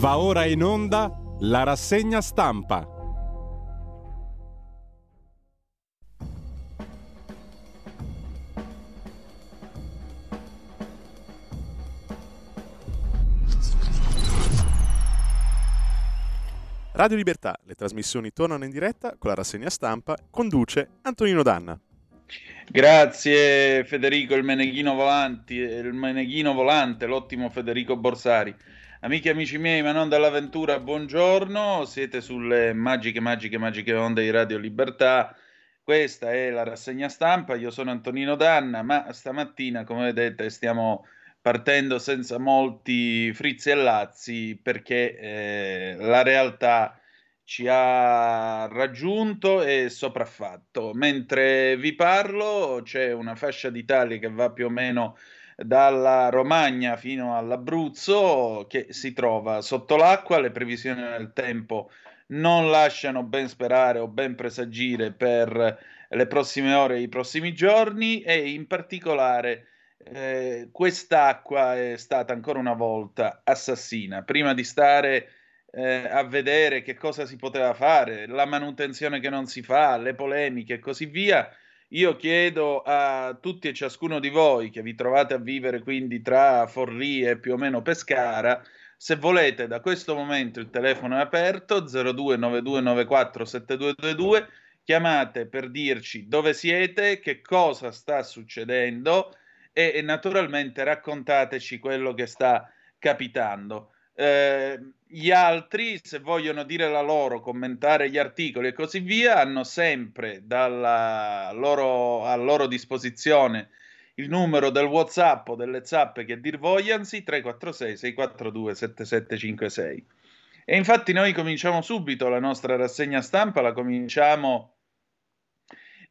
Va ora in onda la rassegna stampa. Radio Libertà, le trasmissioni tornano in diretta con la rassegna stampa, conduce Antonino Danna. Grazie Federico, il Meneghino, Volanti, il Meneghino Volante, l'ottimo Federico Borsari. Amici e amici miei, ma non dall'avventura, buongiorno. Siete sulle magiche, magiche, magiche onde di Radio Libertà. Questa è la rassegna stampa. Io sono Antonino Danna, ma stamattina, come vedete, stiamo partendo senza molti frizzi e lazzi perché eh, la realtà ci ha raggiunto e sopraffatto. Mentre vi parlo, c'è una fascia d'Italia che va più o meno dalla Romagna fino all'Abruzzo che si trova sotto l'acqua, le previsioni del tempo non lasciano ben sperare o ben presagire per le prossime ore e i prossimi giorni e in particolare eh, quest'acqua è stata ancora una volta assassina. Prima di stare eh, a vedere che cosa si poteva fare, la manutenzione che non si fa, le polemiche e così via, io chiedo a tutti e ciascuno di voi che vi trovate a vivere quindi tra Forlì e più o meno Pescara, se volete da questo momento il telefono è aperto 0292947222, chiamate per dirci dove siete, che cosa sta succedendo e, e naturalmente raccontateci quello che sta capitando. Eh, gli altri, se vogliono dire la loro, commentare gli articoli e così via, hanno sempre loro, a loro disposizione il numero del WhatsApp o delle zappe che dir vogliansi 346 642 7756. E infatti noi cominciamo subito la nostra rassegna stampa, la cominciamo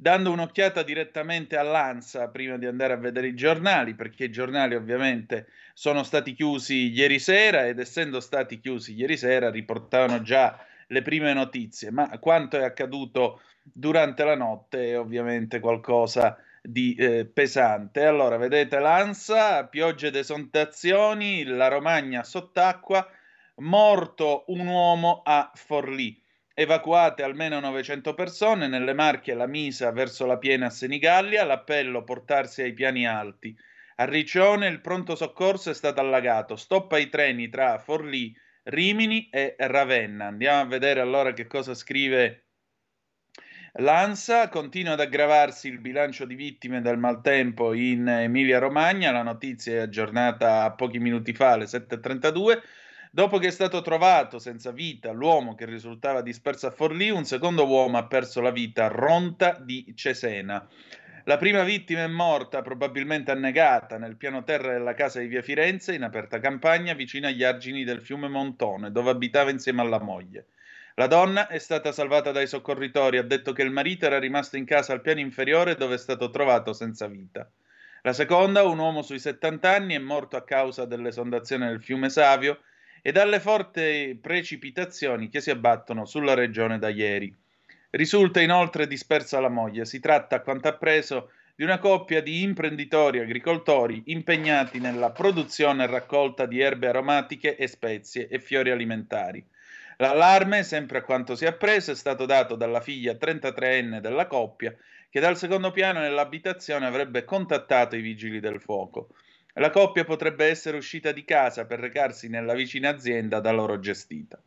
dando un'occhiata direttamente all'ANSA prima di andare a vedere i giornali, perché i giornali ovviamente sono stati chiusi ieri sera ed essendo stati chiusi ieri sera riportavano già le prime notizie, ma quanto è accaduto durante la notte è ovviamente qualcosa di eh, pesante. Allora, vedete l'ANSA, piogge ed esondazioni, la Romagna sott'acqua, morto un uomo a Forlì evacuate almeno 900 persone, nelle Marche la Misa verso la piena a Senigallia, l'appello portarsi ai piani alti. A Riccione il pronto soccorso è stato allagato, stoppa i treni tra Forlì, Rimini e Ravenna. Andiamo a vedere allora che cosa scrive l'ANSA. Continua ad aggravarsi il bilancio di vittime del maltempo in Emilia-Romagna, la notizia è aggiornata pochi minuti fa alle 7.32. Dopo che è stato trovato senza vita l'uomo che risultava disperso a Forlì, un secondo uomo ha perso la vita a Ronta di Cesena. La prima vittima è morta, probabilmente annegata, nel piano terra della casa di via Firenze, in aperta campagna, vicino agli argini del fiume Montone, dove abitava insieme alla moglie. La donna è stata salvata dai soccorritori, ha detto che il marito era rimasto in casa al piano inferiore dove è stato trovato senza vita. La seconda, un uomo sui 70 anni, è morto a causa dell'esondazione del fiume Savio, e dalle forti precipitazioni che si abbattono sulla regione da ieri. Risulta inoltre dispersa la moglie. Si tratta, a quanto appreso, di una coppia di imprenditori agricoltori impegnati nella produzione e raccolta di erbe aromatiche e spezie e fiori alimentari. L'allarme, sempre a quanto si è appreso, è stato dato dalla figlia 33enne della coppia che dal secondo piano dell'abitazione avrebbe contattato i vigili del fuoco. La coppia potrebbe essere uscita di casa per recarsi nella vicina azienda da loro gestita.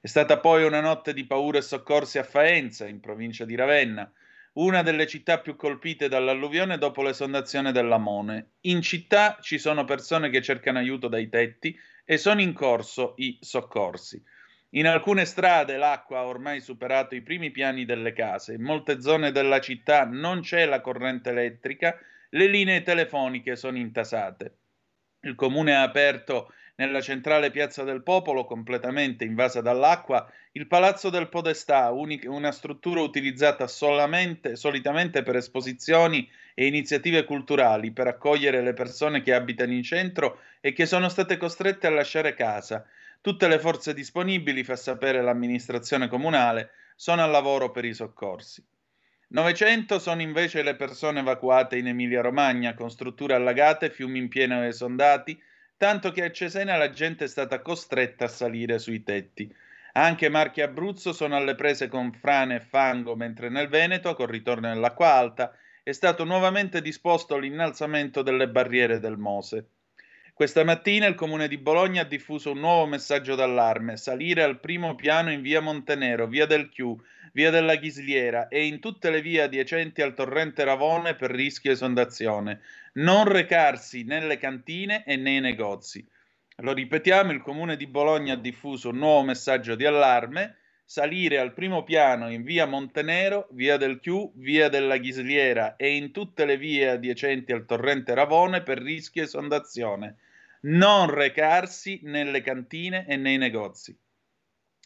È stata poi una notte di paura e soccorsi a Faenza, in provincia di Ravenna, una delle città più colpite dall'alluvione dopo l'esondazione dell'Amone. In città ci sono persone che cercano aiuto dai tetti e sono in corso i soccorsi. In alcune strade l'acqua ha ormai superato i primi piani delle case, in molte zone della città non c'è la corrente elettrica le linee telefoniche sono intasate. Il comune ha aperto nella centrale piazza del popolo, completamente invasa dall'acqua, il Palazzo del Podestà, una struttura utilizzata solitamente per esposizioni e iniziative culturali, per accogliere le persone che abitano in centro e che sono state costrette a lasciare casa. Tutte le forze disponibili, fa sapere l'amministrazione comunale, sono al lavoro per i soccorsi. 900 sono invece le persone evacuate in Emilia-Romagna con strutture allagate, fiumi in pieno esondati, tanto che a Cesena la gente è stata costretta a salire sui tetti. Anche Marche e Abruzzo sono alle prese con frane e fango, mentre nel Veneto, col ritorno dell'acqua alta, è stato nuovamente disposto l'innalzamento delle barriere del Mose. Questa mattina il comune di Bologna ha diffuso un nuovo messaggio d'allarme: salire al primo piano in via Montenero, via del Chiù, via della Ghisliera e in tutte le vie adiacenti al torrente Ravone per rischio esondazione. Non recarsi nelle cantine e nei negozi. Lo ripetiamo, il comune di Bologna ha diffuso un nuovo messaggio di allarme salire al primo piano in via Montenero, via del Chiù, via della Ghisliera e in tutte le vie adiacenti al torrente Ravone per rischio esondazione non recarsi nelle cantine e nei negozi.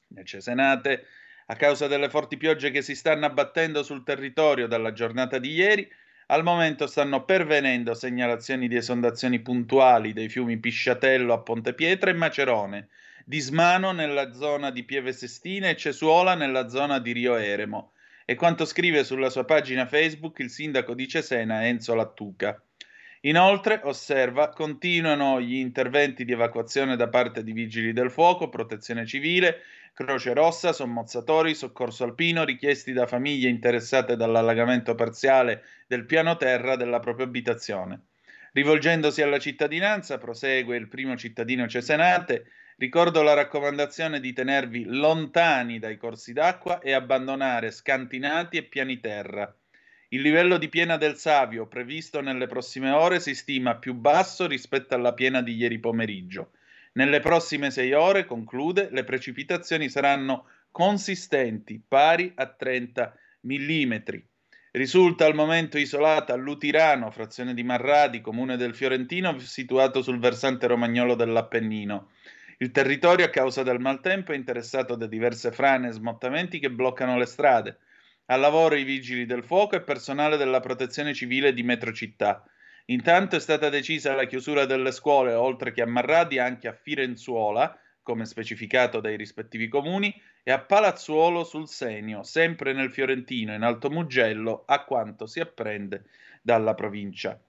Nel Cesenate, a causa delle forti piogge che si stanno abbattendo sul territorio dalla giornata di ieri, al momento stanno pervenendo segnalazioni di esondazioni puntuali dei fiumi Pisciatello a Ponte Pietra e Macerone, di Smano nella zona di Pieve Sestine e Cesuola nella zona di Rio Eremo. E quanto scrive sulla sua pagina Facebook il sindaco di Cesena Enzo Lattuca. Inoltre, osserva, continuano gli interventi di evacuazione da parte di vigili del fuoco, protezione civile, Croce Rossa, sommozzatori, soccorso alpino richiesti da famiglie interessate dall'allagamento parziale del piano terra della propria abitazione. Rivolgendosi alla cittadinanza, prosegue il primo cittadino cesenate, ricordo la raccomandazione di tenervi lontani dai corsi d'acqua e abbandonare scantinati e piani terra. Il livello di piena del Savio previsto nelle prossime ore si stima più basso rispetto alla piena di ieri pomeriggio. Nelle prossime sei ore, conclude, le precipitazioni saranno consistenti, pari a 30 mm. Risulta al momento isolata Lutirano, frazione di Marradi, comune del Fiorentino, situato sul versante romagnolo dell'Appennino. Il territorio, a causa del maltempo, è interessato da diverse frane e smottamenti che bloccano le strade. Al lavoro i vigili del fuoco e personale della protezione civile di Metro Città. Intanto è stata decisa la chiusura delle scuole, oltre che a Marradi, anche a Firenzuola, come specificato dai rispettivi comuni, e a Palazzuolo sul Senio, sempre nel Fiorentino, in Alto Mugello, a quanto si apprende dalla provincia.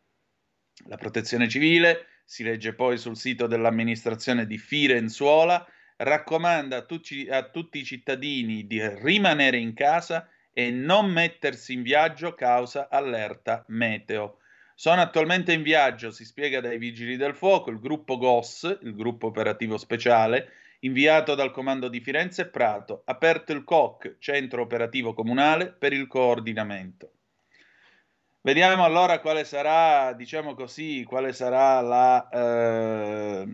La protezione civile, si legge poi sul sito dell'amministrazione di Firenzuola, raccomanda a tutti, a tutti i cittadini di rimanere in casa e non mettersi in viaggio causa allerta meteo. Sono attualmente in viaggio, si spiega dai vigili del fuoco, il gruppo GOS, il gruppo operativo speciale, inviato dal comando di Firenze e Prato, aperto il COC, centro operativo comunale, per il coordinamento. Vediamo allora quale sarà, diciamo così, quale sarà la, eh,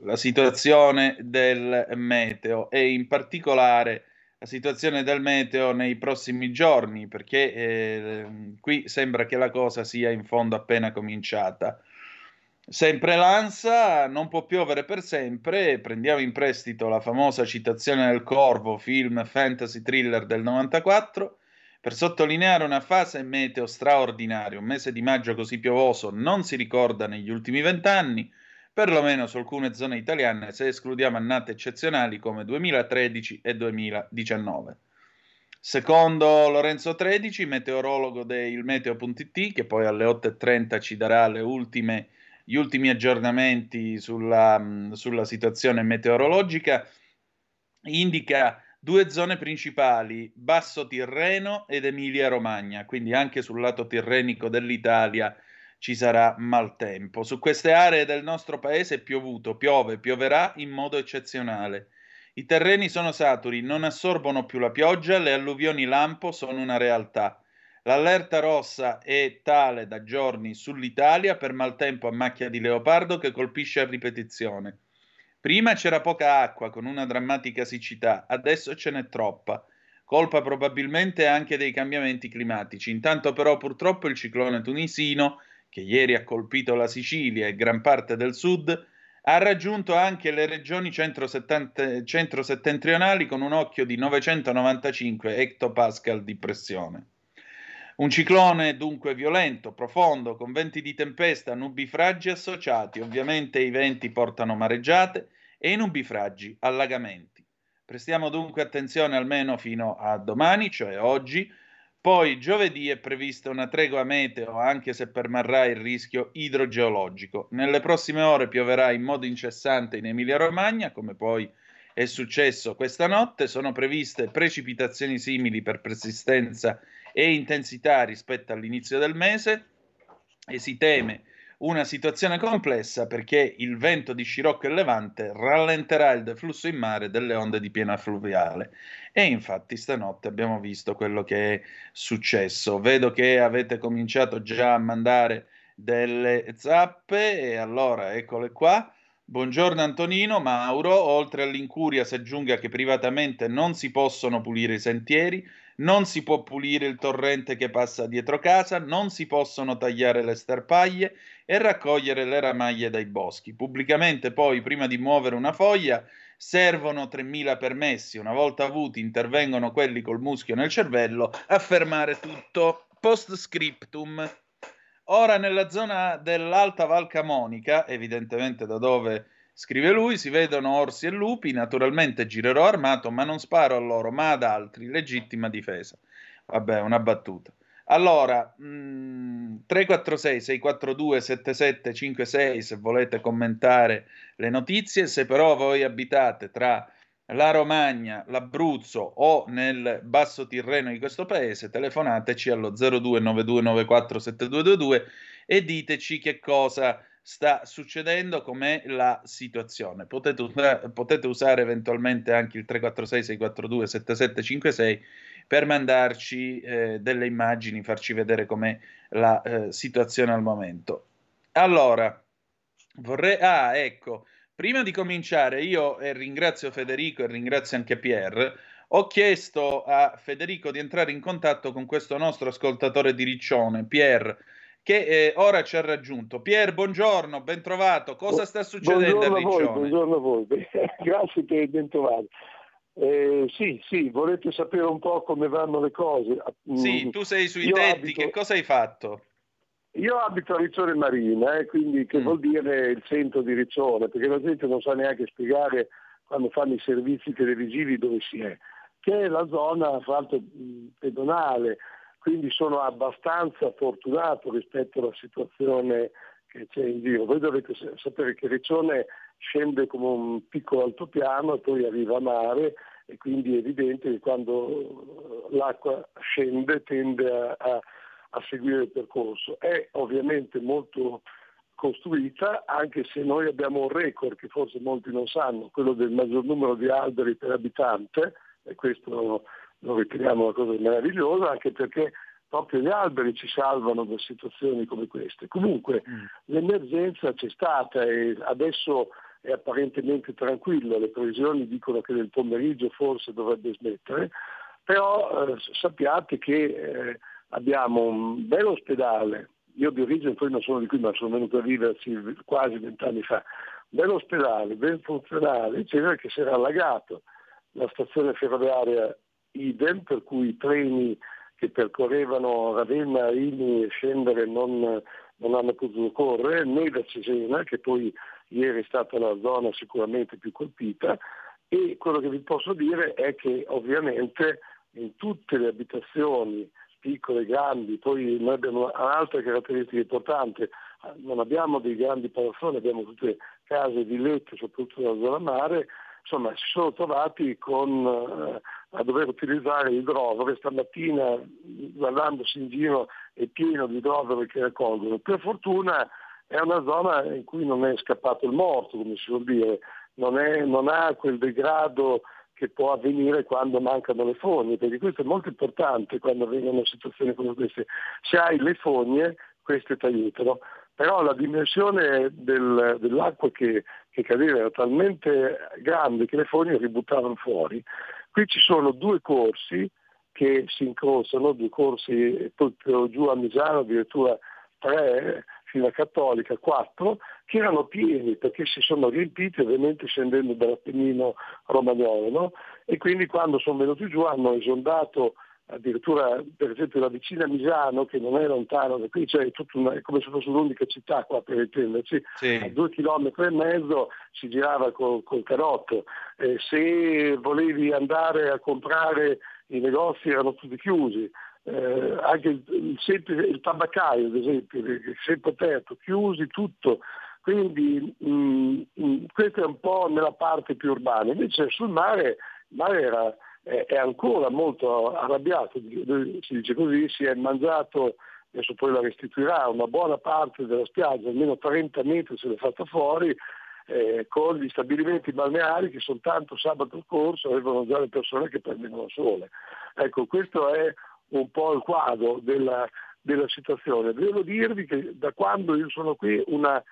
la situazione del meteo e in particolare la situazione del meteo nei prossimi giorni, perché eh, qui sembra che la cosa sia in fondo appena cominciata. Sempre l'ANSA non può piovere per sempre, prendiamo in prestito la famosa citazione del Corvo, film fantasy thriller del 94, per sottolineare una fase meteo straordinaria. Un mese di maggio così piovoso non si ricorda negli ultimi vent'anni perlomeno su alcune zone italiane, se escludiamo annate eccezionali come 2013 e 2019. Secondo Lorenzo Tredici, meteorologo del Meteo.it, che poi alle 8.30 ci darà ultime, gli ultimi aggiornamenti sulla, sulla situazione meteorologica, indica due zone principali, Basso Tirreno ed Emilia Romagna, quindi anche sul lato tirrenico dell'Italia ci sarà maltempo. Su queste aree del nostro paese è piovuto, piove, pioverà in modo eccezionale. I terreni sono saturi, non assorbono più la pioggia, le alluvioni lampo sono una realtà. L'allerta rossa è tale da giorni sull'Italia per maltempo a macchia di leopardo che colpisce a ripetizione. Prima c'era poca acqua con una drammatica siccità, adesso ce n'è troppa. Colpa probabilmente anche dei cambiamenti climatici. Intanto però purtroppo il ciclone tunisino che ieri ha colpito la Sicilia e gran parte del sud, ha raggiunto anche le regioni centro-settentrionali con un occhio di 995 hectopascal di pressione. Un ciclone dunque violento, profondo, con venti di tempesta, nubifragi associati. Ovviamente i venti portano mareggiate e i nubifragi allagamenti. Prestiamo dunque attenzione almeno fino a domani, cioè oggi, Poi giovedì è prevista una tregua meteo, anche se permarrà il rischio idrogeologico. Nelle prossime ore pioverà in modo incessante in Emilia-Romagna, come poi è successo questa notte. Sono previste precipitazioni simili per persistenza e intensità rispetto all'inizio del mese e si teme una situazione complessa perché il vento di scirocco e levante rallenterà il deflusso in mare delle onde di piena fluviale. E infatti stanotte abbiamo visto quello che è successo. Vedo che avete cominciato già a mandare delle zappe e allora eccole qua. Buongiorno Antonino, Mauro, oltre all'incuria si aggiunga che privatamente non si possono pulire i sentieri, non si può pulire il torrente che passa dietro casa, non si possono tagliare le sterpaglie e raccogliere le ramaglie dai boschi. Pubblicamente poi, prima di muovere una foglia, servono 3.000 permessi. Una volta avuti, intervengono quelli col muschio nel cervello a fermare tutto. Post scriptum. Ora nella zona dell'Alta Val Camonica, evidentemente da dove Scrive lui, si vedono orsi e lupi, naturalmente girerò armato, ma non sparo a loro, ma ad altri, legittima difesa. Vabbè, una battuta. Allora, mh, 346 642 7756 se volete commentare le notizie, se però voi abitate tra la Romagna, l'Abruzzo o nel basso Tirreno di questo paese, telefonateci allo 0292947222 e diteci che cosa sta succedendo, com'è la situazione. Potete, potete usare eventualmente anche il 346-642-7756 per mandarci eh, delle immagini, farci vedere com'è la eh, situazione al momento. Allora, vorrei... Ah, ecco, prima di cominciare io eh, ringrazio Federico e ringrazio anche Pierre. Ho chiesto a Federico di entrare in contatto con questo nostro ascoltatore di Riccione, Pierre, che eh, ora ci ha raggiunto. Pier, buongiorno, ben trovato. Cosa sta succedendo buongiorno a Riccione? Voi, buongiorno a voi, grazie per ben trovato. Eh, sì, sì, volete sapere un po' come vanno le cose? Sì, mm, tu sei sui Io tetti, abito... che cosa hai fatto? Io abito a Riccione Marina, eh, quindi che mm. vuol dire il centro di Riccione, perché la gente non sa neanche spiegare quando fanno i servizi televisivi dove si è, che è la zona fra l'altro mm, pedonale, quindi sono abbastanza fortunato rispetto alla situazione che c'è in giro. Voi dovete sapere che Riccione scende come un piccolo altopiano e poi arriva a mare e quindi è evidente che quando l'acqua scende tende a, a, a seguire il percorso. È ovviamente molto costruita, anche se noi abbiamo un record che forse molti non sanno, quello del maggior numero di alberi per abitante, e questo lo riteniamo una cosa meravigliosa anche perché proprio gli alberi ci salvano da situazioni come queste. Comunque mm. l'emergenza c'è stata e adesso è apparentemente tranquillo, le previsioni dicono che nel pomeriggio forse dovrebbe smettere, però eh, sappiate che eh, abbiamo un bel ospedale, io di origine poi non sono di qui ma sono venuto a viverci quasi vent'anni fa, un bel ospedale, ben funzionale, eccetera, che si era allagato. La stazione ferroviaria idem, per cui i treni che percorrevano Ravenna, Rimini e scendere non, non hanno potuto correre, né da Cesena, che poi ieri è stata la zona sicuramente più colpita, e quello che vi posso dire è che ovviamente in tutte le abitazioni, piccole, grandi, poi noi abbiamo un'altra caratteristica importante, non abbiamo dei grandi palazzoni, abbiamo tutte case, villette, soprattutto nella zona mare, insomma si sono trovati con, eh, a dover utilizzare idrovere, stamattina guardandosi in giro è pieno di idrovere che raccolgono. Per fortuna è una zona in cui non è scappato il morto, come si vuol dire, non, è, non ha quel degrado che può avvenire quando mancano le fogne, perché questo è molto importante quando avvengono situazioni come queste. Se hai le fogne, queste ti aiutano però la dimensione del, dell'acqua che, che, cadeva era talmente grande che le fogne ributtavano fuori. Qui ci sono due corsi che si incrociano, due corsi proprio giù a Misano, addirittura tre, fino a Cattolica, quattro, che erano pieni perché si sono riempiti ovviamente scendendo dall'Appennino romagnolo. No? E quindi quando sono venuti giù hanno esondato addirittura per esempio la vicina Misano che non è lontano da qui, cioè è, una, è come se fosse un'unica città qua per intenderci, sì. a due chilometri e mezzo si girava col, col carotto, eh, se volevi andare a comprare i negozi erano tutti chiusi, eh, anche il, il, il tabaccaio ad esempio, sempre aperto, chiusi tutto, quindi mh, mm, mh, mm, questo è un po' nella parte più urbana, invece sul mare, il mare era, è, ancora molto arrabbiato, si dice così, si è mangiato, adesso poi la restituirà, una buona parte della spiaggia, almeno 30 metri se l'è fatta fuori, eh, con gli stabilimenti balneari che soltanto sabato scorso avevano già le persone che prendevano sole. Ecco, questo è un po' il quadro della, della situazione. Devo dirvi che da quando io sono qui una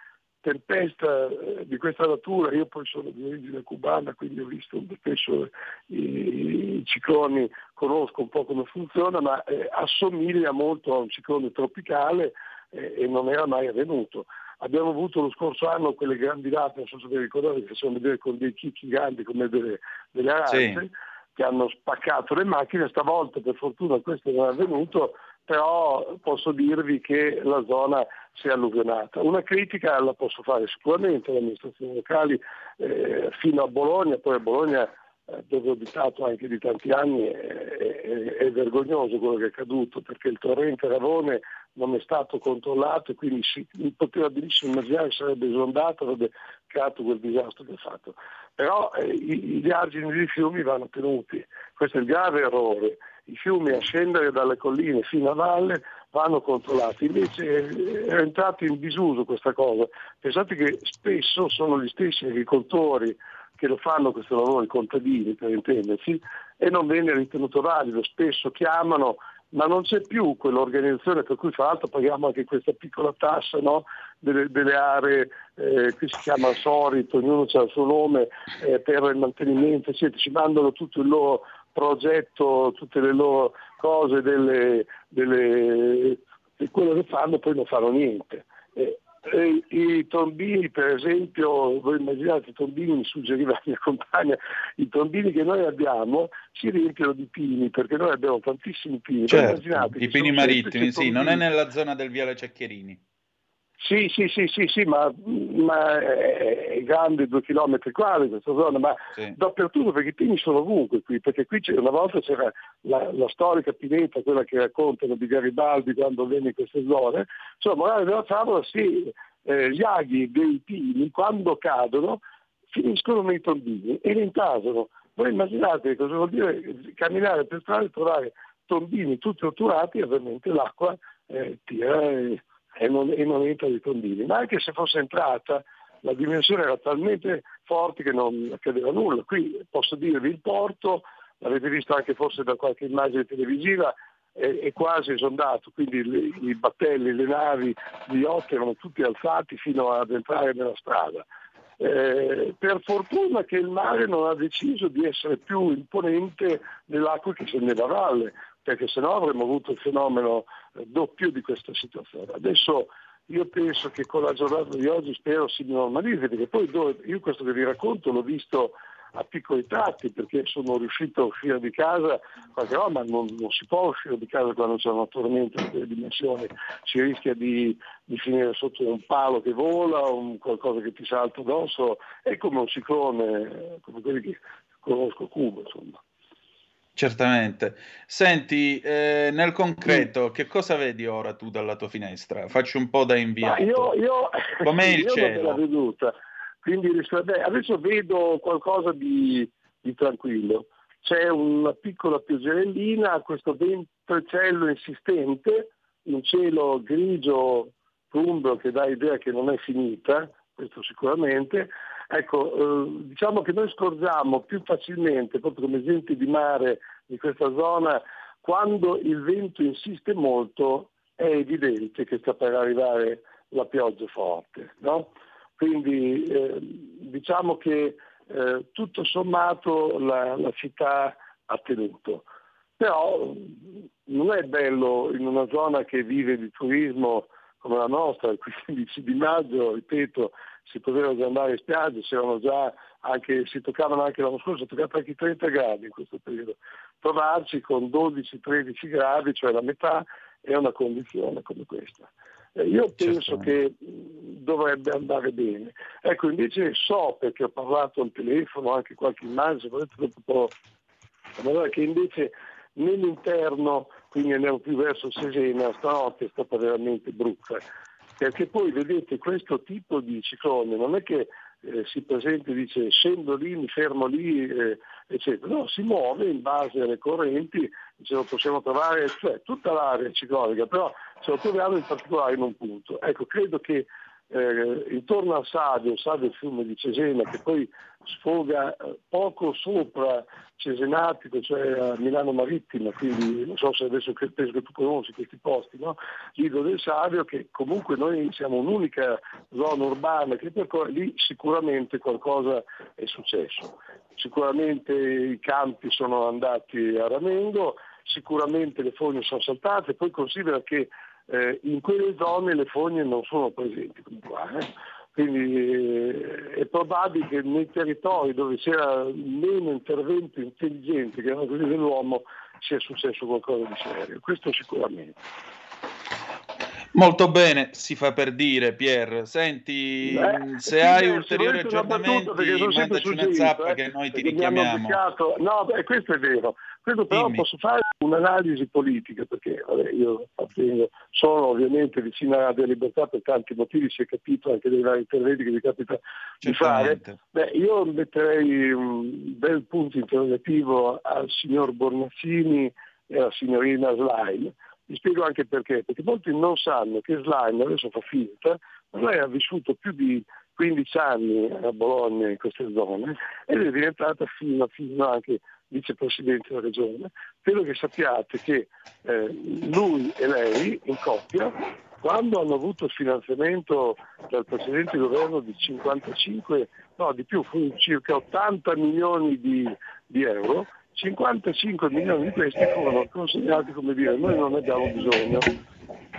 tempesta eh, di questa natura, io poi sono di origine cubana, quindi ho visto spesso i, i cicloni, conosco un po' come funziona, ma eh, assomiglia molto a un ciclone tropicale eh, e non era mai avvenuto. Abbiamo avuto lo scorso anno quelle grandi date, non so se vi ricordate, che facevano vedere con dei chicchi grandi come delle, delle arance, sì. che hanno spaccato le macchine, stavolta per fortuna questo non è avvenuto, però posso dirvi che la zona si è alluvionata. Una critica la posso fare sicuramente alle amministrazioni locali eh, fino a Bologna, poi a Bologna eh, dove ho abitato anche di tanti anni, è, è, vergognoso quello che è accaduto perché il torrente Ravone non è stato controllato e quindi si poteva benissimo immaginare che sarebbe esondato, avrebbe creato quel disastro che ha fatto. Però eh, gli argini dei fiumi vanno tenuti, questo è il grave errore. I fiumi a scendere dalle colline fino a valle vanno controllati, invece è entrato in disuso questa cosa. Pensate che spesso sono gli stessi agricoltori che lo fanno questo lavoro, i contadini per intendersi, e non viene ritenuto valido. Spesso chiamano, ma non c'è più quell'organizzazione per cui fra l'altro paghiamo anche questa piccola tassa no? delle, delle, aree, eh, qui si chiama Sorito, ognuno ha il suo nome eh, per il mantenimento, eccetera. ci mandano tutto il loro progetto, tutte le loro cose, delle, delle, di quello che fanno, poi non fanno niente. Eh, eh, I tombini, per esempio, voi immaginate i tombini, mi suggeriva la mia compagna, i tombini che noi abbiamo si riempiono di pini, perché noi abbiamo tantissimi pini. Certo, I pini marittimi, sì, non è nella zona del Viale Cecchierini. Sì, sì, sì, sì, sì ma, ma, è grande due chilometri quadri questa zona, ma sì. dappertutto perché i pini sono ovunque qui, perché qui una volta c'era la, la, storica pineta, quella che raccontano di Garibaldi quando venne in queste zone, insomma, morale della favola, sì, eh, gli aghi dei pini quando cadono finiscono nei tombini e li intasano. Voi immaginate cosa vuol dire camminare per strada e trovare tombini tutti otturati e ovviamente l'acqua eh, tira... E, e non entra di tondini. Ma anche se fosse entrata, la dimensione era talmente forte che non accadeva nulla. Qui posso dirvi il porto, l'avete visto anche forse da qualche immagine televisiva, è, è quasi esondato, quindi le, i battelli, le navi, gli yacht erano tutti alzati fino ad entrare nella strada. Eh, per fortuna che il mare non ha deciso di essere più imponente dell'acqua che scendeva a valle, perché sennò avremmo avuto il fenomeno eh, doppio di questa situazione. Adesso io penso che con la giornata di oggi spero si normalizzi, perché poi io questo che vi racconto l'ho visto a piccoli tratti perché sono riuscito a uscire di casa ma non, non, si può uscire di casa quando c'è una tormenta di quelle dimensioni, si rischia di, di, finire sotto un palo che vola, un, qualcosa che ti salta addosso, è come un ciclone, come quelli che conosco Cuba insomma. Certamente. Senti, eh, nel concreto, che cosa vedi ora tu dalla tua finestra? Faccio un po' da inviato. io, io, Com'è il io cielo? Non veduta, quindi adesso vedo qualcosa di, di, tranquillo. C'è una piccola pioggerellina, questo ventricello insistente, un cielo grigio plumbro che dà idea che non è finita, questo sicuramente, Ecco, eh, diciamo che noi scorgiamo più facilmente, proprio come gente di mare di questa zona, quando il vento insiste molto è evidente che sta per arrivare la pioggia forte. No? Quindi eh, diciamo che eh, tutto sommato la, la città ha tenuto. Però non è bello in una zona che vive di turismo come la nostra, il 15 di maggio, ripeto, si poteva già andare in spiaggia, anche, si toccavano anche l'anno scorso, si toccavano anche i 30 gradi in questo periodo. Trovarci con 12-13 gradi, cioè la metà, è una condizione come questa. Eh, io penso che dovrebbe andare bene. Ecco, invece so, perché ho parlato al telefono, anche qualche immagine, dopo un po', che invece nell'interno quindi andiamo più verso Cesena, stanotte è stata veramente brutta. Perché poi vedete questo tipo di ciclone non è che eh, si presenta e dice scendo lì, mi fermo lì, eh, eccetera. No, si muove in base alle correnti, ce lo possiamo trovare, cioè tutta l'area ciclonica, però ce lo troviamo in particolare in un punto. Ecco, credo che eh, intorno al Sadio, Sadio fiume di Cesena, che poi sfoga eh, poco sopra Cesenatico, cioè a Milano Marittima, quindi non so se adesso penso che tu conosci questi posti, no? Lido del Savio, che comunque noi siamo un'unica zona urbana che percorre, lì sicuramente qualcosa è successo. Sicuramente i campi sono andati a ramengo, sicuramente le fogne sono saltate, poi considera che eh, in quelle zone le fogne non sono presenti come qua. Eh? Quindi eh, è probabile che nei territori dove c'era meno intervento intelligente che erano quelli dell'uomo sia successo qualcosa di serio, questo sicuramente. Molto bene, si fa per dire Pier. Senti, Beh, se hai ulteriori aggiornamenti, mandaci una zappa eh, che noi ti richiamiamo. No, beh, questo è vero. Questo però Dimmi. posso fare un'analisi politica, perché vabbè, io sono ovviamente vicino alla libertà per tanti motivi, si è capito anche dai vari interventi che mi capita di fare. Beh, io metterei un bel punto interrogativo al signor Bornazzini e alla signorina Slime vi spiego anche perché, perché molti non sanno che Slime, adesso fa finta, ma lei ha vissuto più di 15 anni a Bologna in queste zone ed è diventata fino, fino anche vicepresidente della regione. Credo che sappiate che eh, lui e lei in coppia, quando hanno avuto il finanziamento dal precedente governo di 55, no di più, fu circa 80 milioni di, di euro, 55 milioni di questi furono consegnati come dire noi non ne abbiamo bisogno.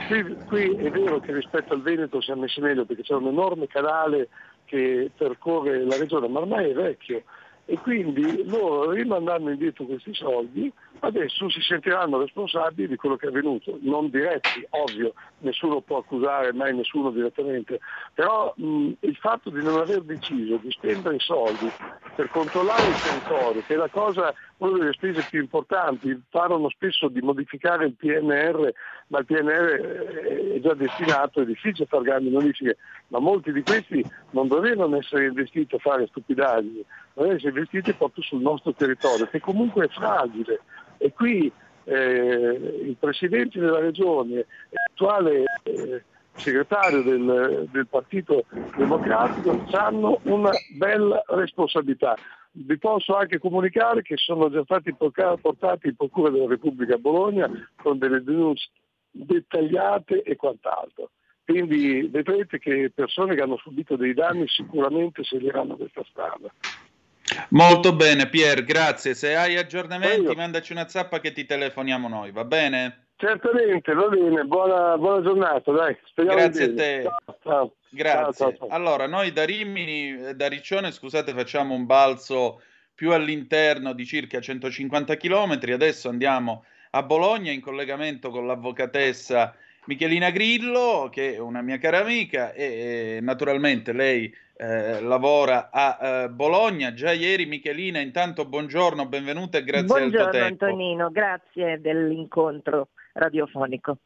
Qui, qui, è vero che rispetto al Veneto siamo messi meglio perché c'è un enorme canale che percorre la regione, ma ormai è vecchio e quindi loro rimandando indietro questi soldi adesso si sentiranno responsabili di quello che è avvenuto, non diretti, ovvio, nessuno può accusare mai nessuno direttamente, però mh, il fatto di non aver deciso di spendere i soldi per controllare il territorio, che è la cosa, una delle spese più importanti, parlano spesso di modificare il PNR, ma il PNR è già destinato, è difficile fare grandi modifiche, ma molti di questi non dovevano essere investiti a fare stupidaggini, dovevano essere investiti proprio sul nostro territorio, che comunque è fragile. E qui eh, il Presidente della Regione, l'attuale eh, segretario del, del, Partito Democratico hanno una bella responsabilità. Vi posso anche comunicare che sono già stati portati in Procura della Repubblica a Bologna con delle denunce dettagliate e quant'altro. Quindi vedrete che persone che hanno subito dei danni sicuramente seguiranno questa strada. Molto bene, Pier, grazie. Se hai aggiornamenti, mandaci una zappa che ti telefoniamo noi, va bene? Certamente, va bene. Buona, buona giornata, dai. Speriamo grazie a te. Ciao, ciao. Grazie. Ciao, allora, noi da Rimini, da Riccione, scusate, facciamo un balzo più all'interno di circa 150 km. Adesso andiamo a Bologna in collegamento con l'avvocatessa Michelina Grillo, che è una mia cara amica, e, e naturalmente lei eh, lavora a eh, Bologna. Già ieri Michelina, intanto buongiorno, benvenuta e grazie buongiorno, del tuo tempo. Buongiorno Antonino, grazie dell'incontro radiofonico.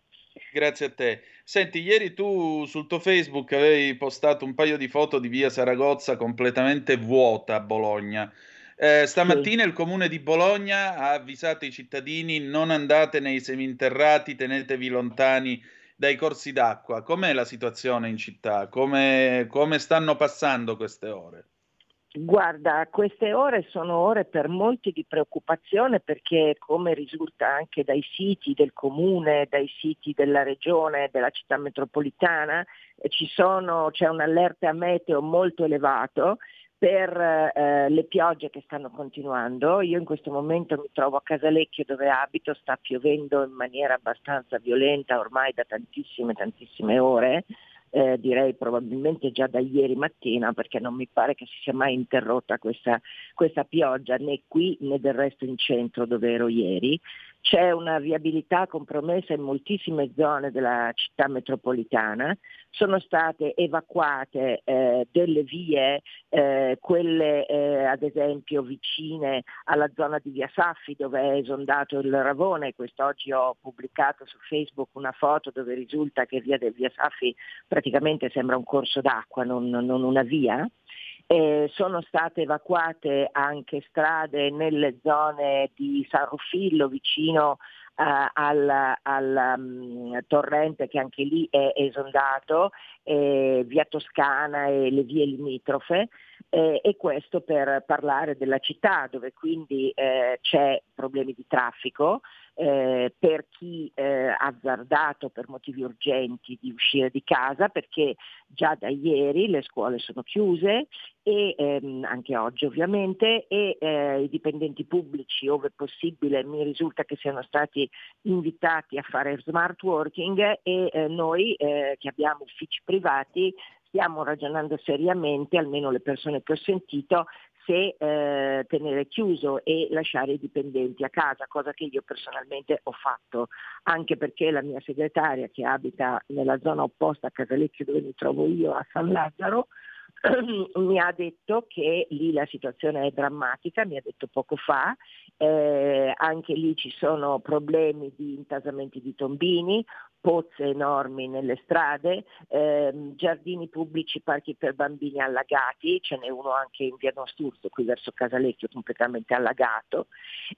Grazie a te. Senti, ieri tu sul tuo Facebook avevi postato un paio di foto di via Saragozza completamente vuota a Bologna. Eh, stamattina sì. il comune di Bologna ha avvisato i cittadini non andate nei seminterrati, tenetevi lontani dai corsi d'acqua. Com'è la situazione in città? Come, come stanno passando queste ore? Guarda, queste ore sono ore per molti di preoccupazione perché come risulta anche dai siti del comune, dai siti della regione, della città metropolitana, eh, sono, c'è un allerta meteo molto elevato per eh, le piogge che stanno continuando. Io in questo momento mi trovo a Casalecchio dove abito, sta piovendo in maniera abbastanza violenta ormai da tantissime, tantissime ore. Eh, direi probabilmente già da ieri mattina perché non mi pare che si sia mai interrotta questa, questa pioggia né qui né del resto in centro dove ero ieri c'è una viabilità compromessa in moltissime zone della città metropolitana, sono state evacuate eh, delle vie, eh, quelle eh, ad esempio vicine alla zona di Via Saffi dove è esondato il Ravone, quest'oggi ho pubblicato su Facebook una foto dove risulta che via Via Saffi praticamente sembra un corso d'acqua, non, non una via. Eh, sono state evacuate anche strade nelle zone di San Ruffillo vicino uh, al, al um, torrente che anche lì è esondato, eh, via Toscana e le vie limitrofe. Eh, e questo per parlare della città dove quindi eh, c'è problemi di traffico, eh, per chi eh, ha azzardato per motivi urgenti di uscire di casa perché già da ieri le scuole sono chiuse e ehm, anche oggi ovviamente e eh, i dipendenti pubblici ove possibile mi risulta che siano stati invitati a fare smart working e eh, noi eh, che abbiamo uffici privati stiamo ragionando seriamente, almeno le persone che ho sentito, se eh, tenere chiuso e lasciare i dipendenti a casa, cosa che io personalmente ho fatto, anche perché la mia segretaria che abita nella zona opposta a Casalecchio dove mi trovo io a San Lazzaro, mi ha detto che lì la situazione è drammatica, mi ha detto poco fa, eh, anche lì ci sono problemi di intasamenti di tombini, pozze enormi nelle strade, ehm, giardini pubblici, parchi per bambini allagati, ce n'è uno anche in via Don Sturzo, qui verso Casalecchio completamente allagato,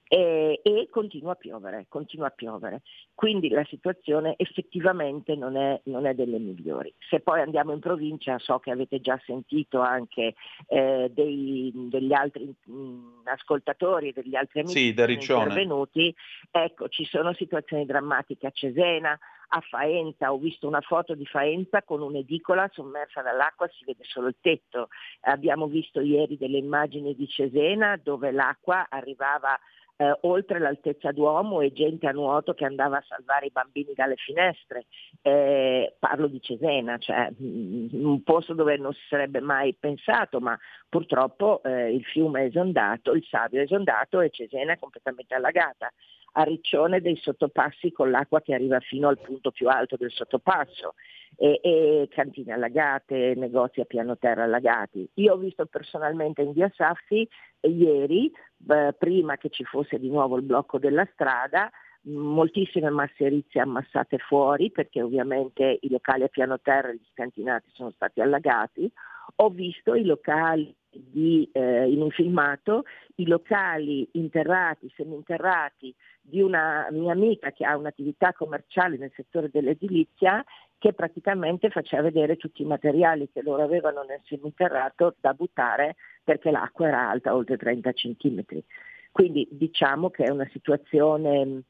e, e continua a piovere, continua a piovere. Quindi la situazione effettivamente non è, non è, delle migliori. Se poi andiamo in provincia, so che avete già sentito anche eh, dei, degli altri mh, mm, ascoltatori, degli altri amici sì, intervenuti, ecco, ci sono situazioni drammatiche a Cesena, a Faenza, ho visto una foto di Faenza con un'edicola sommersa dall'acqua, si vede solo il tetto. Abbiamo visto ieri delle immagini di Cesena dove l'acqua arrivava eh, oltre l'altezza d'uomo e gente a nuoto che andava a salvare i bambini dalle finestre. Eh, parlo di Cesena, cioè mm, un posto dove non si sarebbe mai pensato, ma purtroppo eh, il fiume è esondato, il Savio è esondato e Cesena è completamente allagata a Riccione dei sottopassi con l'acqua che arriva fino al punto più alto del sottopasso e, e cantine allagate, negozi a piano terra allagati. Io ho visto personalmente in via Saffi ieri, eh, prima che ci fosse di nuovo il blocco della strada, moltissime masserizie ammassate fuori perché ovviamente i locali a piano terra e gli scantinati sono stati allagati. Ho visto i locali di, eh, in un filmato i locali interrati, seminterrati di una mia amica che ha un'attività commerciale nel settore dell'edilizia che praticamente faceva vedere tutti i materiali che loro avevano nel seminterrato da buttare perché l'acqua era alta oltre 30 centimetri. Quindi diciamo che è una situazione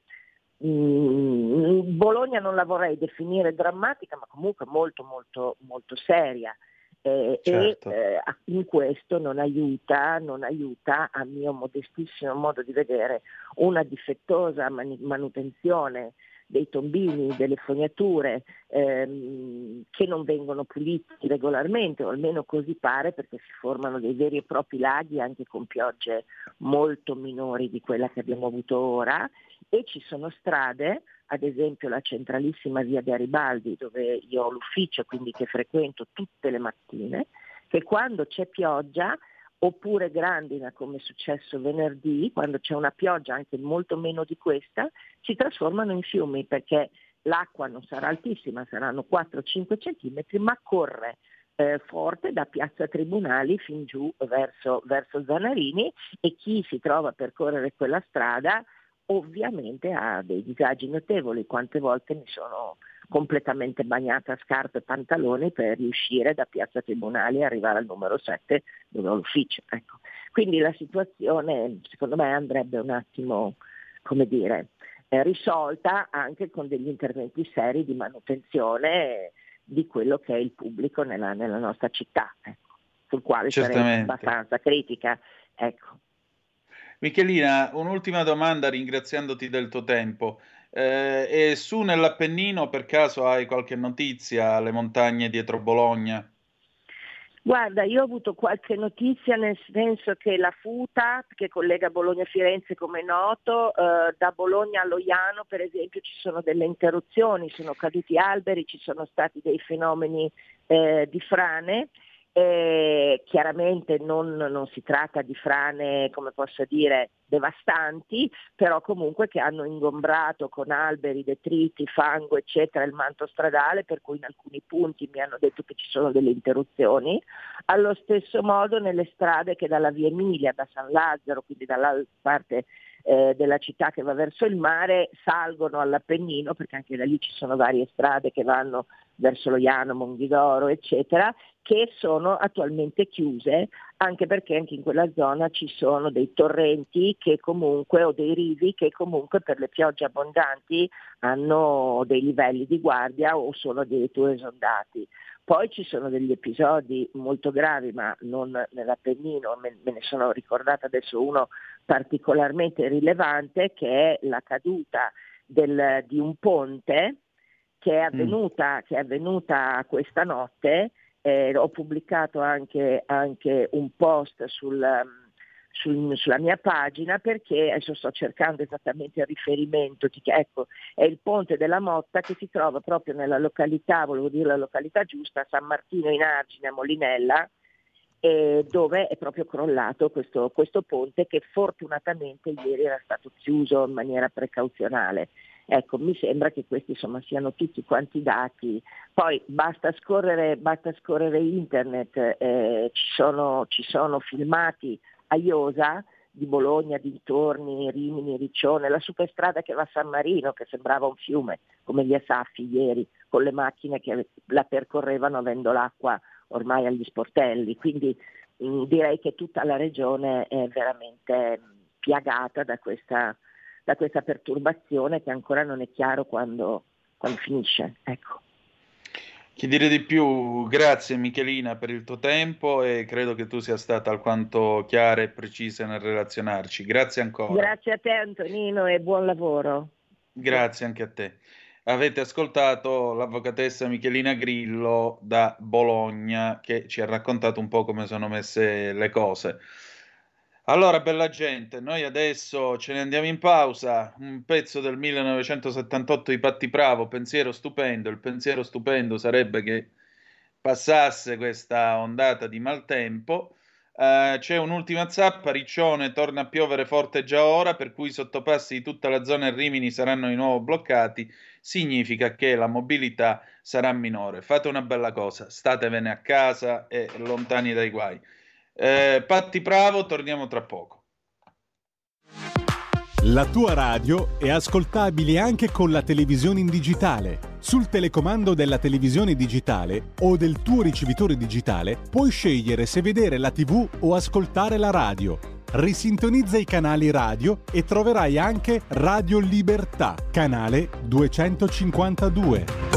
Mm, Bologna non la vorrei definire drammatica, ma comunque molto molto molto seria eh, certo. e eh, in questo non aiuta, non aiuta, a mio modestissimo modo di vedere, una difettosa man- manutenzione dei tombini, delle fognature ehm, che non vengono puliti regolarmente, o almeno così pare perché si formano dei veri e propri laghi anche con piogge molto minori di quella che abbiamo avuto ora. E ci sono strade ad esempio la centralissima via Garibaldi dove io ho l'ufficio, quindi che frequento tutte le mattine, che quando c'è pioggia oppure grandina come è successo venerdì, quando c'è una pioggia anche molto meno di questa, si trasformano in fiumi perché l'acqua non sarà altissima, saranno 4-5 centimetri, ma corre eh, forte da Piazza Tribunali fin giù verso, verso Zanarini e chi si trova a percorrere quella strada ovviamente ha dei disagi notevoli. Quante volte mi sono completamente bagnata a scarpe e pantaloni per riuscire da Piazza Tribunali e arrivare al numero 7 dove ho l'ufficio. Ecco. Quindi la situazione secondo me andrebbe un attimo, come dire, eh, risolta anche con degli interventi seri di manutenzione di quello che è il pubblico nella, nella nostra città, ecco, sul quale sarei abbastanza critica. Ecco. Michelina, un'ultima domanda ringraziandoti del tuo tempo. Eh, e su nell'Appennino per caso hai qualche notizia alle montagne dietro Bologna? Guarda, io ho avuto qualche notizia nel senso che la FUTA, che collega Bologna e Firenze come è noto, eh, da Bologna a Loiano per esempio ci sono delle interruzioni, sono caduti alberi, ci sono stati dei fenomeni eh, di frane eh, chiaramente non, non, si tratta di frane, come posso dire, devastanti, però comunque che hanno ingombrato con alberi, detriti, fango, eccetera, il manto stradale, per cui in alcuni punti mi hanno detto che ci sono delle interruzioni. Allo stesso modo nelle strade che dalla via Emilia, da San Lazzaro, quindi dalla parte eh, della città che va verso il mare, salgono all'Appennino, perché anche da lì ci sono varie strade che vanno verso lo Iano, Monghidoro, eccetera, che sono attualmente chiuse, anche perché anche in quella zona ci sono dei torrenti che comunque, o dei rivi che comunque per le piogge abbondanti hanno dei livelli di guardia o sono addirittura esondati. Poi ci sono degli episodi molto gravi, ma non nell'Appennino, me ne sono ricordata adesso uno particolarmente rilevante, che è la caduta del, di un ponte che è mm. avvenuta, mm. che è avvenuta questa notte. Eh, ho pubblicato anche, anche un post sul, sul, sulla mia pagina perché adesso sto cercando esattamente il riferimento, ecco, è il ponte della Motta che si trova proprio nella località, volevo dire la località giusta, San Martino in Argine a Molinella, dove è proprio crollato questo, questo ponte che fortunatamente ieri era stato chiuso in maniera precauzionale. Ecco, mi sembra che questi insomma, siano tutti quanti dati. Poi basta scorrere, basta scorrere internet, eh, ci, sono, ci, sono, filmati a Iosa di Bologna, dintorni, Rimini, Riccione, la superstrada che va a San Marino, che sembrava un fiume, come gli Asaffi ieri, con le macchine che la percorrevano avendo l'acqua ormai agli sportelli. Quindi mh, mm, direi che tutta la regione è veramente piagata da questa da questa perturbazione che ancora non è chiaro quando, quando finisce. Ecco. Che dire di più? Grazie Michelina per il tuo tempo e credo che tu sia stata alquanto chiara e precisa nel relazionarci. Grazie ancora. Grazie a te Antonino e buon lavoro. Grazie anche a te. Avete ascoltato l'avvocatessa Michelina Grillo da Bologna che ci ha raccontato un po' come sono messe le cose. Allora, bella gente, noi adesso ce ne andiamo in pausa. Un pezzo del 1978 di Patti Bravo, pensiero stupendo. Il pensiero stupendo sarebbe che passasse questa ondata di maltempo. Uh, c'è un'ultima zappa, Riccione torna a piovere forte già ora, per cui i sottopassi di tutta la zona Rimini saranno di nuovo bloccati. Significa che la mobilità sarà minore. Fate una bella cosa, statevene a casa e lontani dai guai. Eh, Patti Bravo, torniamo tra poco. La tua radio è ascoltabile anche con la televisione in digitale. Sul telecomando della televisione digitale o del tuo ricevitore digitale puoi scegliere se vedere la TV o ascoltare la radio. Risintonizza i canali radio e troverai anche Radio Libertà, canale 252.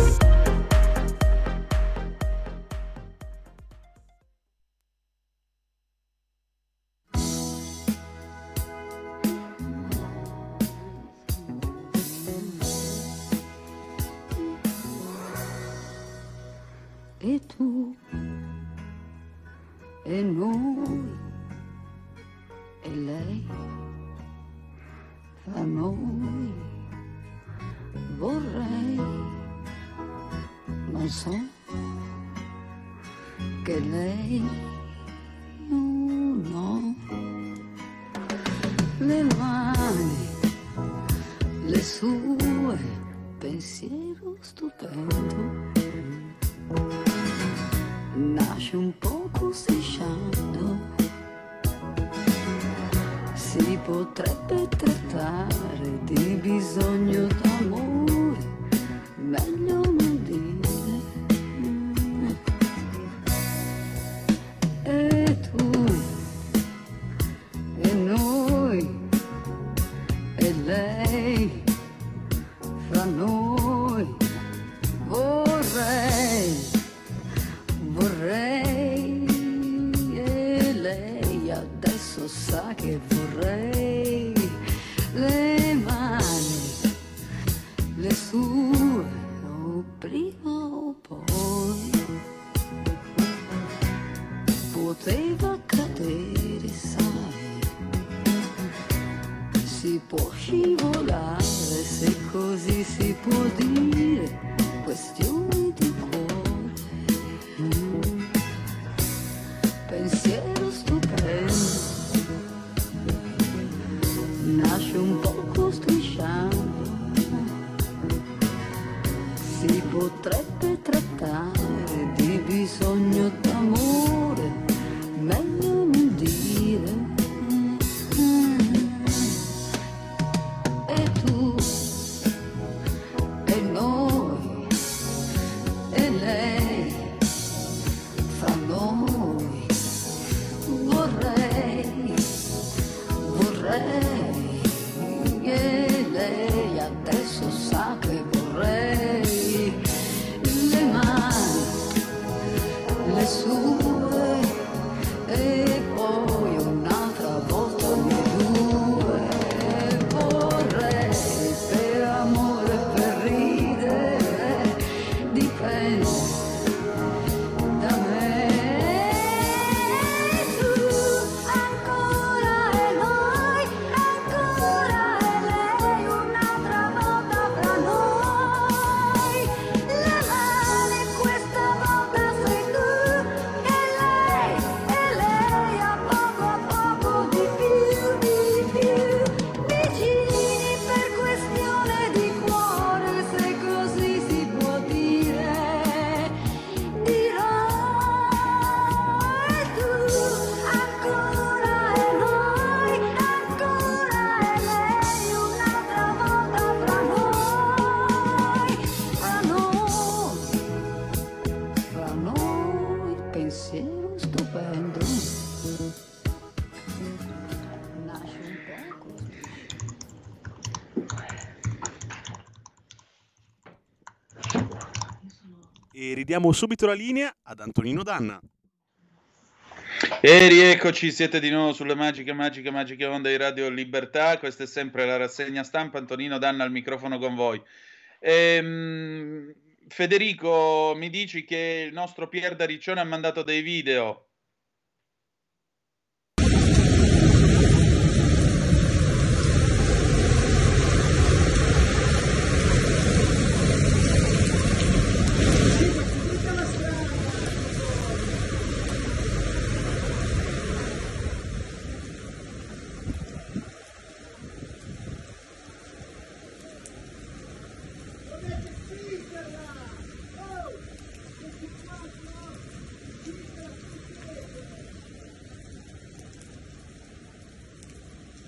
e noi. E lei fra noi. Vorrei non so che lei non ho le mani le sue pensiero stupendo nasce un poco strisciando. Si potrebbe trattare di bisogno d'amore, meglio non. faceva cadere, sai. Si può scivolare se così si può dire, questione di cuore. Pensiero stupendo, nasce un poco strisciante, si potrebbe trattare di bisogno d'amore meglio non diamo subito la linea ad Antonino Danna. E rieccoci, siete di nuovo sulle magiche, magiche, magiche onde di Radio Libertà. Questa è sempre la rassegna stampa. Antonino Danna al microfono con voi. Ehm, Federico, mi dici che il nostro Pier da Riccione ha mandato dei video.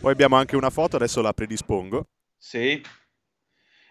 Poi abbiamo anche una foto, adesso la predispongo. Sì.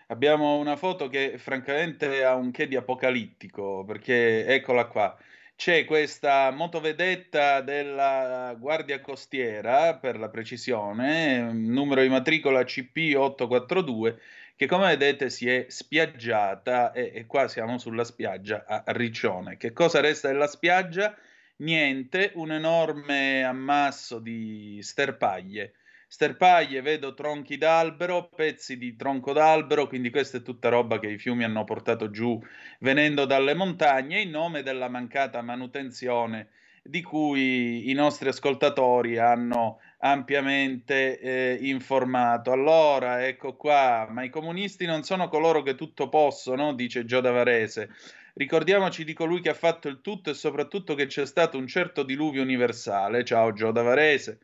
Abbiamo una foto che francamente ha un che di apocalittico, perché eccola qua. C'è questa motovedetta della Guardia Costiera, per la precisione, numero di matricola CP842, che come vedete si è spiaggiata e, e qua siamo sulla spiaggia a Riccione. Che cosa resta della spiaggia? Niente, un enorme ammasso di sterpaglie sterpaglie, vedo tronchi d'albero, pezzi di tronco d'albero, quindi questa è tutta roba che i fiumi hanno portato giù venendo dalle montagne in nome della mancata manutenzione di cui i nostri ascoltatori hanno ampiamente eh, informato. Allora, ecco qua, ma i comunisti non sono coloro che tutto possono, dice Gio Davarese. Ricordiamoci di colui che ha fatto il tutto e soprattutto che c'è stato un certo diluvio universale. Ciao Gio Davarese.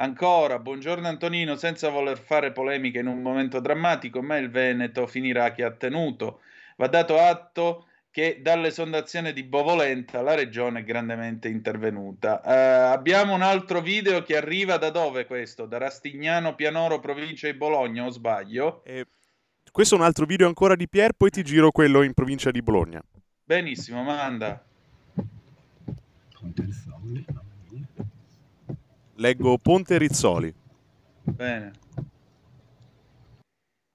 Ancora, buongiorno Antonino, senza voler fare polemiche in un momento drammatico, ma il Veneto finirà che ha tenuto. Va dato atto che dall'esondazione di Bovolenta la regione è grandemente intervenuta. Uh, abbiamo un altro video che arriva da dove questo? Da Rastignano, Pianoro, provincia di Bologna, o sbaglio? Eh, questo è un altro video ancora di Pier, poi ti giro quello in provincia di Bologna. Benissimo, manda. Leggo Ponte Rizzoli. Bene.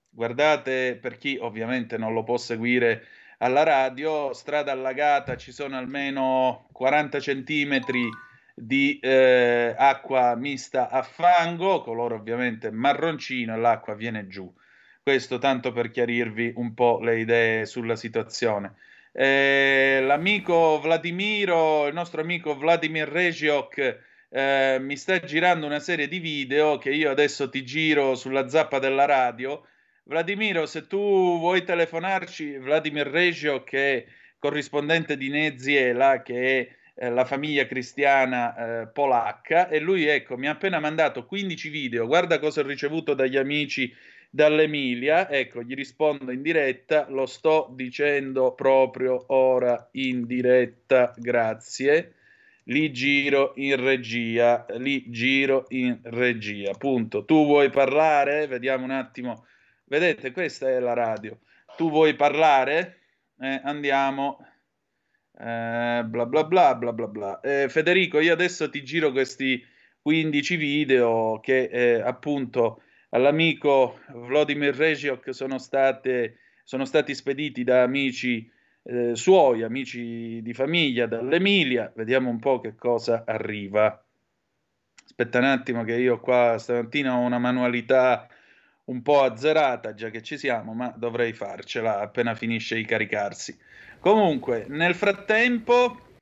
Guardate, per chi ovviamente non lo può seguire alla radio, strada allagata, ci sono almeno 40 centimetri di eh, acqua mista a fango, colore ovviamente marroncino e l'acqua viene giù. Questo tanto per chiarirvi un po' le idee sulla situazione. Eh, l'amico Vladimiro, il nostro amico Vladimir Regiok eh, mi sta girando una serie di video che io adesso ti giro sulla zappa della radio. Vladimiro, se tu vuoi telefonarci, Vladimir Regio, che è corrispondente di Neziela, che è eh, la famiglia cristiana eh, polacca, e lui, ecco, mi ha appena mandato 15 video. Guarda cosa ho ricevuto dagli amici dall'Emilia. Ecco, gli rispondo in diretta, lo sto dicendo proprio ora in diretta, grazie li giro in regia, li giro in regia. Punto. Tu vuoi parlare? Vediamo un attimo. Vedete, questa è la radio. Tu vuoi parlare? Eh, andiamo. Eh, bla bla bla bla bla bla. Eh, Federico, io adesso ti giro questi 15 video che eh, appunto all'amico Vladimir Regiok sono, state, sono stati spediti da amici eh, suoi amici di famiglia dall'Emilia, vediamo un po' che cosa arriva. Aspetta un attimo che io qua stamattina ho una manualità un po' azzerata, già che ci siamo, ma dovrei farcela appena finisce di caricarsi. Comunque, nel frattempo,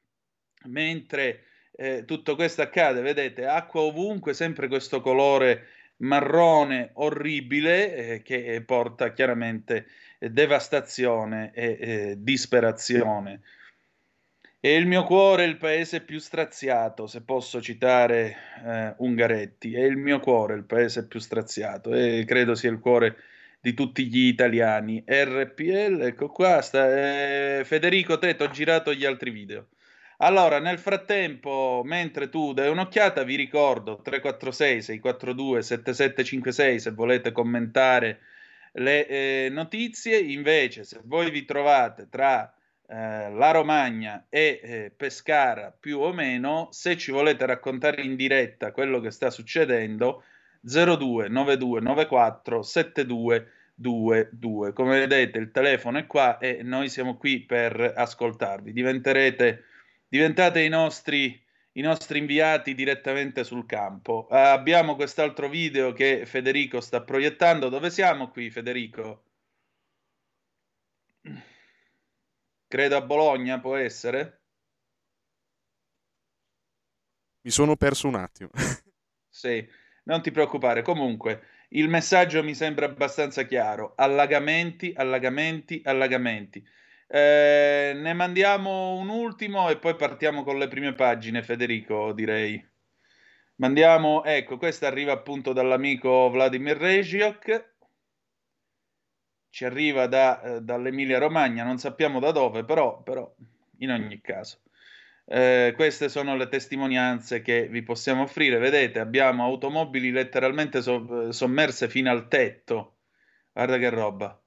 mentre eh, tutto questo accade, vedete, acqua ovunque, sempre questo colore marrone orribile eh, che porta chiaramente devastazione e eh, disperazione. E il mio cuore è il paese più straziato, se posso citare eh, Ungaretti, è il mio cuore il paese più straziato e credo sia il cuore di tutti gli italiani. RPL, ecco qua, sta, eh, Federico, te ho girato gli altri video. Allora, nel frattempo, mentre tu dai un'occhiata, vi ricordo 346 642 7756 se volete commentare le eh, notizie. Invece, se voi vi trovate tra eh, la Romagna e eh, Pescara più o meno, se ci volete raccontare in diretta quello che sta succedendo, 02 92 94 72 22. Come vedete, il telefono è qua e noi siamo qui per ascoltarvi. Diventerete, diventate i nostri i nostri inviati direttamente sul campo. Uh, abbiamo quest'altro video che Federico sta proiettando. Dove siamo qui, Federico? Credo a Bologna, può essere? Mi sono perso un attimo. sì, non ti preoccupare. Comunque, il messaggio mi sembra abbastanza chiaro. Allagamenti, allagamenti, allagamenti. Eh, ne mandiamo un ultimo e poi partiamo con le prime pagine, Federico, direi. Mandiamo, ecco, questa arriva appunto dall'amico Vladimir Regiok, ci arriva da, eh, dall'Emilia Romagna, non sappiamo da dove, però, però in ogni caso. Eh, queste sono le testimonianze che vi possiamo offrire. Vedete, abbiamo automobili letteralmente so- sommerse fino al tetto. Guarda che roba.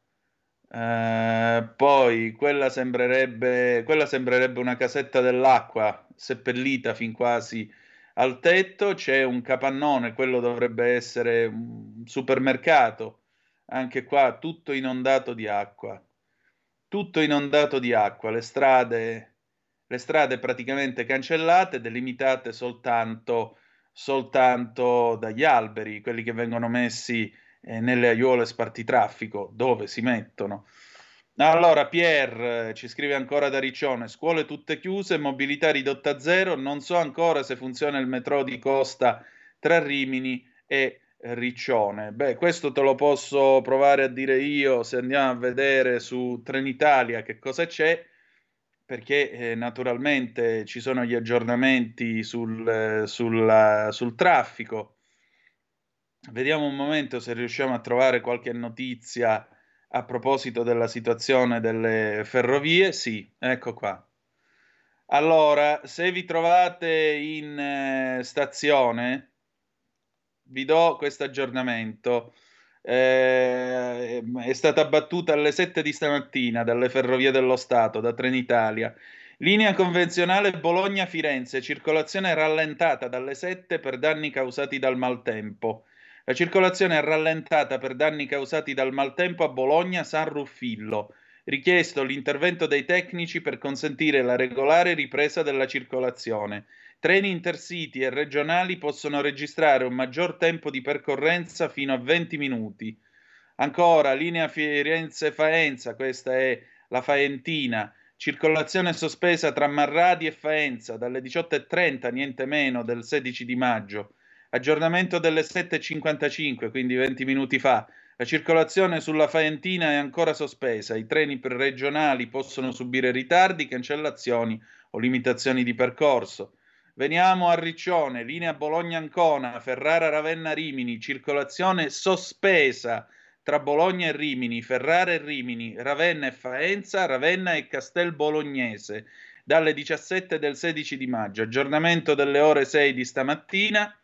Eh, poi quella sembrerebbe, quella sembrerebbe una casetta dell'acqua seppellita fin quasi al tetto. C'è un capannone, quello dovrebbe essere un supermercato. Anche qua tutto inondato di acqua. Tutto inondato di acqua, le strade, le strade praticamente cancellate, delimitate soltanto, soltanto dagli alberi, quelli che vengono messi eh, nelle aiuole spartitraffico, dove si mettono. Allora, Pier eh, ci scrive ancora da Riccione, scuole tutte chiuse, mobilità ridotta a zero, non so ancora se funziona il metro di costa tra Rimini e Riccione. Beh, questo te lo posso provare a dire io se andiamo a vedere su Trenitalia che cosa c'è, perché eh, naturalmente ci sono gli aggiornamenti sul, eh, sulla, sul traffico Vediamo un momento se riusciamo a trovare qualche notizia a proposito della situazione delle ferrovie. Sì, ecco qua. Allora, se vi trovate in eh, stazione, vi do questo aggiornamento. Eh, è stata battuta alle 7 di stamattina dalle Ferrovie dello Stato, da Trenitalia. Linea convenzionale Bologna-Firenze, circolazione rallentata dalle 7 per danni causati dal maltempo. La circolazione è rallentata per danni causati dal maltempo a Bologna San Ruffillo. Richiesto l'intervento dei tecnici per consentire la regolare ripresa della circolazione. Treni intercity e regionali possono registrare un maggior tempo di percorrenza fino a 20 minuti. Ancora, linea Firenze-Faenza, questa è la Faentina. circolazione sospesa tra Marradi e Faenza dalle 18.30, niente meno, del 16 di maggio, aggiornamento delle 7.55, quindi 20 minuti fa, la circolazione sulla Faentina è ancora sospesa, i treni regionali possono subire ritardi, cancellazioni o limitazioni di percorso. Veniamo a Riccione, linea Bologna-Ancona, Ferrara-Ravenna-Rimini, circolazione sospesa tra Bologna e Rimini, Ferrara e Rimini, Ravenna e Faenza, Ravenna e Castel Bolognese, dalle 17 del 16 di maggio. Aggiornamento delle ore 6 di stamattina.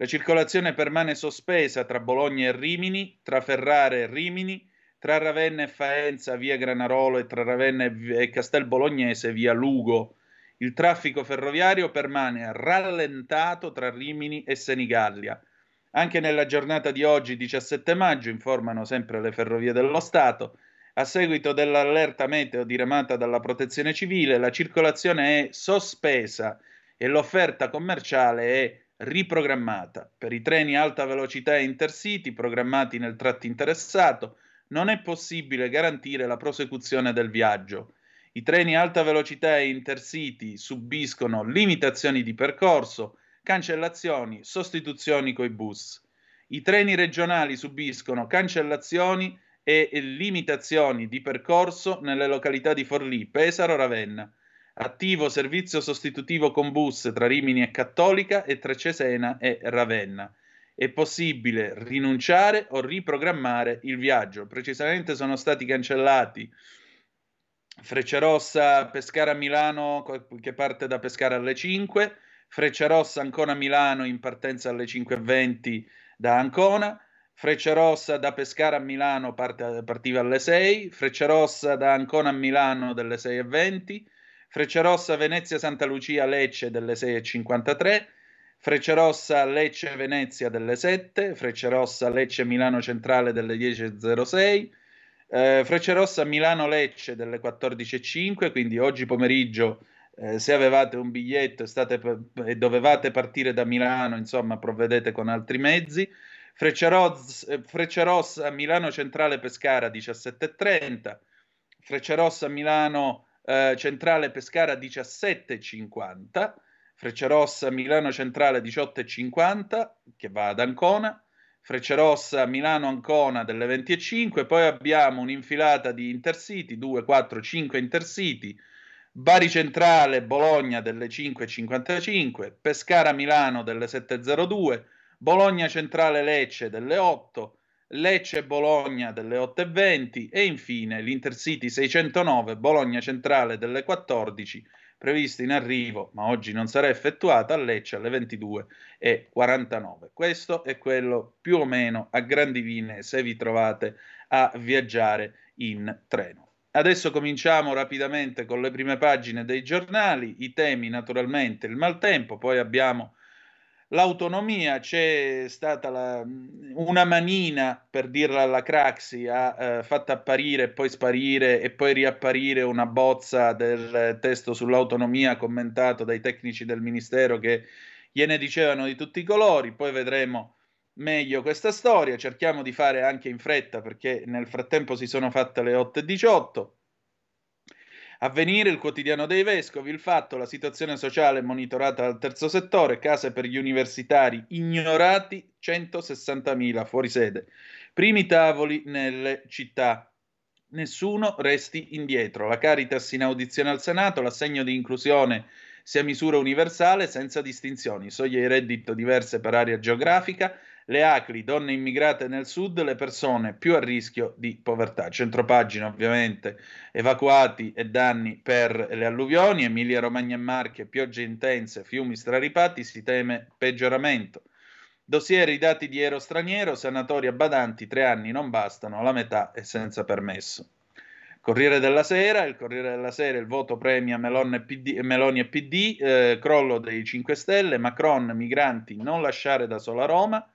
La circolazione permane sospesa tra Bologna e Rimini, tra Ferrara e Rimini, tra Ravenna e Faenza via Granarolo e tra Ravenna e Castel Bolognese via Lugo. Il traffico ferroviario permane rallentato tra Rimini e Senigallia. Anche nella giornata di oggi, 17 maggio, informano sempre le ferrovie dello Stato, a seguito dell'allerta meteo diramata dalla Protezione Civile, la circolazione è sospesa e l'offerta commerciale è riprogrammata. Per i treni alta velocità e intercity programmati nel tratto interessato non è possibile garantire la prosecuzione del viaggio. I treni alta velocità e intercity subiscono limitazioni di percorso, cancellazioni, sostituzioni coi bus. I treni regionali subiscono cancellazioni e limitazioni di percorso nelle località di Forlì, Pesaro, Ravenna. Attivo servizio sostitutivo con bus tra Rimini e Cattolica e tra Cesena e Ravenna. È possibile rinunciare o riprogrammare il viaggio. Precisamente sono stati cancellati Frecciarossa Pescara Milano che parte da Pescara alle 5, Frecciarossa Ancona Milano in partenza alle 5.20 da Ancona, Frecciarossa da Pescara a Milano parte, partiva alle 6, Frecciarossa da Ancona a Milano delle 6.20, Frecciarossa Venezia Santa Lucia Lecce delle 6.53, Frecciarossa Lecce Venezia delle 7, Frecciarossa Lecce Milano Centrale delle 10.06, eh, Frecciarossa Milano-Lecce delle 14.05, quindi oggi pomeriggio eh, se avevate un biglietto e, state, e, dovevate partire da Milano, insomma, provvedete con altri mezzi. Frecciarossa, eh, Frecciarossa Milano Centrale Pescara 17.30, Frecciarossa Milano eh, Centrale Pescara 17.50, Frecciarossa Milano Centrale 18.50 che va ad Ancona, Frecciarossa, Milano, Ancona delle 20.05, poi abbiamo un'infilata di Intercity, 2, 4, 5 Intercity, Bari Centrale, Bologna delle 5.55, Pescara, Milano delle 7.02, Bologna Centrale, Lecce delle 8, Lecce Bologna delle 8.20 e infine l'Intercity 609 Bologna Centrale delle 14 prevista in arrivo, ma oggi non sarà effettuata, a Lecce alle 22.49. Questo è quello più o meno a grandi linee se vi trovate a viaggiare in treno. Adesso cominciamo rapidamente con le prime pagine dei giornali, i temi naturalmente il maltempo, poi abbiamo l'autonomia, c'è stata la, una manina, per dirla alla Craxi, ha eh, fatto apparire e poi sparire e poi riapparire una bozza del testo sull'autonomia commentato dai tecnici del Ministero che gliene dicevano di tutti i colori, poi vedremo meglio questa storia, cerchiamo di fare anche in fretta perché nel frattempo si sono fatte le 8.18. Avvenire, il quotidiano dei vescovi, il fatto, la situazione sociale monitorata dal terzo settore, case per gli universitari ignorati, 160.000 fuori sede. Primi tavoli nelle città. Nessuno resti indietro. La Caritas in audizione al Senato, l'assegno di inclusione sia misura universale senza distinzioni, soglie di reddito diverse per area geografica, le ACLI, donne immigrate nel sud, le persone più a rischio di povertà. Centropagina ovviamente, evacuati e danni per le alluvioni, Emilia Romagna e Marche, piogge intense, fiumi straripati, si teme peggioramento. Dossier i dati di ero straniero, sanatoria badanti, tre anni non bastano, la metà è senza permesso. Corriere della Sera, il Corriere della Sera, il voto premia Meloni e PD, Meloni e PD eh, crollo dei 5 Stelle, Macron, migranti, non lasciare da sola Roma,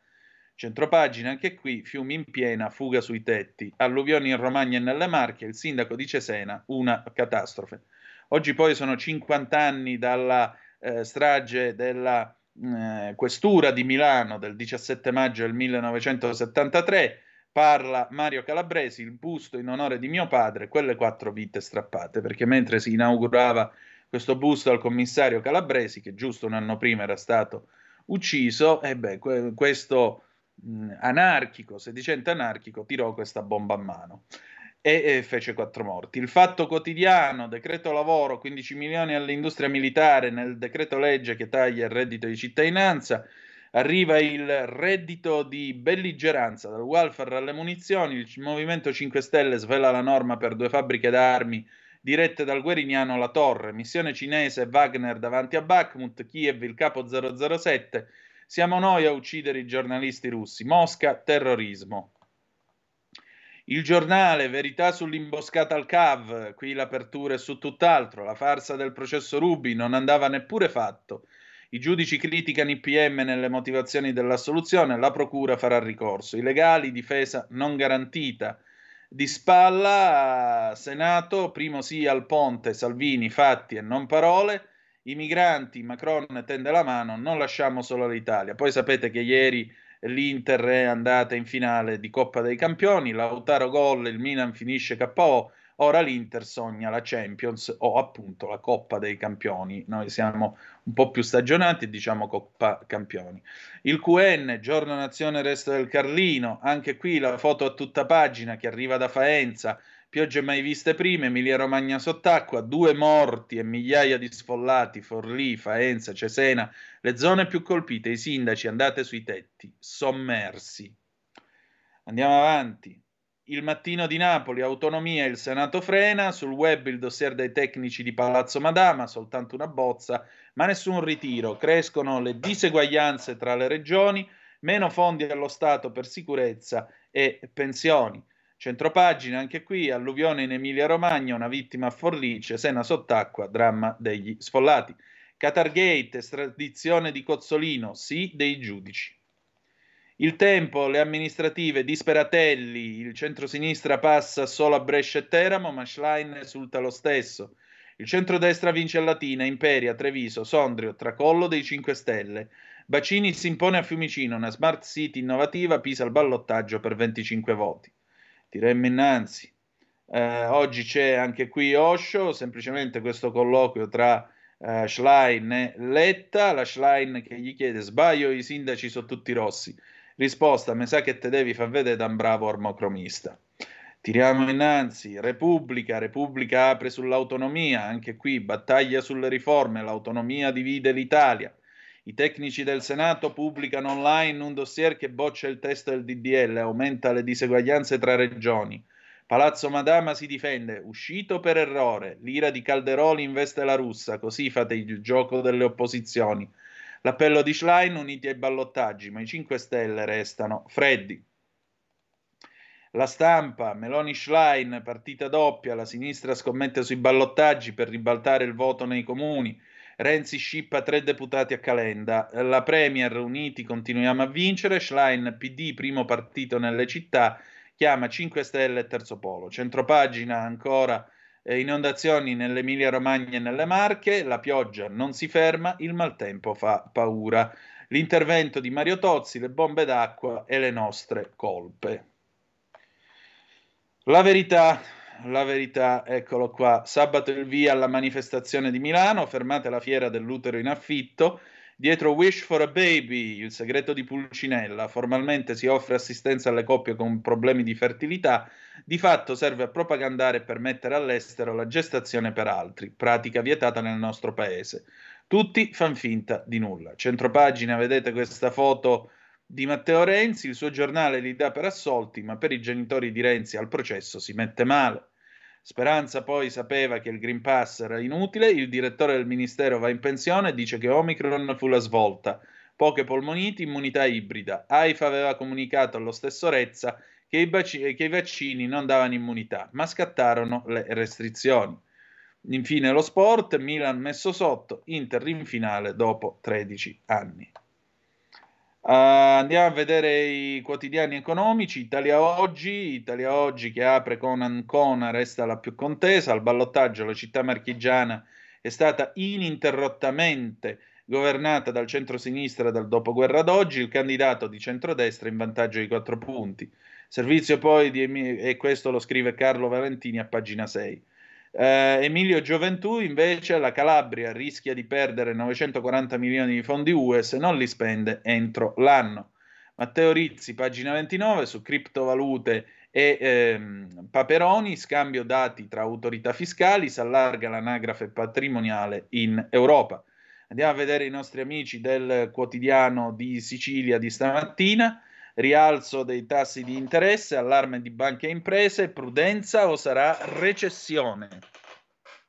Centropagina, anche qui, fiumi in piena, fuga sui tetti, alluvioni in Romagna e nelle Marche, il sindaco di Cesena, una catastrofe. Oggi poi sono 50 anni dalla eh, strage della eh, questura di Milano del 17 maggio del 1973, parla Mario Calabresi, il busto in onore di mio padre, quelle quattro vite strappate, perché mentre si inaugurava questo busto al commissario Calabresi, che giusto un anno prima era stato ucciso, e beh, questo mh, anarchico, sedicente anarchico, tirò questa bomba a mano e, e fece quattro morti. Il fatto quotidiano, decreto lavoro, 15 milioni all'industria militare nel decreto legge che taglia il reddito di cittadinanza, arriva il reddito di belligeranza, dal welfare alle munizioni, il Movimento 5 Stelle svela la norma per due fabbriche d'armi dirette dal gueriniano La Torre, missione cinese Wagner davanti a Bakhmut, Kiev il capo 007, siamo noi a uccidere i giornalisti russi, Mosca, terrorismo. Il giornale, verità sull'imboscata al CAV, qui l'apertura è su tutt'altro, la farsa del processo Rubi non andava neppure fatto. I giudici criticano i PM nelle motivazioni della soluzione, la procura farà ricorso. I legali, difesa non garantita. Di spalla, Senato, primo sì al ponte, Salvini, fatti e non parole. I migranti, Macron tende la mano, non lasciamo solo l'Italia. Poi sapete che ieri l'Inter è andata in finale di Coppa dei Campioni, Lautaro gol, il Milan finisce KO, ora l'Inter sogna la Champions o appunto la Coppa dei Campioni. Noi siamo un po' più stagionati e diciamo Coppa Campioni. Il QN, Giorno Nazione Resto del Carlino, anche qui la foto a tutta pagina che arriva da Faenza, piogge mai viste prima, Emilia Romagna sott'acqua, due morti e migliaia di sfollati, Forlì, Faenza, Cesena, le zone più colpite, i sindaci andate sui tetti, sommersi. Andiamo avanti. Il mattino di Napoli, autonomia, il Senato frena, sul web il dossier dei tecnici di Palazzo Madama, soltanto una bozza, ma nessun ritiro, crescono le diseguaglianze tra le regioni, meno fondi allo Stato per sicurezza e pensioni. Centropagina, anche qui, alluvione in Emilia-Romagna, una vittima a Forlice, Sena sott'acqua, dramma degli sfollati. Qatargate, estradizione di Cozzolino, sì dei giudici. Il tempo, le amministrative, disperatelli, il centrosinistra passa solo a Brescia e Teramo, ma Schlein esulta lo stesso. Il centrodestra vince a Latina, Imperia, Treviso, Sondrio, Tracollo dei 5 Stelle. Bacini si impone a Fiumicino, una smart city innovativa, Pisa al ballottaggio per 25 voti tiremmo innanzi. Eh, oggi c'è anche qui Osho, semplicemente questo colloquio tra eh, Schlein e Letta, la Schlein che gli chiede sbaglio i sindaci sono tutti rossi. Risposta, mi sa che te devi far vedere da un bravo ormocromista. Tiriamo innanzi, Repubblica, Repubblica apre sull'autonomia, anche qui battaglia sulle riforme, l'autonomia divide l'Italia. I tecnici del Senato pubblicano online un dossier che boccia il testo del DDL, aumenta le diseguaglianze tra regioni. Palazzo Madama si difende, uscito per errore. L'ira di Calderoli investe la russa, così fate il gioco delle opposizioni. L'appello di Schlein uniti ai ballottaggi, ma i 5 Stelle restano freddi. La stampa, Meloni Schlein, partita doppia, la sinistra scommette sui ballottaggi per ribaltare il voto nei comuni. Renzi scippa tre deputati a Calenda. La Premier, uniti, continuiamo a vincere. Schlein, PD, primo partito nelle città, chiama 5 Stelle e Terzo Polo. Centropagina ancora eh, inondazioni nell'Emilia Romagna e nelle Marche. La pioggia non si ferma, il maltempo fa paura. L'intervento di Mario Tozzi, le bombe d'acqua e le nostre colpe. La verità la verità, eccolo qua. Sabato il via alla manifestazione di Milano, fermate la fiera dell'utero in affitto. Dietro Wish for a Baby, il segreto di Pulcinella, formalmente si offre assistenza alle coppie con problemi di fertilità, di fatto serve a propagandare e permettere all'estero la gestazione per altri, pratica vietata nel nostro paese. Tutti fan finta di nulla. Centropagina, vedete questa foto di Matteo Renzi, il suo giornale li dà per assolti, ma per i genitori di Renzi al processo si mette male. Speranza poi sapeva che il Green Pass era inutile, il direttore del ministero va in pensione e dice che Omicron fu la svolta. Poche polmoniti, immunità ibrida. AIFA aveva comunicato allo stesso Rezza che i, baci- che i vaccini non davano immunità, ma scattarono le restrizioni. Infine lo sport, Milan messo sotto, Inter in finale dopo 13 anni. Uh, andiamo a vedere i quotidiani economici. Italia Oggi, Italia Oggi che apre con Ancona resta la più contesa. Al ballottaggio la città marchigiana è stata ininterrottamente governata dal centro-sinistra dal dopoguerra ad oggi, il candidato di centrodestra in vantaggio di quattro punti. Servizio poi di, e questo lo scrive Carlo Valentini a pagina 6. Eh, Emilio Gioventù invece la Calabria rischia di perdere 940 milioni di fondi UE se non li spende entro l'anno. Matteo Rizzi, pagina 29, su criptovalute e ehm, Paperoni, scambio dati tra autorità fiscali, si allarga l'anagrafe patrimoniale in Europa. Andiamo a vedere i nostri amici del quotidiano di Sicilia di stamattina. Rialzo dei tassi di interesse, allarme di banche e imprese, prudenza o sarà recessione?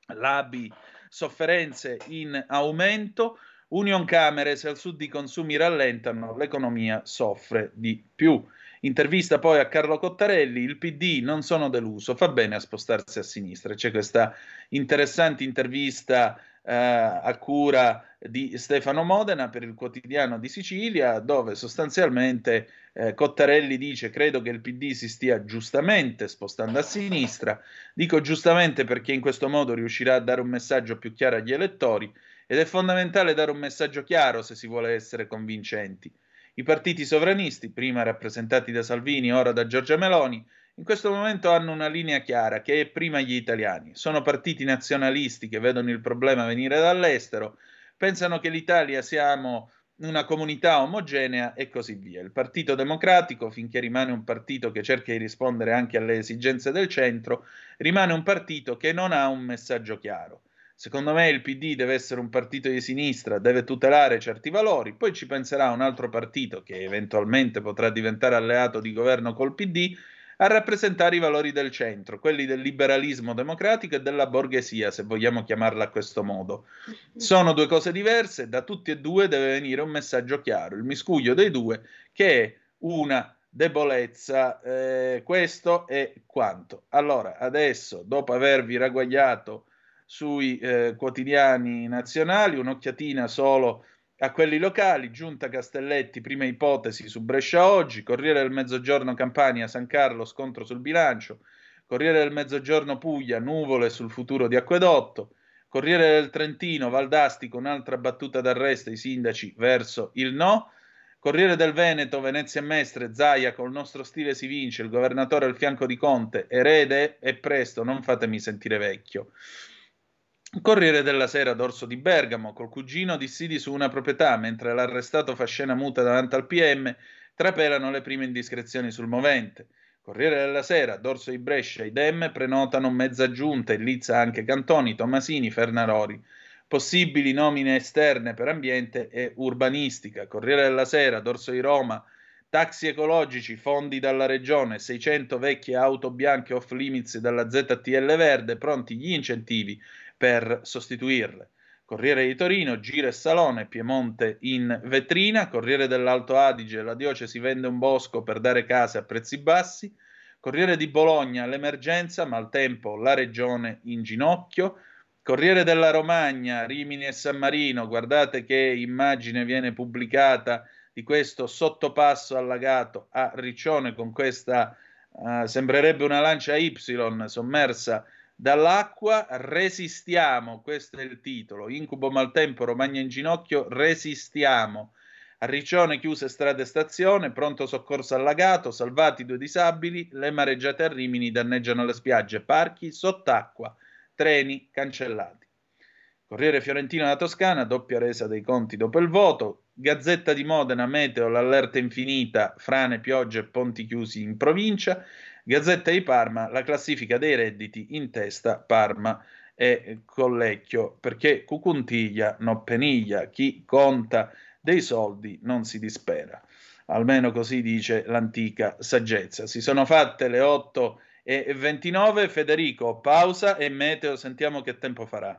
L'ABI, sofferenze in aumento, Union Camere, se al sud i consumi rallentano, l'economia soffre di più. Intervista poi a Carlo Cottarelli, il PD non sono deluso, fa bene a spostarsi a sinistra. C'è questa interessante intervista eh, a cura di Stefano Modena per il quotidiano di Sicilia, dove sostanzialmente eh, Cottarelli dice credo che il PD si stia giustamente spostando a sinistra, dico giustamente perché in questo modo riuscirà a dare un messaggio più chiaro agli elettori ed è fondamentale dare un messaggio chiaro se si vuole essere convincenti. I partiti sovranisti, prima rappresentati da Salvini, ora da Giorgia Meloni, in questo momento hanno una linea chiara che è prima gli italiani. Sono partiti nazionalisti che vedono il problema venire dall'estero, pensano che l'Italia siamo una comunità omogenea e così via. Il Partito Democratico, finché rimane un partito che cerca di rispondere anche alle esigenze del centro, rimane un partito che non ha un messaggio chiaro. Secondo me il PD deve essere un partito di sinistra, deve tutelare certi valori, poi ci penserà un altro partito che eventualmente potrà diventare alleato di governo col PD a rappresentare i valori del centro, quelli del liberalismo democratico e della borghesia, se vogliamo chiamarla a questo modo. Sono due cose diverse, da tutti e due deve venire un messaggio chiaro, il miscuglio dei due che è una debolezza, eh, questo è quanto. Allora, adesso, dopo avervi ragguagliato sui eh, quotidiani nazionali, un'occhiatina solo a quelli locali, Giunta Castelletti, prima ipotesi su Brescia oggi, Corriere del Mezzogiorno Campania, San Carlo, scontro sul bilancio, Corriere del Mezzogiorno Puglia, nuvole sul futuro di Acquedotto, Corriere del Trentino, Valdasti con un'altra battuta d'arresto i sindaci verso il no, Corriere del Veneto, Venezia e Mestre, Zaia, col nostro stile si vince, il governatore al fianco di Conte, erede e presto, non fatemi sentire vecchio. Corriere della Sera d'Orso di Bergamo, col cugino dissidi su una proprietà, mentre l'arrestato fa scena muta davanti al PM, trapelano le prime indiscrezioni sul movente. Corriere della Sera, Dorso di Brescia, i Dem prenotano mezza giunta, in lizza anche Cantoni, Tomasini, Fernarori. Possibili nomine esterne per ambiente e urbanistica. Corriere della Sera, Dorso di Roma, taxi ecologici, fondi dalla regione, 600 vecchie auto bianche off limits dalla ZTL Verde, pronti gli incentivi per sostituirle. Corriere di Torino, Gira e Salone, Piemonte in vetrina, Corriere dell'Alto Adige, la diocesi vende un bosco per dare case a prezzi bassi, Corriere di Bologna, l'emergenza, maltempo, la regione in ginocchio, Corriere della Romagna, Rimini e San Marino, guardate che immagine viene pubblicata di questo sottopasso allagato a Riccione con questa, uh, sembrerebbe una lancia Y sommersa dall'acqua resistiamo, questo è il titolo, incubo maltempo, Romagna in ginocchio, resistiamo. A Riccione chiuse strade e stazione, pronto soccorso allagato, salvati due disabili, le mareggiate a Rimini danneggiano le spiagge, parchi sott'acqua, treni cancellati. Corriere Fiorentino da Toscana, doppia resa dei conti dopo il voto, Gazzetta di Modena, Meteo, l'allerta infinita, frane, piogge e ponti chiusi in provincia, Gazzetta di Parma, la classifica dei redditi in testa Parma e Collecchio, perché Cucuntiglia non peniglia, chi conta dei soldi non si dispera. Almeno così dice l'antica saggezza. Si sono fatte le 8 e 29, Federico, pausa e meteo, sentiamo che tempo farà.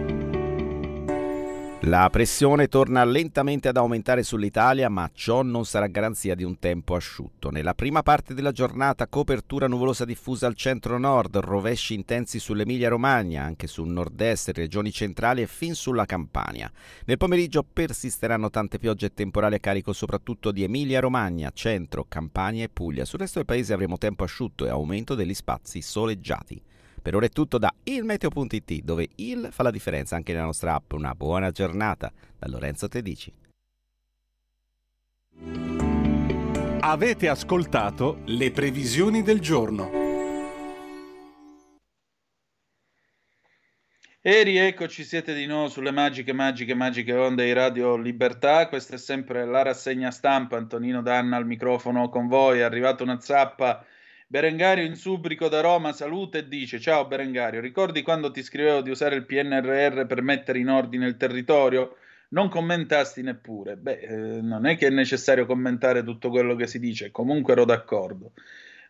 La pressione torna lentamente ad aumentare sull'Italia, ma ciò non sarà garanzia di un tempo asciutto. Nella prima parte della giornata copertura nuvolosa diffusa al centro-nord, rovesci intensi sull'Emilia-Romagna, anche sul nord-est, regioni centrali e fin sulla Campania. Nel pomeriggio persisteranno tante piogge temporali a carico soprattutto di Emilia-Romagna, centro, Campania e Puglia. Sul resto del paese avremo tempo asciutto e aumento degli spazi soleggiati. Per ora è tutto da ilmeteo.it, dove il fa la differenza anche nella nostra app. Una buona giornata da Lorenzo Tedici. Avete ascoltato le previsioni del giorno. E rieccoci, siete di nuovo sulle magiche, magiche, magiche onde di Radio Libertà. Questa è sempre la rassegna stampa. Antonino Danna al microfono con voi. È arrivata una zappa Berengario in subrico da Roma saluta e dice: Ciao Berengario, ricordi quando ti scrivevo di usare il PNRR per mettere in ordine il territorio? Non commentasti neppure. Beh, eh, non è che è necessario commentare tutto quello che si dice, comunque ero d'accordo.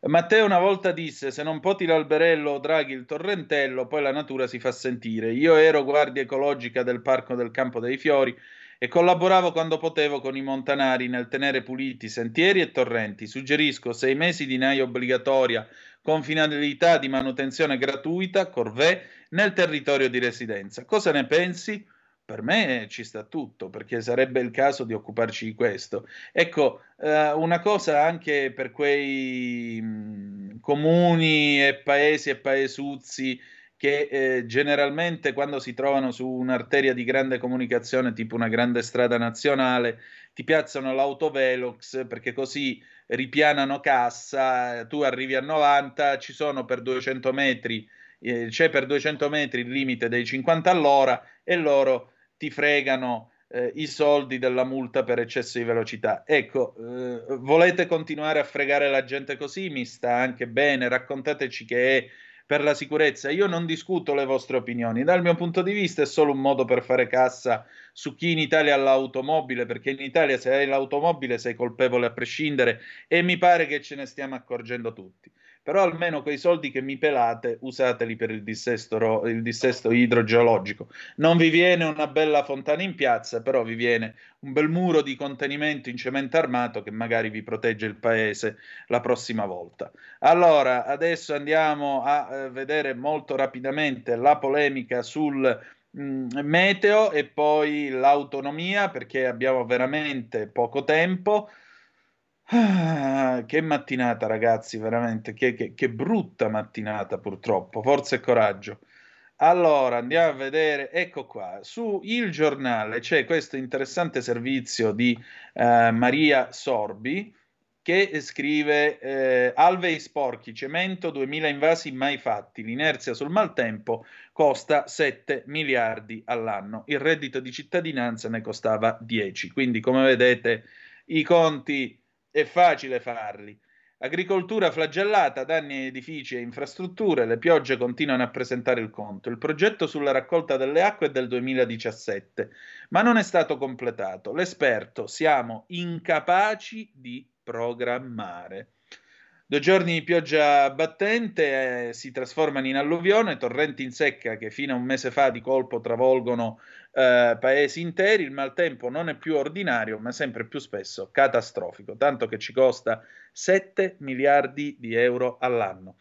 Matteo una volta disse: Se non poti l'alberello o draghi il torrentello, poi la natura si fa sentire. Io ero guardia ecologica del Parco del Campo dei Fiori e collaboravo quando potevo con i montanari nel tenere puliti sentieri e torrenti. Suggerisco sei mesi di naia obbligatoria con finalità di manutenzione gratuita, corvée, nel territorio di residenza. Cosa ne pensi? Per me ci sta tutto, perché sarebbe il caso di occuparci di questo. Ecco, eh, una cosa anche per quei mh, mm, comuni e paesi e paesuzzi che eh, generalmente quando si trovano su un'arteria di grande comunicazione, tipo una grande strada nazionale, ti piazzano l'autovelox perché così ripianano cassa, tu arrivi a 90, ci sono per 200 metri, eh, c'è per 200 metri il limite dei 50 all'ora e loro ti fregano eh, i soldi della multa per eccesso di velocità. Ecco, eh, volete continuare a fregare la gente così? Mi sta anche bene, raccontateci che è per la sicurezza. Io non discuto le vostre opinioni, dal mio punto di vista è solo un modo per fare cassa su chi in Italia ha l'automobile, perché in Italia se hai l'automobile sei colpevole a prescindere e mi pare che ce ne stiamo accorgendo tutti però almeno quei soldi che mi pelate usateli per il dissesto, il dissesto idrogeologico. Non vi viene una bella fontana in piazza, però vi viene un bel muro di contenimento in cemento armato che magari vi protegge il paese la prossima volta. Allora, adesso andiamo a eh, vedere molto rapidamente la polemica sul mm, meteo e poi l'autonomia perché abbiamo veramente poco tempo. Ah, che mattinata, ragazzi, veramente, che, che, che, brutta mattinata purtroppo, forza e coraggio. Allora, andiamo a vedere, ecco qua, su Il Giornale c'è questo interessante servizio di eh, Maria Sorbi che scrive eh, Alvei sporchi, cemento 2000 invasi mai fatti, l'inerzia sul maltempo costa 7 miliardi all'anno, il reddito di cittadinanza ne costava 10, quindi come vedete i conti è facile farli. Agricoltura flagellata, danni a edifici e infrastrutture, le piogge continuano a presentare il conto. Il progetto sulla raccolta delle acque è del 2017, ma non è stato completato. L'esperto, siamo incapaci di programmare. Due giorni di pioggia battente eh, si trasformano in alluvione, torrenti in secca che fino a un mese fa di colpo travolgono eh, paesi interi. Il maltempo non è più ordinario, ma sempre più spesso catastrofico, tanto che ci costa 7 miliardi di euro all'anno.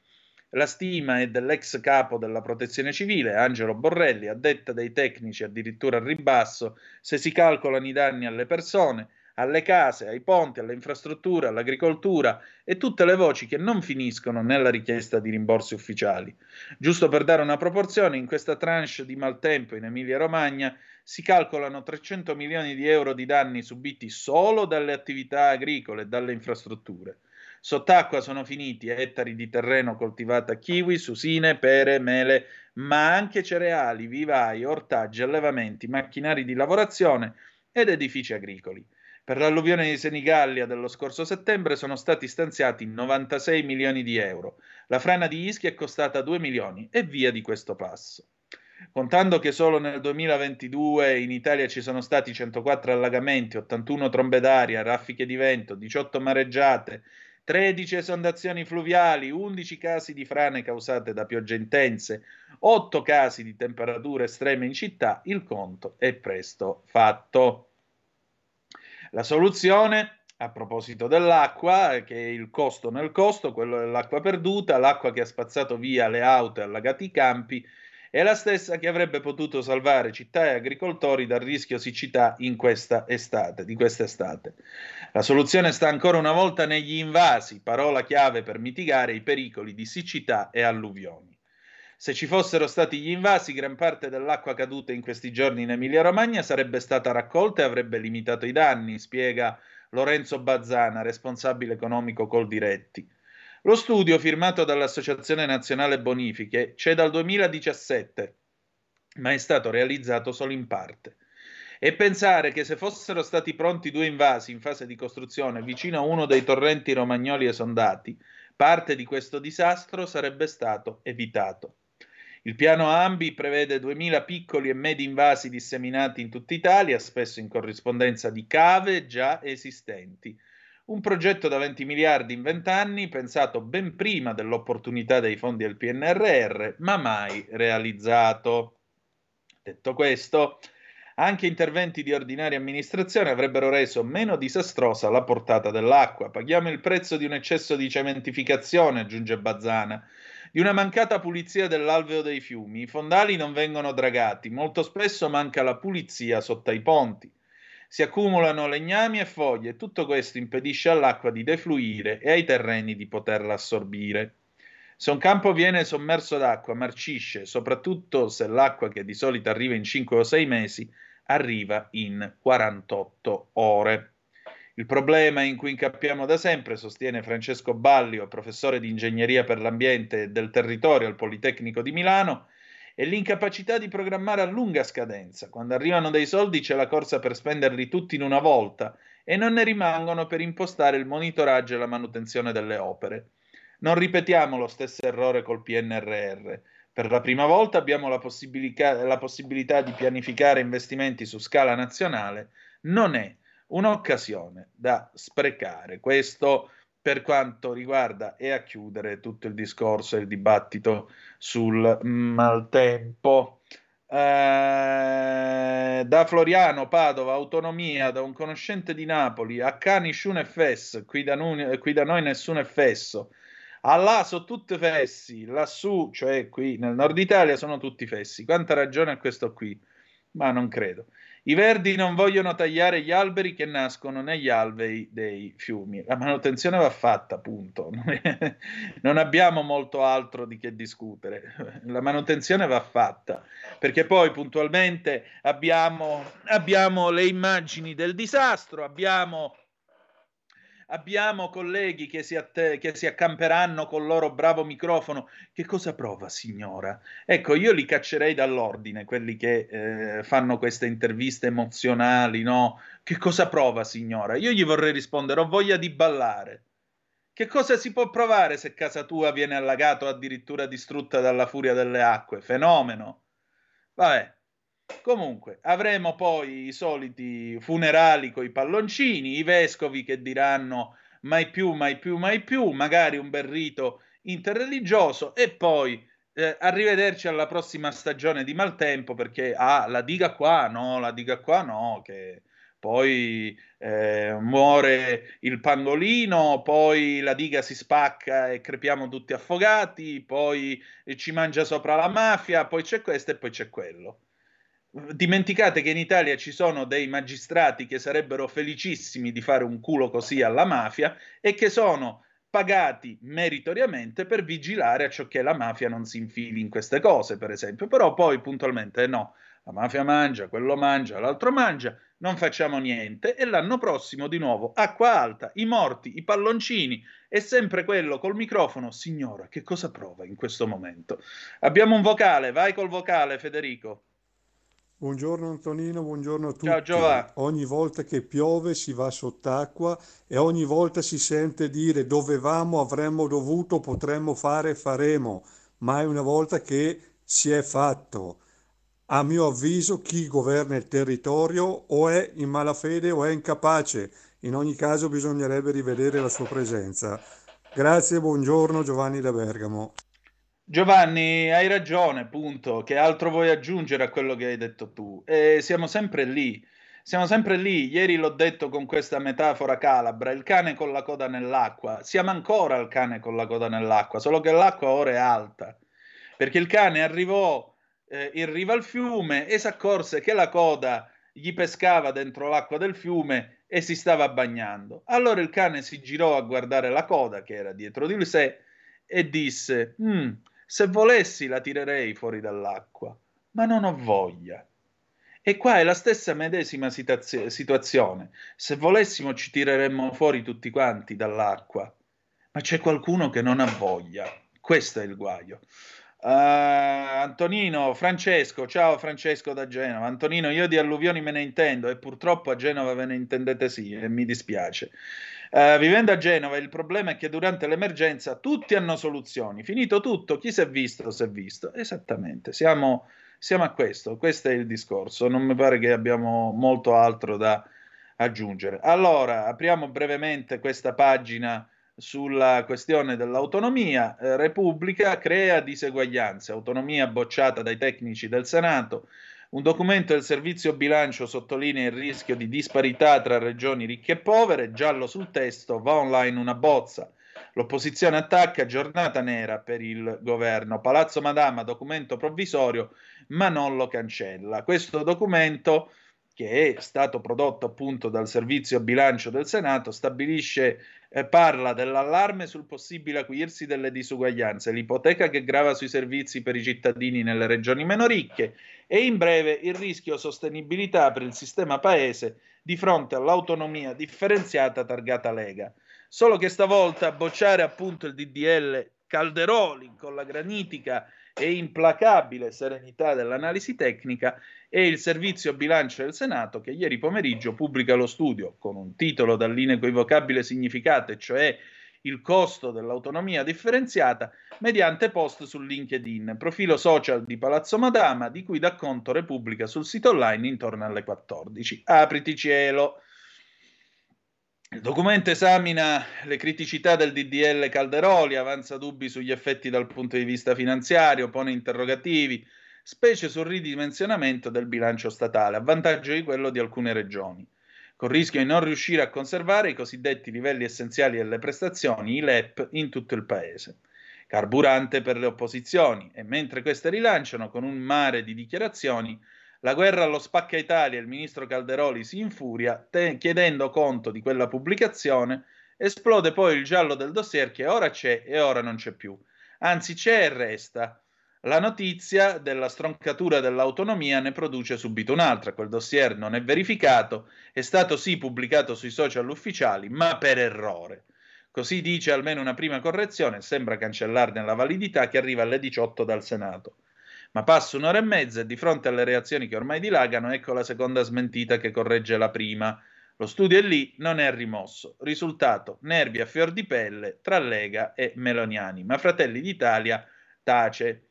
La stima è dell'ex capo della protezione civile, Angelo Borrelli, a detta dei tecnici addirittura al ribasso, se si calcolano i danni alle persone, alle case, ai ponti, alle infrastrutture, all'agricoltura e tutte le voci che non finiscono nella richiesta di rimborsi ufficiali. Giusto per dare una proporzione, in questa tranche di maltempo in Emilia-Romagna si calcolano 300 milioni di euro di danni subiti solo dalle attività agricole e dalle infrastrutture. Sott'acqua sono finiti ettari di terreno coltivata kiwi, susine, pere, mele, ma anche cereali, vivai, ortaggi, allevamenti, macchinari di lavorazione ed edifici agricoli. Per l'alluvione di Senigallia dello scorso settembre sono stati stanziati 96 milioni di euro. La frana di Ischia è costata 2 milioni e via di questo passo. Contando che solo nel 2022 in Italia ci sono stati 104 allagamenti, 81 trombe d'aria, raffiche di vento, 18 mareggiate, 13 esondazioni fluviali, 11 casi di frane causate da piogge intense, 8 casi di temperature estreme in città, il conto è presto fatto. La soluzione, a proposito dell'acqua, che è il costo nel costo, quello dell'acqua perduta, l'acqua che ha spazzato via le auto e allagati i campi, è la stessa che avrebbe potuto salvare città e agricoltori dal rischio siccità in questa estate, di quest'estate. La soluzione sta ancora una volta negli invasi, parola chiave per mitigare i pericoli di siccità e alluvioni. Se ci fossero stati gli invasi, gran parte dell'acqua caduta in questi giorni in Emilia-Romagna sarebbe stata raccolta e avrebbe limitato i danni, spiega Lorenzo Bazzana, responsabile economico col Diretti. Lo studio firmato dall'Associazione Nazionale Bonifiche c'è dal 2017, ma è stato realizzato solo in parte. E pensare che se fossero stati pronti due invasi in fase di costruzione vicino a uno dei torrenti romagnoli esondati, parte di questo disastro sarebbe stato evitato. Il piano AMBI prevede 2.000 piccoli e medi invasi disseminati in tutta Italia, spesso in corrispondenza di cave già esistenti un progetto da 20 miliardi in 20 anni, pensato ben prima dell'opportunità dei fondi del PNRR, ma mai realizzato. Detto questo, anche interventi di ordinaria amministrazione avrebbero reso meno disastrosa la portata dell'acqua. Paghiamo il prezzo di un eccesso di cementificazione, aggiunge Bazzana, di una mancata pulizia dell'alveo dei fiumi. I fondali non vengono dragati, molto spesso manca la pulizia sotto ai ponti si accumulano legnami e foglie e tutto questo impedisce all'acqua di defluire e ai terreni di poterla assorbire. Se un campo viene sommerso d'acqua, marcisce, soprattutto se l'acqua che di solito arriva in 5 o 6 mesi arriva in 48 ore. Il problema in cui incappiamo da sempre, sostiene Francesco Ballio, professore di ingegneria per l'ambiente e del territorio al Politecnico di Milano, e l'incapacità di programmare a lunga scadenza. Quando arrivano dei soldi c'è la corsa per spenderli tutti in una volta e non ne rimangono per impostare il monitoraggio e la manutenzione delle opere. Non ripetiamo lo stesso errore col PNRR. Per la prima volta abbiamo la possibilità, la possibilità di pianificare investimenti su scala nazionale. Non è un'occasione da sprecare. Questo per quanto riguarda e a chiudere tutto il discorso e il dibattito sul maltempo. Eh, da Floriano, Padova, autonomia, da un conoscente di Napoli, a Cani Shun Fes, qui da, noi, qui da noi nessuno è fesso. A là sono tutte fessi, lassù, cioè qui nel nord Italia, sono tutti fessi. Quanta ragione ha questo qui? Ma non credo. I verdi non vogliono tagliare gli alberi che nascono negli alvei dei fiumi. La manutenzione va fatta, punto. Non abbiamo molto altro di che discutere. La manutenzione va fatta, perché poi puntualmente abbiamo, abbiamo le immagini del disastro, abbiamo abbiamo colleghi che si, att- che si accamperanno col loro bravo microfono. Che cosa prova, signora? Ecco, io li caccerei dall'ordine, quelli che eh, fanno queste interviste emozionali, no? Che cosa prova, signora? Io gli vorrei rispondere, ho voglia di ballare. Che cosa si può provare se casa tua viene allagata o addirittura distrutta dalla furia delle acque? Fenomeno. Vabbè, Comunque, avremo poi i soliti funerali con i palloncini, i vescovi che diranno mai più, mai più, mai più, magari un bel rito interreligioso e poi eh, arrivederci alla prossima stagione di maltempo perché ah, la diga qua no, la diga qua no, che poi eh, muore il pangolino, poi la diga si spacca e crepiamo tutti affogati, poi ci mangia sopra la mafia, poi c'è questo e poi c'è quello. Dimenticate che in Italia ci sono dei magistrati che sarebbero felicissimi di fare un culo così alla mafia e che sono pagati meritoriamente per vigilare a ciò che la mafia non si infili in queste cose, per esempio. Però poi puntualmente no, la mafia mangia, quello mangia, l'altro mangia, non facciamo niente e l'anno prossimo di nuovo acqua alta, i morti, i palloncini e sempre quello col microfono. Signora, che cosa prova in questo momento? Abbiamo un vocale, vai col vocale Federico. Buongiorno Antonino, buongiorno a tutti. Ciao Giovanni. Ogni volta che piove si va sott'acqua e ogni volta si sente dire dovevamo, avremmo dovuto, potremmo fare, faremo. Mai una volta che si è fatto. A mio avviso chi governa il territorio o è in malafede o è incapace. In ogni caso bisognerebbe rivedere la sua presenza. Grazie, buongiorno Giovanni da Bergamo. Giovanni, hai ragione, punto. Che altro vuoi aggiungere a quello che hai detto tu? E siamo sempre lì. Siamo sempre lì. Ieri l'ho detto con questa metafora calabra, il cane con la coda nell'acqua. Siamo ancora al cane con la coda nell'acqua, solo che l'acqua ora è alta. Perché il cane arrivò eh, in riva al fiume e si accorse che la coda gli pescava dentro l'acqua del fiume e si stava bagnando. Allora il cane si girò a guardare la coda che era dietro di sé e disse: mm, se volessi la tirerei fuori dall'acqua, ma non ho voglia. E qua è la stessa medesima situazio- situazione. Se volessimo ci tireremmo fuori tutti quanti dall'acqua, ma c'è qualcuno che non ha voglia. Questo è il guaio. Uh, Antonino, Francesco, ciao Francesco da Genova. Antonino, io di alluvioni me ne intendo e purtroppo a Genova ve ne intendete sì e mi dispiace. Uh, vivendo a Genova, il problema è che durante l'emergenza tutti hanno soluzioni. Finito tutto, chi si è visto, si è visto. Esattamente, siamo, siamo a questo. Questo è il discorso. Non mi pare che abbiamo molto altro da aggiungere. Allora, apriamo brevemente questa pagina sulla questione dell'autonomia. Eh, Repubblica crea diseguaglianze, autonomia bocciata dai tecnici del Senato. Un documento del servizio bilancio sottolinea il rischio di disparità tra regioni ricche e povere, giallo sul testo, va online una bozza. L'opposizione attacca giornata nera per il governo. Palazzo Madama, documento provvisorio, ma non lo cancella. Questo documento, che è stato prodotto appunto dal servizio bilancio del Senato, stabilisce eh, parla dell'allarme sul possibile acuirsi delle disuguaglianze, l'ipoteca che grava sui servizi per i cittadini nelle regioni meno ricche e in breve il rischio sostenibilità per il sistema paese di fronte all'autonomia differenziata targata Lega. Solo che stavolta a bocciare appunto il DDL Calderoli con la granitica e implacabile serenità dell'analisi tecnica e il servizio bilancio del Senato che ieri pomeriggio pubblica lo studio con un titolo dall'inequivocabile significato, cioè il costo dell'autonomia differenziata, mediante post su LinkedIn, profilo social di Palazzo Madama, di cui dà conto Repubblica sul sito online intorno alle 14. Apriti cielo! Il documento esamina le criticità del DDL Calderoli, avanza dubbi sugli effetti dal punto di vista finanziario, pone interrogativi, specie sul ridimensionamento del bilancio statale, a vantaggio di quello di alcune regioni, con rischio di non riuscire a conservare i cosiddetti livelli essenziali delle prestazioni, i LEP, in tutto il paese. Carburante per le opposizioni, e mentre queste rilanciano con un mare di dichiarazioni, la guerra allo spacca Italia, il ministro Calderoli si infuria te- chiedendo conto di quella pubblicazione, esplode poi il giallo del dossier che ora c'è e ora non c'è più. Anzi c'è e resta. La notizia della stroncatura dell'autonomia ne produce subito un'altra. Quel dossier non è verificato, è stato sì pubblicato sui social ufficiali, ma per errore. Così dice almeno una prima correzione, sembra cancellarne la validità che arriva alle 18 dal Senato. Ma passa un'ora e mezza e di fronte alle reazioni che ormai dilagano, ecco la seconda smentita che corregge la prima. Lo studio è lì, non è rimosso. Risultato: nervi a fior di pelle tra Lega e Meloniani. Ma Fratelli d'Italia tace.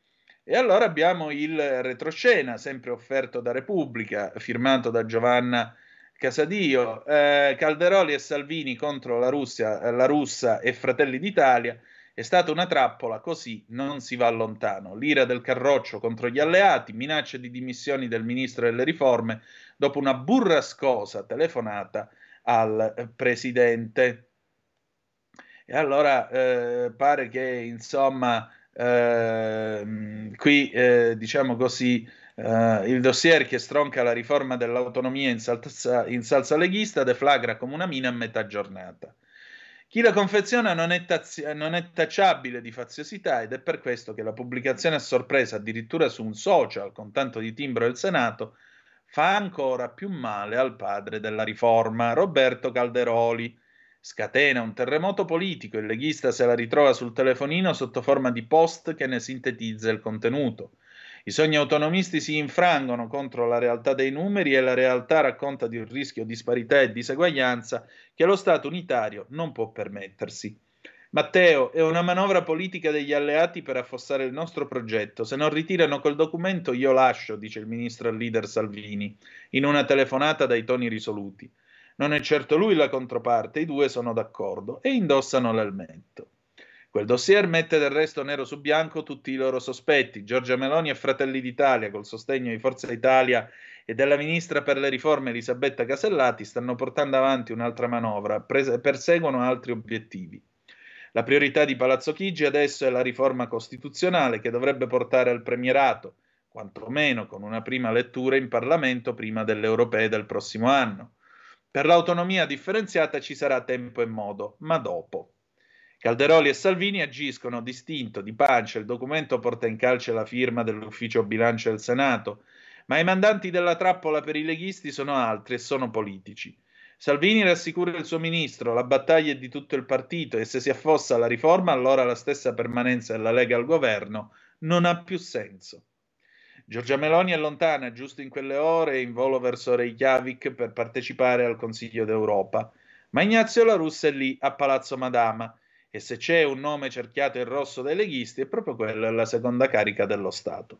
E allora abbiamo il retroscena, sempre offerto da Repubblica, firmato da Giovanna Casadio, eh, Calderoli e Salvini contro la, Russia, la russa e Fratelli d'Italia. È stata una trappola, così non si va lontano. L'ira del Carroccio contro gli alleati, minacce di dimissioni del ministro delle riforme dopo una burrascosa telefonata al presidente. E allora eh, pare che insomma eh, qui eh, diciamo così Uh, il dossier che stronca la riforma dell'autonomia in salsa, in salsa leghista deflagra come una mina a metà giornata. Chi la confeziona non è, taz- non è, tacciabile di faziosità ed è per questo che la pubblicazione a sorpresa addirittura su un social con tanto di timbro del Senato fa ancora più male al padre della riforma, Roberto Calderoli. Scatena un terremoto politico, il leghista se la ritrova sul telefonino sotto forma di post che ne sintetizza il contenuto. I sogni autonomisti si infrangono contro la realtà dei numeri e la realtà racconta di un rischio disparità e diseguaglianza che lo Stato unitario non può permettersi. Matteo, è una manovra politica degli alleati per affossare il nostro progetto. Se non ritirano quel documento io lascio, dice il ministro al leader Salvini, in una telefonata dai toni risoluti. Non è certo lui la controparte, i due sono d'accordo e indossano l'elmetto. Quel dossier mette del resto nero su bianco tutti i loro sospetti. Giorgia Meloni e Fratelli d'Italia, col sostegno di Forza Italia e della ministra per le riforme Elisabetta Casellati, stanno portando avanti un'altra manovra, prese, perseguono altri obiettivi. La priorità di Palazzo Chigi adesso è la riforma costituzionale che dovrebbe portare al premierato, quantomeno con una prima lettura in Parlamento prima delle europee del prossimo anno. Per l'autonomia differenziata ci sarà tempo e modo, ma dopo. Calderoli e Salvini agiscono distinto, di pancia, il documento porta in calce la firma dell'ufficio bilancio del Senato, ma i mandanti della trappola per i leghisti sono altri e sono politici. Salvini rassicura il suo ministro, la battaglia è di tutto il partito e se si affossa la riforma allora la stessa permanenza della Lega al governo non ha più senso. Giorgia Meloni è lontana, giusto in quelle ore, in volo verso Reykjavik per partecipare al Consiglio d'Europa, ma Ignazio La Russa è lì a Palazzo Madama e se c'è un nome cerchiato in rosso dai leghisti è proprio quello della seconda carica dello Stato.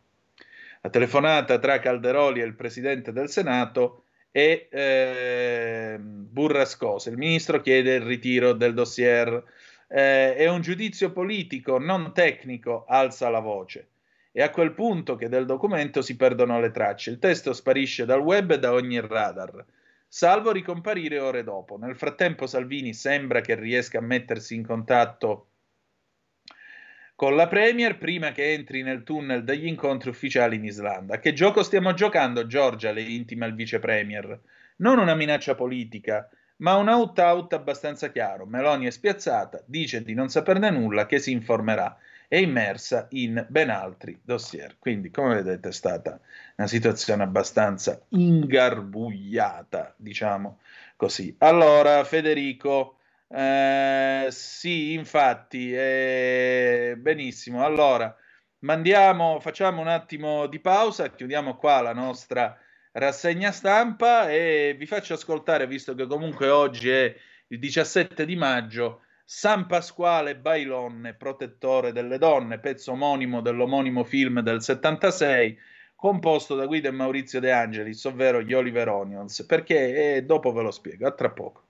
La telefonata tra Calderoli e il Presidente del Senato è eh, burrascosa. Il Ministro chiede il ritiro del dossier. Eh, è un giudizio politico, non tecnico, alza la voce. È a quel punto che del documento si perdono le tracce. Il testo sparisce dal web e da ogni radar salvo ricomparire ore dopo. Nel frattempo Salvini sembra che riesca a mettersi in contatto con la Premier prima che entri nel tunnel degli incontri ufficiali in Islanda. Che gioco stiamo giocando, Giorgia? le intima il vice Premier. Non una minaccia politica, ma un out-out abbastanza chiaro. Meloni è spiazzata, dice di non saperne nulla, che si informerà è immersa in ben altri dossier. Quindi, come vedete, è stata una situazione abbastanza ingarbugliata, diciamo così. Allora, Federico, eh, sì, infatti, eh, benissimo. Allora, mandiamo, facciamo un attimo di pausa, chiudiamo qua la nostra rassegna stampa e vi faccio ascoltare, visto che comunque oggi è il 17 di maggio, San Pasquale Bailonne, protettore delle donne, pezzo omonimo dell'omonimo film del 76, composto da Guido e Maurizio De Angelis, ovvero gli Oliver Onions, perché eh, dopo ve lo spiego, a tra poco.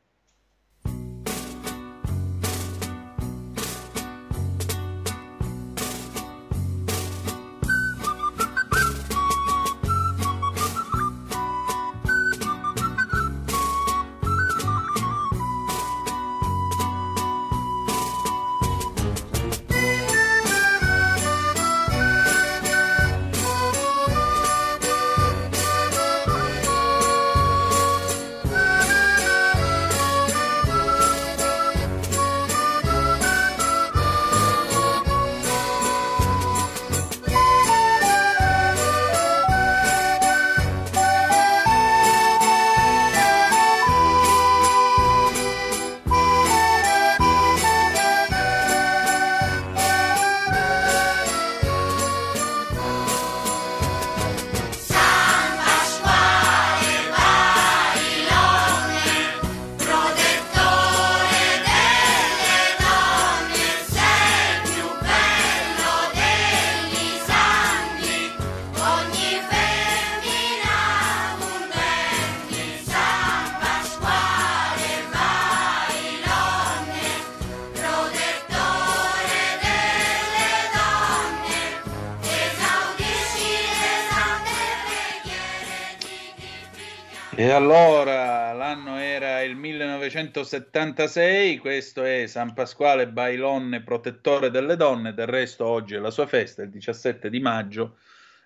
1976, questo è San Pasquale Bailonne, protettore delle donne, del resto oggi è la sua festa, il 17 di maggio,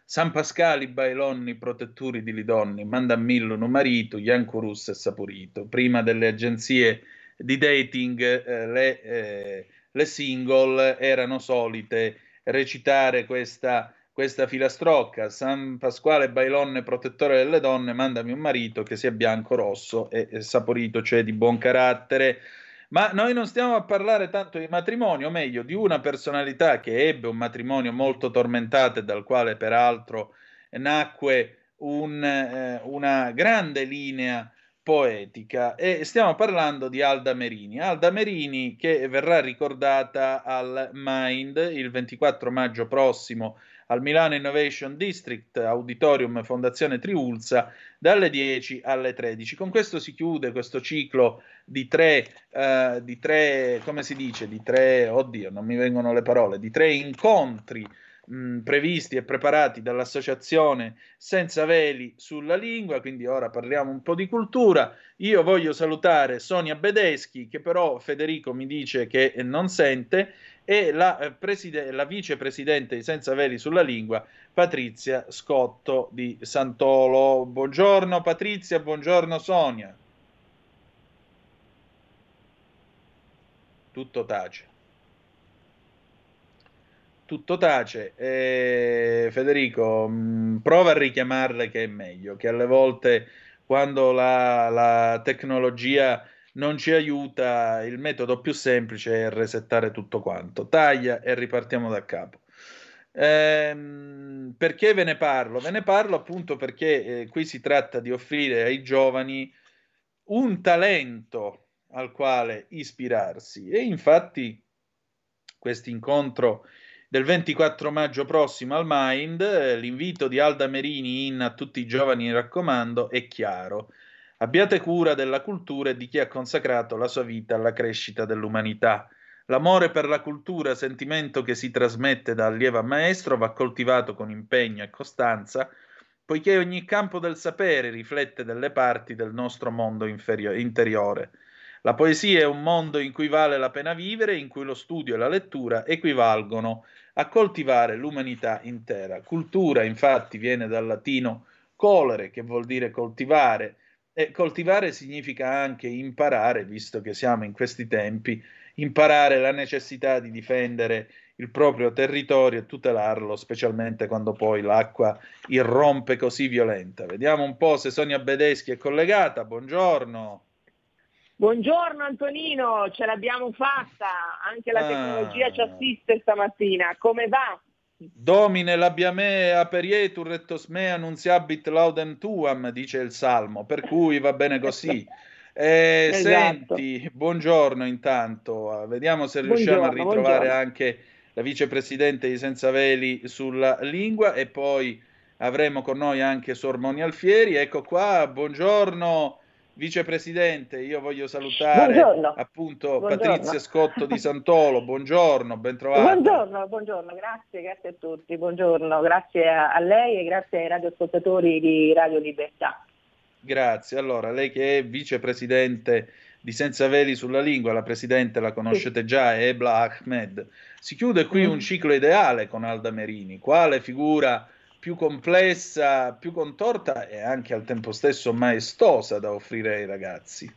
San Pascali bailonni protettori di lidonni, mandamillo un marito, Iancurus e Saporito. Prima delle agenzie di dating eh, le, eh, le, single erano solite recitare questa, questa filastrocca. San Pasquale bailonne protettore delle donne, mandami un marito che sia bianco, rosso e, saporito, cioè di buon carattere. Ma noi non stiamo a parlare tanto di matrimonio, o meglio, di una personalità che ebbe un matrimonio molto tormentato e dal quale peraltro nacque un, eh, una grande linea poetica e stiamo parlando di Alda Merini. Alda Merini che verrà ricordata al Mind il 24 maggio prossimo al Milano Innovation District, Auditorium Fondazione Triulza, dalle 10 alle 13. Con questo si chiude questo ciclo di tre, uh, di tre come si dice, di tre, oddio, non mi vengono le parole, di tre incontri mh, previsti e preparati dall'associazione Senza Veli sulla lingua, quindi ora parliamo un po' di cultura. Io voglio salutare Sonia Bedeschi, che però Federico mi dice che non sente, e la, eh, preside- la vicepresidente di Senza Veli sulla lingua, Patrizia Scotto di Santolo. Buongiorno Patrizia, buongiorno Sonia. Tutto tace tutto tace. Eh, Federico, mh, mm, prova a richiamarle che è meglio, che alle volte quando la, la, tecnologia non ci aiuta, il metodo più semplice è resettare tutto quanto. Taglia e ripartiamo da capo. Eh, perché ve ne parlo? Ve ne parlo appunto perché eh, qui si tratta di offrire ai giovani un talento al quale ispirarsi e infatti questo incontro del 24 maggio prossimo al Mind. Eh, l'invito di Alda Merini in a tutti i giovani, raccomando, è chiaro. Abbiate cura della cultura e di chi ha consacrato la sua vita alla crescita dell'umanità. L'amore per la cultura, sentimento che si trasmette da allievo a maestro, va coltivato con impegno e costanza, poiché ogni campo del sapere riflette delle parti del nostro mondo interiore. La poesia è un mondo in cui vale la pena vivere, in cui lo studio e la lettura equivalgono a coltivare l'umanità intera. Cultura, infatti, viene dal latino colere, che vuol dire coltivare, e coltivare significa anche imparare, visto che siamo in questi tempi, imparare la necessità di difendere il proprio territorio e tutelarlo, specialmente quando poi l'acqua irrompe così violenta. Vediamo un po' se Sonia Bedeschi è collegata. Buongiorno. Buongiorno Antonino, ce l'abbiamo fatta, anche la ah. tecnologia ci assiste stamattina, come va? Domine l'abbiame aperietur et me annunziabit laudem tuam, dice il Salmo, per cui va bene così. Eh, esatto. Senti, buongiorno intanto, vediamo se riusciamo buongiorno, a ritrovare buongiorno. anche la vicepresidente di Senza Veli sulla lingua e poi avremo con noi anche Sor Moni Alfieri. Ecco qua, buongiorno Vicepresidente, io voglio salutare buongiorno. appunto buongiorno. Patrizia Scotto di Santolo, buongiorno, ben trovato. Buongiorno, buongiorno, grazie, grazie a tutti, buongiorno, grazie a, a lei e grazie ai radioascoltatori di Radio Libertà. Grazie, allora lei che è vicepresidente di Senza Veli sulla Lingua, la presidente la conoscete sì. già, è Ebla Ahmed. Si chiude qui mm. un ciclo ideale con Alda Merini, quale figura più complessa, più contorta e anche al tempo stesso maestosa da offrire ai ragazzi.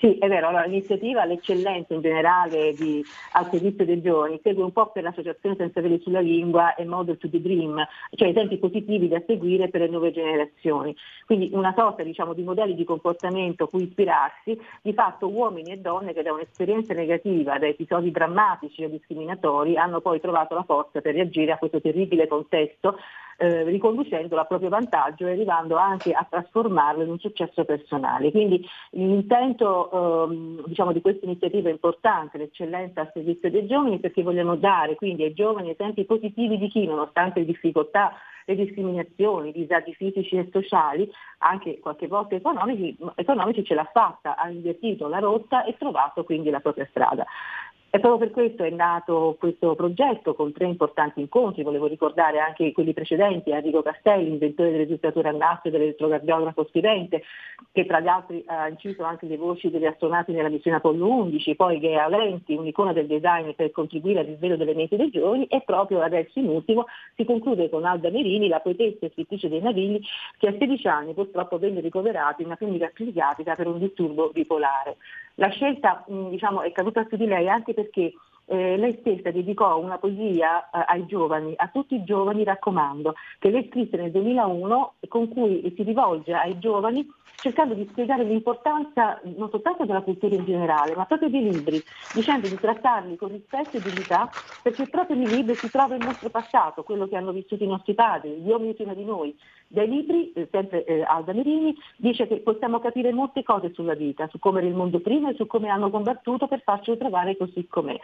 Sì, è vero, allora, l'iniziativa, l'eccellenza in generale di, al servizio dei giovani segue un po' per l'associazione Senza Veli sulla Lingua e Model to the Dream, cioè esempi positivi da seguire per le nuove generazioni. Quindi una sorta diciamo, di modelli di comportamento cui ispirarsi, di fatto uomini e donne che da un'esperienza negativa, da episodi drammatici o discriminatori, hanno poi trovato la forza per reagire a questo terribile contesto eh, riconducendolo a proprio vantaggio e arrivando anche a trasformarlo in un successo personale. Quindi l'intento ehm, diciamo, di questa iniziativa è importante, l'eccellenza al servizio dei giovani, perché vogliamo dare quindi ai giovani esempi positivi di chi, nonostante le difficoltà le discriminazioni, i disagi fisici e sociali, anche qualche volta economici, economici ce l'ha fatta, ha invertito la rotta e trovato quindi la propria strada. E proprio per questo è nato questo progetto con tre importanti incontri, volevo ricordare anche quelli precedenti, Enrico Castelli, inventore del registratore a nastro e dell'elettrocardiografo scrivente, che tra gli altri ha inciso anche le voci degli astronauti nella missione Apollo 11, poi Gea Lenti, un'icona del design per contribuire al risveglio delle menti dei giovani e proprio adesso in ultimo si conclude con Alda Merini, la poetessa e scrittrice dei Navigli, che a 16 anni purtroppo venne ricoverata in una clinica psichiatrica per un disturbo bipolare. La scelta diciamo, è caduta su di lei anche perché eh, lei stessa dedicò una poesia eh, ai giovani, a tutti i giovani raccomando, che lei scrisse nel 2001 con cui si rivolge ai giovani cercando di spiegare l'importanza non soltanto della cultura in generale, ma proprio dei libri, dicendo di trattarli con rispetto e dignità, perché proprio nei libri si trova il nostro passato, quello che hanno vissuto i nostri padri, gli uomini prima di noi. Dai libri, eh, sempre eh, Alda Merini, dice che possiamo capire molte cose sulla vita, su come era il mondo prima e su come hanno combattuto per farcelo trovare così com'è.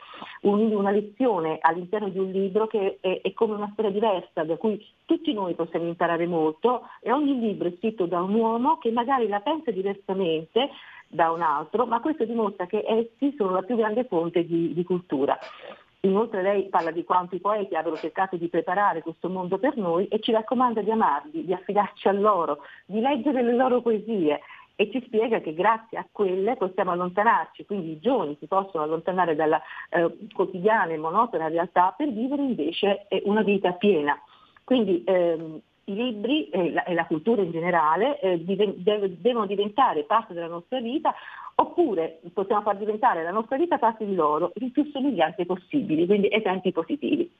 Un, una lezione all'interno di un libro che è, è come una storia diversa, da cui tutti noi possiamo imparare molto e ogni libro è scritto da un uomo che magari la pensa diversamente da un altro, ma questo dimostra che essi sono la più grande fonte di, di cultura. Inoltre lei parla di quanto i poeti abbiano cercato di preparare questo mondo per noi e ci raccomanda di amarli, di affidarci a loro, di leggere le loro poesie e ci spiega che grazie a quelle possiamo allontanarci, quindi i giovani si possono allontanare dalla eh, quotidiana e monotona realtà per vivere invece eh, una vita piena. Quindi ehm, i libri e la, e la, cultura in generale eh, diven- devono diventare parte della nostra vita oppure possiamo far diventare la nostra vita parte di loro il più somigliante possibile, quindi esempi positivi.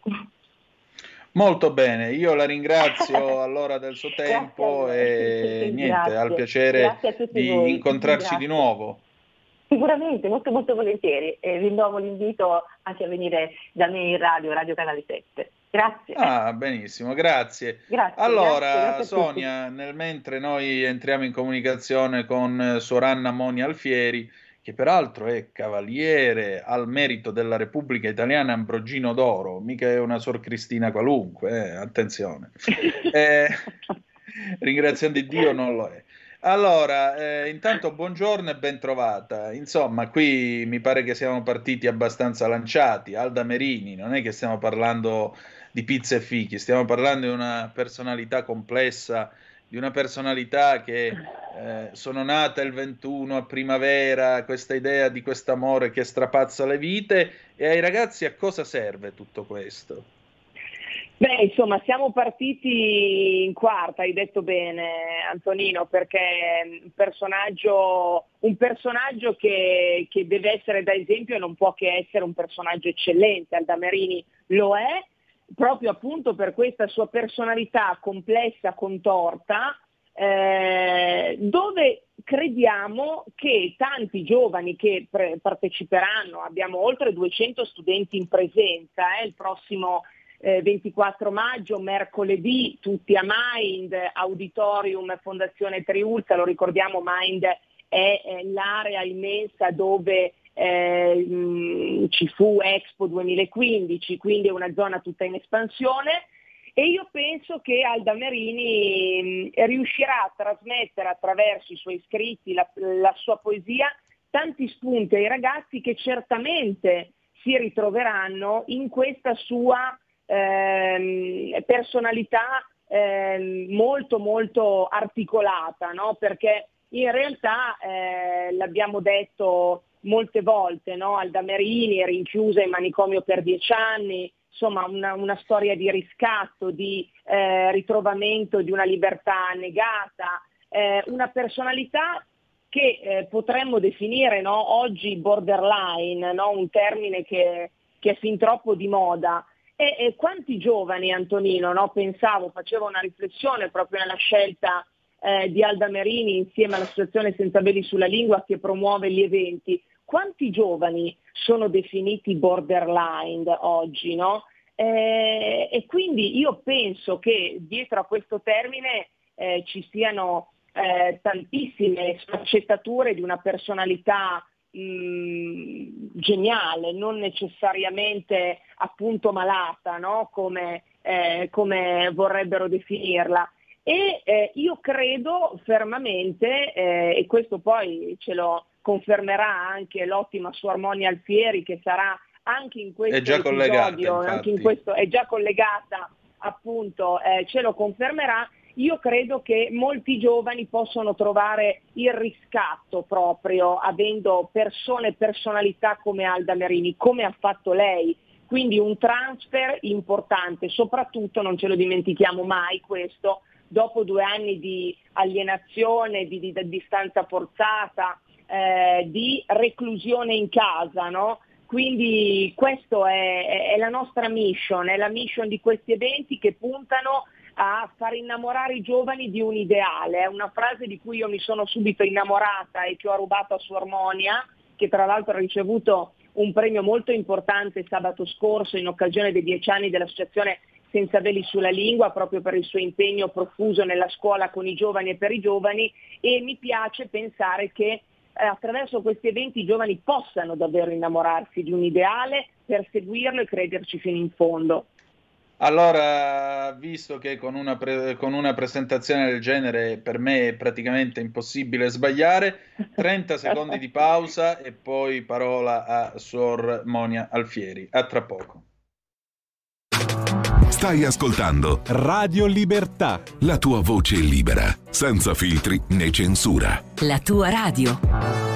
Molto bene, io la ringrazio allora del suo tempo e niente, grazie. al piacere di voi. incontrarci grazie. di nuovo. Sicuramente, molto molto volentieri e rinnovo l'invito anche a venire da me in radio, Radio Canale 7. Grazie. Ah, benissimo, grazie. grazie allora, grazie, grazie Sonia, nel mentre noi entriamo in comunicazione con Soranna Moni Alfieri, che peraltro è cavaliere al merito della Repubblica Italiana Ambrogino d'Oro, mica è una Sor Cristina qualunque, eh, attenzione. eh, ringraziando Dio non lo è. Allora, eh, intanto buongiorno e ben trovata. Insomma, qui mi pare che siamo partiti abbastanza lanciati. Alda Merini, non è che stiamo parlando di pizza e fichi, stiamo parlando di una personalità complessa, di una personalità che eh, sono nata il 21 a primavera, questa idea di questo amore che strapazza le vite. E ai ragazzi a cosa serve tutto questo? Beh, insomma, siamo partiti in quarta, hai detto bene Antonino, perché un personaggio, un personaggio che, che, deve essere da esempio non può che essere un personaggio eccellente. Aldamerini lo è, proprio appunto per questa sua personalità complessa, contorta, eh, dove crediamo che tanti giovani che pre- parteciperanno, abbiamo oltre 200 studenti in presenza eh, il prossimo eh, 24 maggio, mercoledì, tutti a Mind, Auditorium Fondazione Triulza, lo ricordiamo Mind è, è l'area immensa dove eh, mh, ci fu Expo 2015, quindi è una zona tutta in espansione. E io penso che Alda Merini mh, riuscirà a trasmettere attraverso i suoi scritti, la, la sua poesia, tanti spunti ai ragazzi che certamente si ritroveranno in questa sua ehm, personalità ehm, molto molto articolata, no? perché in realtà eh, l'abbiamo detto molte volte, no? Alda Merini è rinchiusa in manicomio per dieci anni, insomma una, una storia di riscatto, di eh, ritrovamento di una libertà negata, eh, una personalità che eh, potremmo definire no? oggi borderline, no? un termine che, che, è fin troppo di moda, e, e quanti giovani, Antonino, no? pensavo, facevo una riflessione proprio nella scelta eh, di Alda Merini insieme all'Associazione Senza Veli sulla Lingua che promuove gli eventi, quanti giovani sono definiti borderline oggi, no? Eh, e quindi io penso che dietro a questo termine eh, ci siano eh, tantissime sfaccettature di una personalità mh, geniale, non necessariamente appunto malata, no? come, eh, come, vorrebbero definirla. E eh, io credo fermamente, eh, e questo poi ce lo confermerà anche l'ottima sua Armonia Alfieri che sarà anche in questo è già episodio, anche in questo, è già collegata appunto, eh, ce lo confermerà, io credo che molti giovani possono trovare il riscatto proprio avendo persone e personalità come Alda Merini, come ha fatto lei. Quindi un transfer importante, soprattutto non ce lo dimentichiamo mai questo, dopo due anni di alienazione, di, di, di distanza forzata, eh, di reclusione in casa, no? Quindi questa è, è, la nostra mission, è la mission di questi eventi che puntano a far innamorare i giovani di un ideale. È una frase di cui io mi sono subito innamorata e che ho rubato a Sua Armonia, che tra l'altro ha ricevuto un premio molto importante sabato scorso in occasione dei dieci anni dell'associazione Senza Veli sulla Lingua, proprio per il suo impegno profuso nella scuola con i giovani e per i giovani e mi piace pensare che eh, attraverso questi eventi i giovani possano davvero innamorarsi di un ideale, perseguirlo e crederci fino in fondo. Allora, visto che con una, pre- con una, presentazione del genere per me è praticamente impossibile sbagliare, 30 secondi di pausa e poi parola a Suor Monia Alfieri. A tra poco. Stai ascoltando Radio Libertà. La tua voce libera, senza filtri né censura. La tua radio.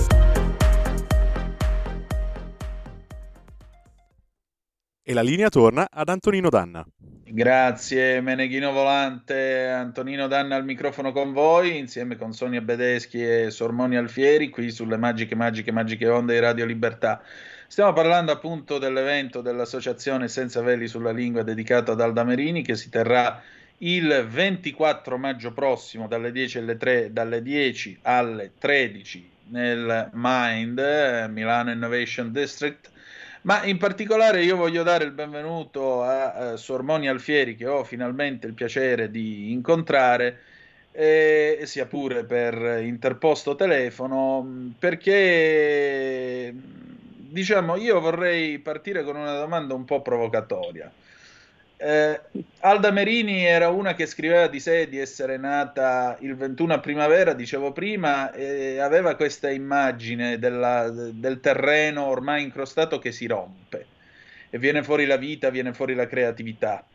E la linea torna ad Antonino Danna. Grazie Meneghino Volante, Antonino Danna al microfono con voi, insieme con Sonia Bedeschi e Sormoni Alfieri, qui sulle magiche, magiche, magiche onde di Radio Libertà. Stiamo parlando appunto dell'evento dell'associazione Senza Veli sulla Lingua dedicato ad Alda Merini che si terrà il 24 maggio prossimo dalle 10 alle, 3, dalle 10 alle 13 nel Mind, eh, Milano Innovation District. Ma in particolare io voglio dare il benvenuto a, a Sormoni Alfieri che ho finalmente il piacere di incontrare, eh, sia pure per interposto telefono, perché diciamo, io vorrei partire con una domanda un po' provocatoria. Eh, Alda Merini era una che scriveva di sé di essere nata il 21 a primavera, dicevo prima, e aveva questa immagine della, del terreno ormai incrostato che si rompe e viene fuori la vita, viene fuori la creatività.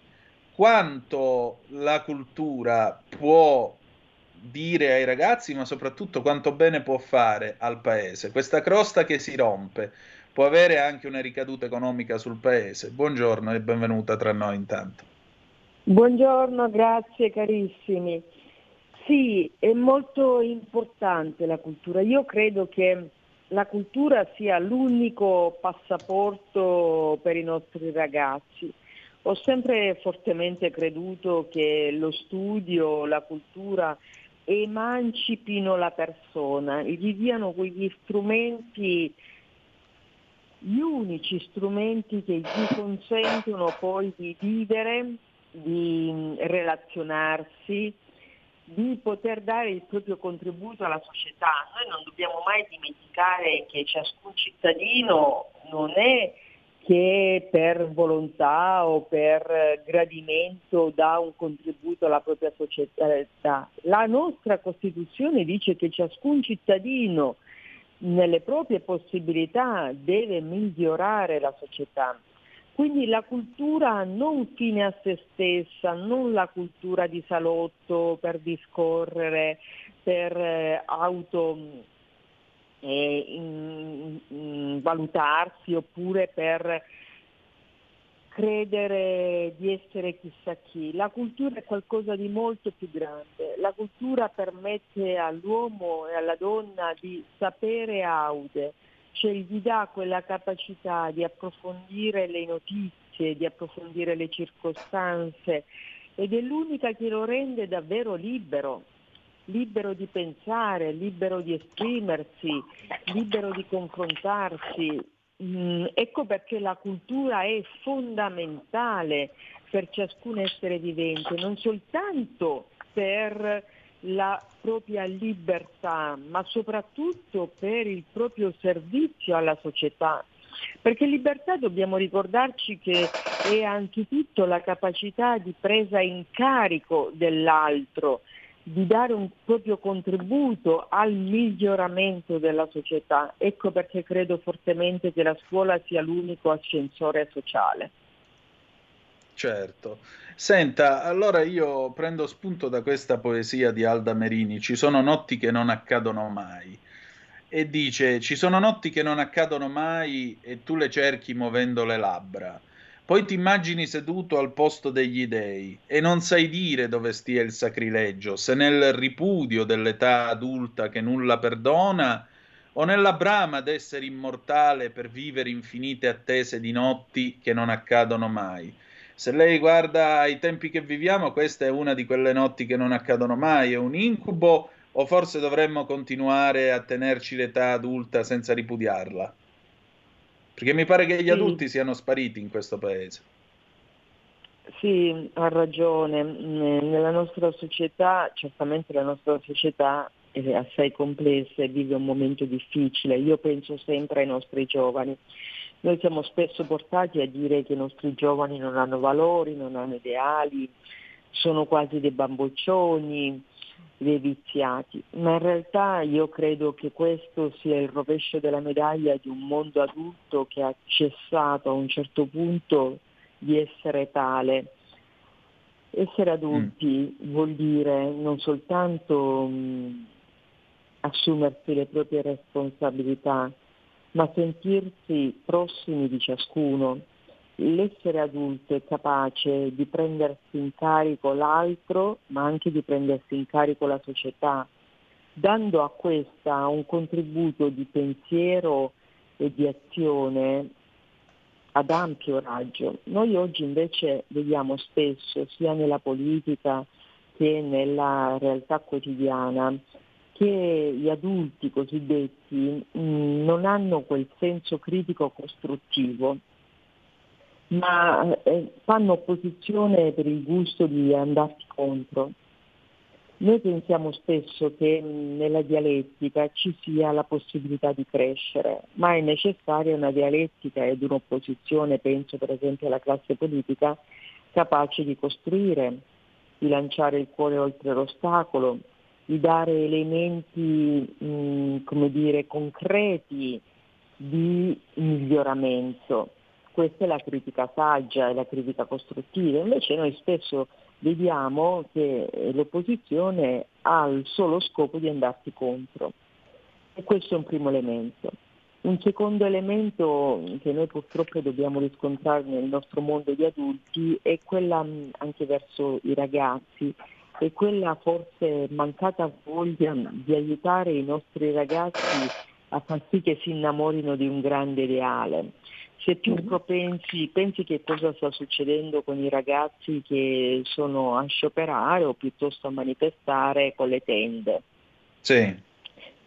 Quanto la cultura può dire ai ragazzi, ma soprattutto quanto bene può fare al paese. Questa crosta che si rompe, può avere anche una ricaduta economica sul paese. Buongiorno e benvenuta tra noi intanto. Buongiorno, grazie carissimi. Sì, è molto importante la cultura. Io credo che la cultura sia l'unico passaporto per i nostri ragazzi. Ho sempre fortemente creduto che lo studio, la cultura emancipino la persona, gli diano quegli strumenti gli unici strumenti che gli consentono poi di vivere, di mm, relazionarsi, di poter dare il proprio contributo alla società. Noi non dobbiamo mai dimenticare che ciascun cittadino non è che per volontà o per gradimento dà un contributo alla propria società. La nostra Costituzione dice che ciascun cittadino nelle proprie possibilità deve migliorare la società. Quindi la cultura non fine a se stessa, non la cultura di salotto per discorrere, per eh, auto eh, in, in valutarsi oppure per credere di essere chissà chi. La cultura è qualcosa di molto più grande. La cultura permette all'uomo e alla donna di sapere aude, cioè gli dà quella capacità di approfondire le notizie, di approfondire le circostanze ed è l'unica che lo rende davvero libero, libero di pensare, libero di esprimersi, libero di confrontarsi, ecco perché la cultura è fondamentale per ciascun essere vivente, non soltanto per la propria libertà, ma soprattutto per il proprio servizio alla società. Perché libertà dobbiamo ricordarci che è anzitutto la capacità di presa in carico dell'altro, di dare un proprio contributo al miglioramento della società. Ecco perché credo fortemente che la scuola sia l'unico ascensore sociale. Certo. Senta, allora io prendo spunto da questa poesia di Alda Merini, Ci sono notti che non accadono mai. E dice, ci sono notti che non accadono mai e tu le cerchi muovendo le labbra. Poi ti immagini seduto al posto degli dei e non sai dire dove stia il sacrilegio, se nel ripudio dell'età adulta che nulla perdona o nella brama d'essere immortale per vivere infinite attese di notti che non accadono mai se lei guarda i tempi che viviamo, questa è una di quelle notti che non accadono mai, è un incubo o forse dovremmo continuare a tenerci l'età adulta senza ripudiarla? Perché mi pare che gli sì. adulti siano spariti in questo paese. Sì, ha ragione. Nella nostra società, certamente la nostra società è assai complessa e vive un momento difficile. Io penso sempre ai nostri giovani noi siamo spesso portati a dire che i nostri giovani non hanno valori, non hanno ideali, sono quasi dei bamboccioni, dei viziati, ma in realtà io credo che questo sia il rovescio della medaglia di un mondo adulto che ha cessato a un certo punto di essere tale. Essere adulti mm. vuol dire non soltanto mh, assumersi le proprie responsabilità, ma sentirsi prossimi di ciascuno. L'essere adulto è capace di prendersi in carico l'altro, ma anche di prendersi in carico la società, dando a questa un contributo di pensiero e di azione ad ampio raggio. Noi oggi invece vediamo spesso, sia nella politica che nella realtà quotidiana, che gli adulti cosiddetti mm, non hanno quel senso critico costruttivo, ma eh, fanno opposizione per il gusto di andarti contro. Noi pensiamo spesso che mm, nella dialettica ci sia la possibilità di crescere, ma è necessaria una dialettica ed un'opposizione, penso per esempio alla classe politica, capace di costruire, di lanciare il cuore oltre l'ostacolo, di dare elementi mh, come dire, concreti di miglioramento. Questa è la critica saggia e la critica costruttiva, invece noi spesso vediamo che l'opposizione ha il solo scopo di andarti contro. E questo è un primo elemento. Un secondo elemento che noi purtroppo dobbiamo riscontrare nel nostro mondo di adulti è quella anche verso i ragazzi, e quella forse mancata voglia di aiutare i nostri ragazzi a far sì che si innamorino di un grande ideale. Se più mm-hmm. propensi, pensi che cosa sta succedendo con i ragazzi che sono a scioperare o piuttosto a manifestare con le tende. Sì.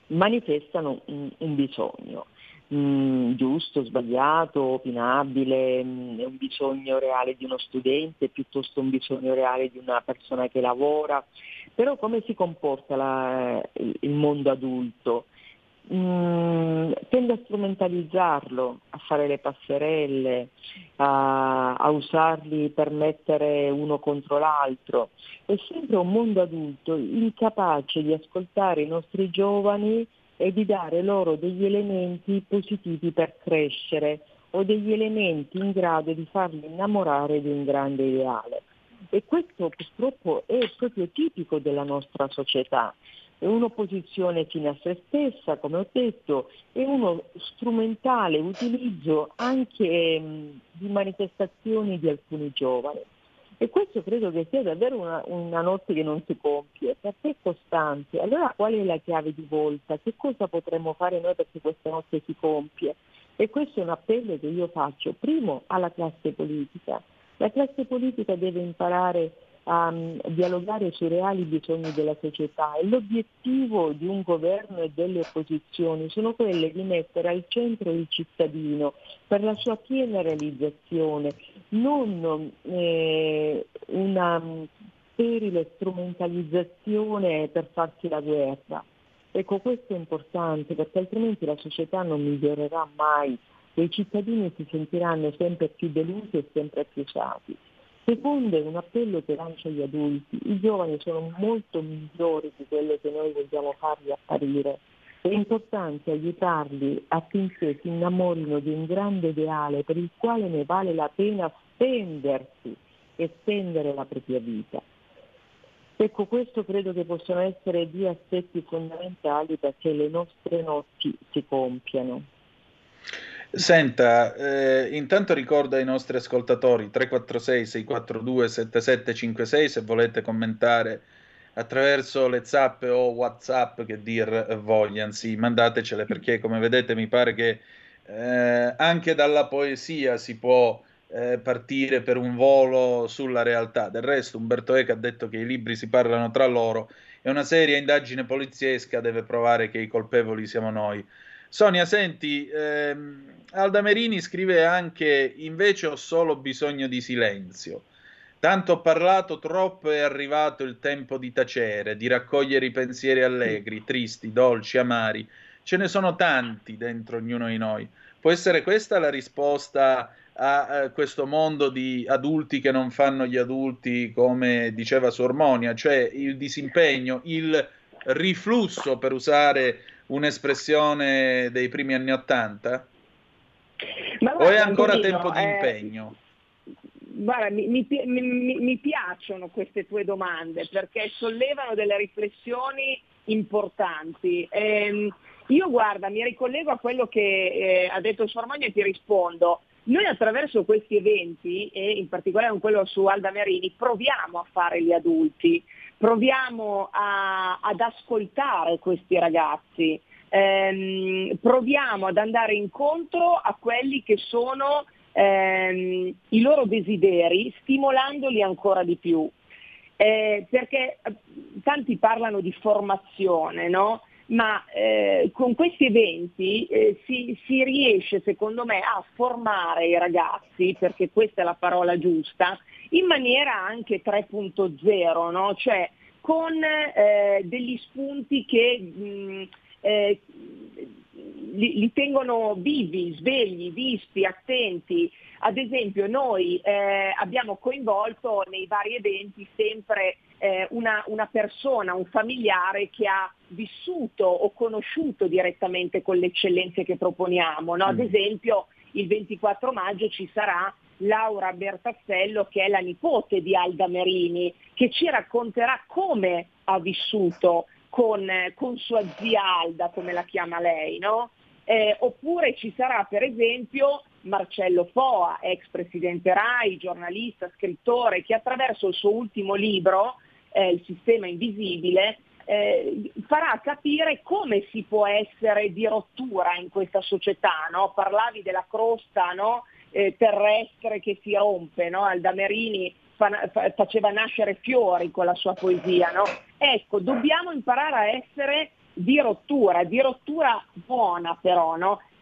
Manifestano un, un bisogno mh, mm, giusto, sbagliato, opinabile, mh, mm, è un bisogno reale di uno studente piuttosto un bisogno reale di una persona che lavora, però come si comporta la, il mondo adulto? Mm, tende a strumentalizzarlo, a fare le passerelle, a, a, usarli per mettere uno contro l'altro. È sempre un mondo adulto incapace di ascoltare i nostri giovani e di dare loro degli elementi positivi per crescere o degli elementi in grado di farli innamorare di un grande ideale. E questo purtroppo è proprio tipico della nostra società. Un'opposizione fine a se stessa, come ho detto, e uno strumentale utilizzo anche mh, di manifestazioni di alcuni giovani. E questo credo che sia davvero una, una notte che non si compie, perché è costante. Allora qual è la chiave di volta? Che cosa potremmo fare noi perché questa notte si compie? E questo è un appello che io faccio, primo alla classe politica. La classe politica deve imparare a um, dialogare sui reali bisogni della società e l'obiettivo di un governo e delle opposizioni sono quelle di mettere al centro il cittadino per la sua piena realizzazione, non eh, una sterile strumentalizzazione per farsi la guerra. Ecco, questo è importante perché altrimenti la società non migliorerà mai e i cittadini si sentiranno sempre più delusi e sempre più usati. Secondo è un appello che lancio agli adulti, i giovani sono molto migliori di quello che noi vogliamo farli apparire. È importante aiutarli affinché si innamorino di un grande ideale per il quale ne vale la pena spendersi e spendere la propria vita. Ecco, questo credo che possano essere due aspetti fondamentali perché le nostre notti si compiano. Senta, eh, intanto ricordo ai nostri ascoltatori 346-642-7756 se volete commentare attraverso le zap o whatsapp che dir vogliano, sì, mandatecele perché come vedete mi pare che eh, anche dalla poesia si può eh, partire per un volo sulla realtà. Del resto Umberto Eco ha detto che i libri si parlano tra loro e una seria indagine poliziesca deve provare che i colpevoli siamo noi. Sonia, senti, ehm, Alda Merini scrive anche invece ho solo bisogno di silenzio. Tanto ho parlato, troppo è arrivato il tempo di tacere, di raccogliere i pensieri allegri, tristi, dolci, amari. Ce ne sono tanti dentro ognuno di noi. Può essere questa la risposta a, a questo mondo di adulti che non fanno gli adulti, come diceva Sormonia, cioè il disimpegno, il riflusso, per usare un'espressione dei primi anni Ottanta? o è ancora Antonino, tempo di eh, impegno? Guarda, mi, mi, mi, mi, piacciono queste tue domande perché sollevano delle riflessioni importanti. Eh, io guarda, mi ricollego a quello che eh, ha detto Sormagno e ti rispondo. Noi attraverso questi eventi, e in particolare con quello su Alda Merini, proviamo a fare gli adulti, proviamo a, ad ascoltare questi ragazzi, ehm, proviamo ad andare incontro a quelli che sono ehm, i loro desideri, stimolandoli ancora di più. Eh, perché eh, tanti parlano di formazione, no? Ma eh, con questi eventi eh, si, si, riesce secondo me a formare i ragazzi, perché questa è la parola giusta, in maniera anche 3.0, no? cioè con eh, degli spunti che mh, eh, li, li, tengono vivi, svegli, vispi, attenti. Ad esempio noi eh, abbiamo coinvolto nei vari eventi sempre eh, una, una, persona, un familiare che ha vissuto o conosciuto direttamente con le eccellenze che proponiamo. No? Ad mm. esempio il 24 maggio ci sarà Laura Bertazzello che è la nipote di Alda Merini che ci racconterà come ha vissuto con, con sua zia Alda, come la chiama lei, no? Eh, oppure ci sarà per esempio Marcello Foa, ex presidente RAI, giornalista, scrittore, che attraverso il suo ultimo libro, eh, Il sistema invisibile, eh, farà capire come si può essere di rottura in questa società. No? Parlavi della crosta no? Eh, terrestre che si rompe, no? Alda Merini fa, fa, faceva nascere fiori con la sua poesia. Ecco, dobbiamo imparare a essere di rottura, di rottura buona però?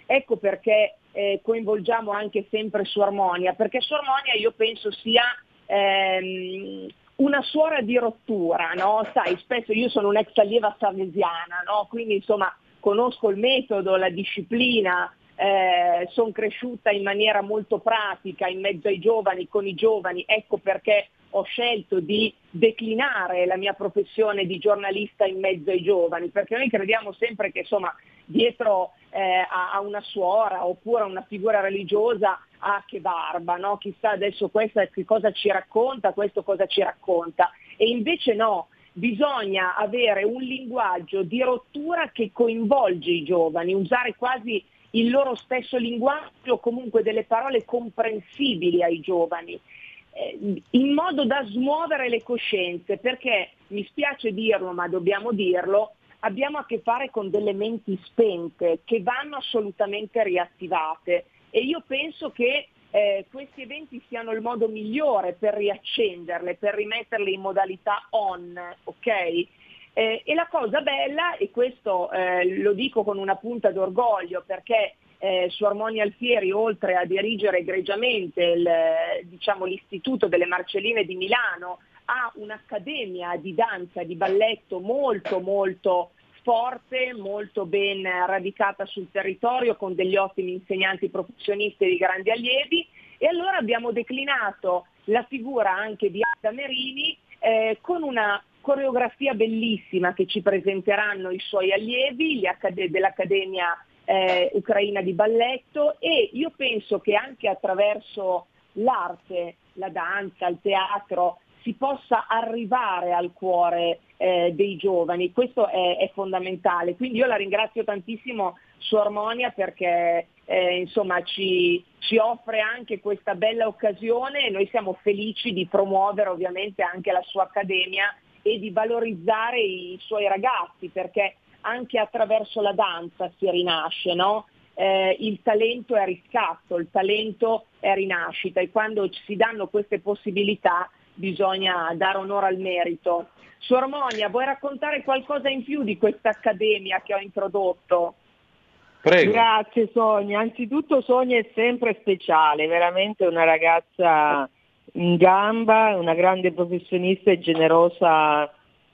Ecco perché eh, coinvolgiamo anche sempre su Armonia, perché su Armonia io penso sia ehm, una suora di rottura, no? Sai, spesso io sono un'ex allieva salesiana, no? Quindi insomma conosco il metodo, la disciplina, eh, sono cresciuta in maniera molto pratica in mezzo ai giovani, con i giovani, ecco perché ho scelto di declinare la mia professione di giornalista in mezzo ai giovani, perché noi crediamo sempre che insomma, dietro eh, a, a, una suora oppure a una figura religiosa, ah che barba, no? chissà adesso questa che cosa ci racconta, questo cosa ci racconta. E invece no, bisogna avere un linguaggio di rottura che coinvolge i giovani, usare quasi il loro stesso linguaggio o comunque delle parole comprensibili ai giovani, in modo da smuovere le coscienze, perché mi spiace dirlo, ma dobbiamo dirlo, abbiamo a che fare con delle menti spente che vanno assolutamente riattivate e io penso che eh, questi eventi siano il modo migliore per riaccenderle, per rimetterle in modalità on, ok? Eh, e la cosa bella, e questo eh, lo dico con una punta d'orgoglio perché eh, su Armonia Alfieri, oltre a dirigere egregiamente il, diciamo, l'Istituto delle Marcelline di Milano, ha un'accademia di danza, di balletto molto molto forte, molto ben radicata sul territorio con degli ottimi insegnanti professionisti e di grandi allievi. E allora abbiamo declinato la figura anche di Ada Merini eh, con una coreografia bellissima che ci presenteranno i suoi allievi accade- dell'Accademia eh, Ucraina di Balletto e io penso che anche attraverso l'arte, la danza, il teatro, si possa arrivare al cuore eh, dei giovani, questo è, è, fondamentale. Quindi io la ringrazio tantissimo su Armonia perché eh, insomma, ci, ci, offre anche questa bella occasione e noi siamo felici di promuovere ovviamente anche la sua accademia e di valorizzare i suoi ragazzi perché anche attraverso la danza si rinasce, no? eh, il talento è riscatto, il talento è rinascita e quando si danno queste possibilità bisogna dare onore al merito. Su Armonia, vuoi raccontare qualcosa in più di questa accademia che ho introdotto? Prego. Grazie Sonia, anzitutto Sonia è sempre speciale, veramente una ragazza in gamba, una grande professionista e generosa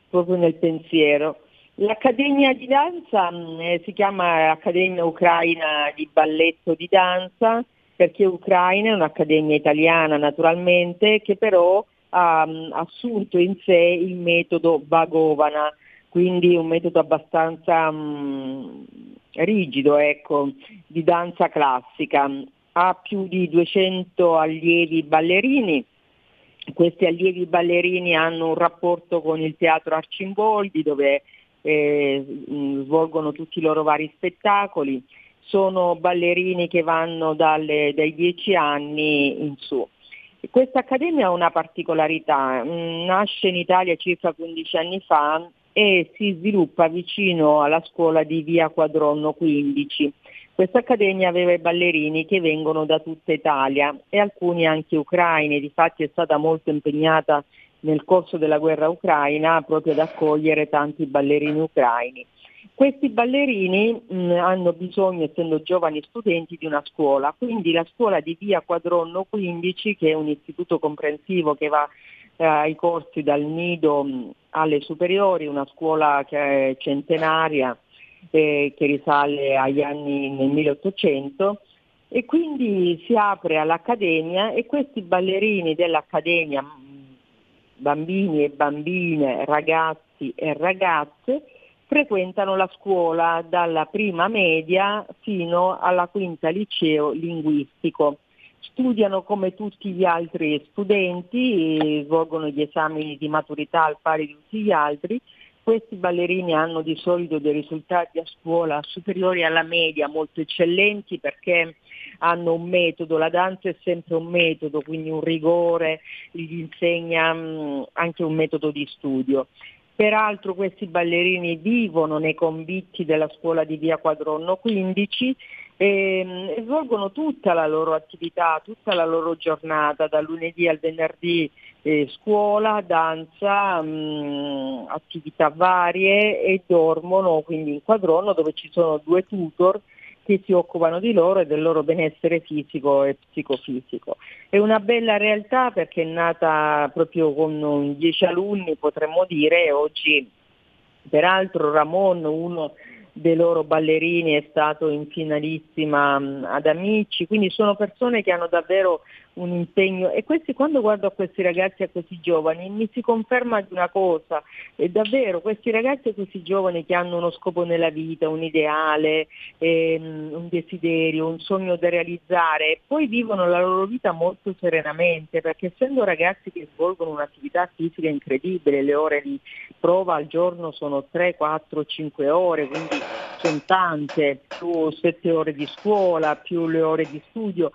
proprio nel pensiero. L'Accademia di Danza mm, eh, si chiama Accademia Ucraina di Balletto di Danza perché Ucraina è un'accademia italiana naturalmente che però ha mm, assunto in sé il metodo Bagovana, quindi un metodo abbastanza mh, rigido ecco, di danza classica. Ha più di 200 allievi ballerini, questi allievi ballerini hanno un rapporto con il teatro Arcimboldi dove eh, svolgono tutti i loro vari spettacoli, sono ballerini che vanno dalle, dai 10 anni in su. Questa accademia ha una particolarità, nasce in Italia circa 15 anni fa e si sviluppa vicino alla scuola di via Quadronno 15. Questa accademia aveva i ballerini che vengono da tutta Italia e alcuni anche ucraini, difatti è stata molto impegnata nel corso della guerra ucraina proprio ad accogliere tanti ballerini ucraini. Questi ballerini mh, hanno bisogno, essendo giovani studenti, di una scuola, quindi la scuola di Via Quadronno 15, che è un istituto comprensivo che va eh, ai corsi dal nido mh, alle superiori, una scuola che è centenaria eh, che risale agli anni nel 1800 e quindi si apre all'Accademia e questi ballerini dell'Accademia bambini e bambine, ragazzi e ragazze frequentano la scuola dalla prima media fino alla quinta liceo linguistico. Studiano come tutti gli altri studenti, svolgono gli esami di maturità al pari di tutti gli altri. Questi ballerini hanno di solito dei risultati a scuola superiori alla media, molto eccellenti perché hanno un metodo, la danza è sempre un metodo, quindi un rigore, gli insegna anche un metodo di studio. Peraltro questi ballerini vivono nei convitti della scuola di via Quadronno 15 e, e, svolgono tutta la loro attività, tutta la loro giornata, dal lunedì al venerdì eh, scuola, danza, mh, attività varie e dormono quindi in quadronno dove ci sono due tutor che si occupano di loro e del loro benessere fisico e psicofisico. È una bella realtà perché è nata proprio con dieci alunni, potremmo dire, e oggi peraltro Ramon, uno dei loro ballerini, è stato in finalissima ad Amici, quindi sono persone che hanno davvero un impegno. E questi, quando guardo a questi ragazzi e a questi giovani mi si conferma di una cosa, è davvero questi ragazzi e questi giovani che hanno uno scopo nella vita, un ideale, ehm, un desiderio, un sogno da realizzare, poi vivono la loro vita molto serenamente perché essendo ragazzi che svolgono un'attività fisica incredibile, le ore di prova al giorno sono 3, 4, 5 ore, quindi sono tante, più 7 ore di scuola, più le ore di studio,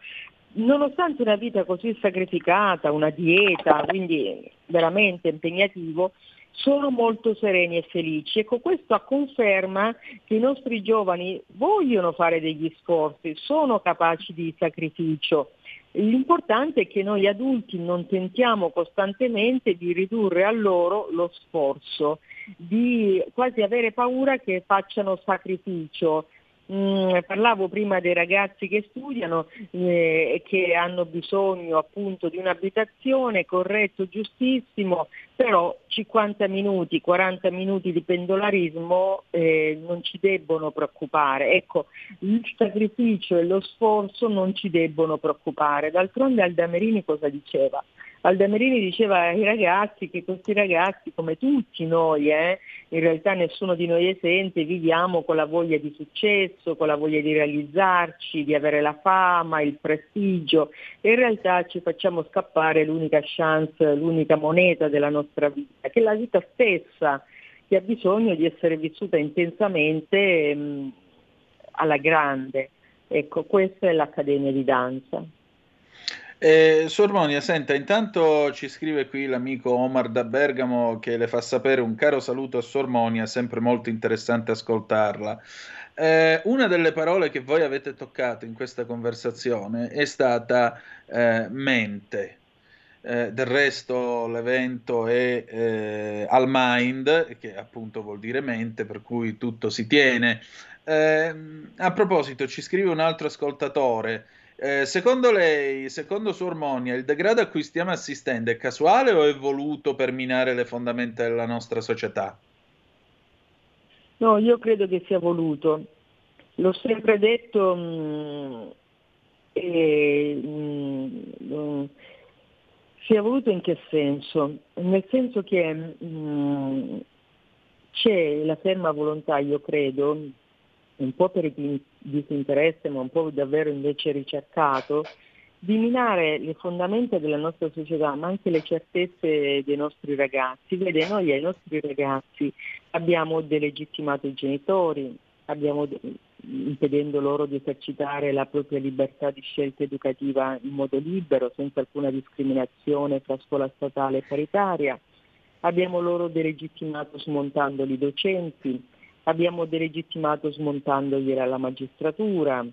nonostante una vita così sacrificata, una dieta, quindi veramente impegnativo, sono molto sereni e felici. Ecco, questo conferma che i nostri giovani vogliono fare degli sforzi, sono capaci di sacrificio. L'importante è che noi adulti non tentiamo costantemente di ridurre a loro lo sforzo, di quasi avere paura che facciano sacrificio, Mm, parlavo prima dei ragazzi che studiano eh, e che hanno bisogno appunto di un'abitazione, corretto, giustissimo, però 50 minuti, 40 minuti di pendolarismo eh, non ci debbono preoccupare. Ecco, il sacrificio e lo sforzo non ci debbono preoccupare. D'altronde Aldamerini cosa diceva? Aldamerini diceva ai ragazzi che questi ragazzi, come tutti noi, eh, in realtà nessuno di noi esente, viviamo con la voglia di successo, con la voglia di realizzarci, di avere la fama, il prestigio e in realtà ci facciamo scappare l'unica chance, l'unica moneta della nostra vita, che è la vita stessa, che ha bisogno di essere vissuta intensamente mh, mm, alla grande. Ecco, questa è l'Accademia di Danza. Eh, Sormonia, senta, intanto ci scrive qui l'amico Omar da Bergamo che le fa sapere un caro saluto a Sormonia, sempre molto interessante ascoltarla. Eh, una delle parole che voi avete toccato in questa conversazione è stata eh, mente. Eh, del resto l'evento è eh, al mind, che appunto vuol dire mente, per cui tutto si tiene. Eh, a proposito, ci scrive un altro ascoltatore. Eh, secondo lei, secondo Suor Monia, il degrado a cui stiamo assistendo è casuale o è voluto per minare le fondamenta della nostra società? No, io credo che sia voluto. L'ho sempre detto mh, mm, e, mh, mm, sia voluto in che senso? Nel senso che mh, mm, c'è la ferma volontà, io credo, un po' per il disinteresse, ma un po' davvero invece ricercato, di minare le fondamenta della nostra società, ma anche le certezze dei nostri ragazzi. Vede, noi ai nostri ragazzi abbiamo delegittimato i genitori, abbiamo impedendo loro di esercitare la propria libertà di scelta educativa in modo libero, senza alcuna discriminazione tra scuola statale e paritaria. Abbiamo loro delegittimato smontando i docenti, abbiamo delegittimato smontandogli la magistratura,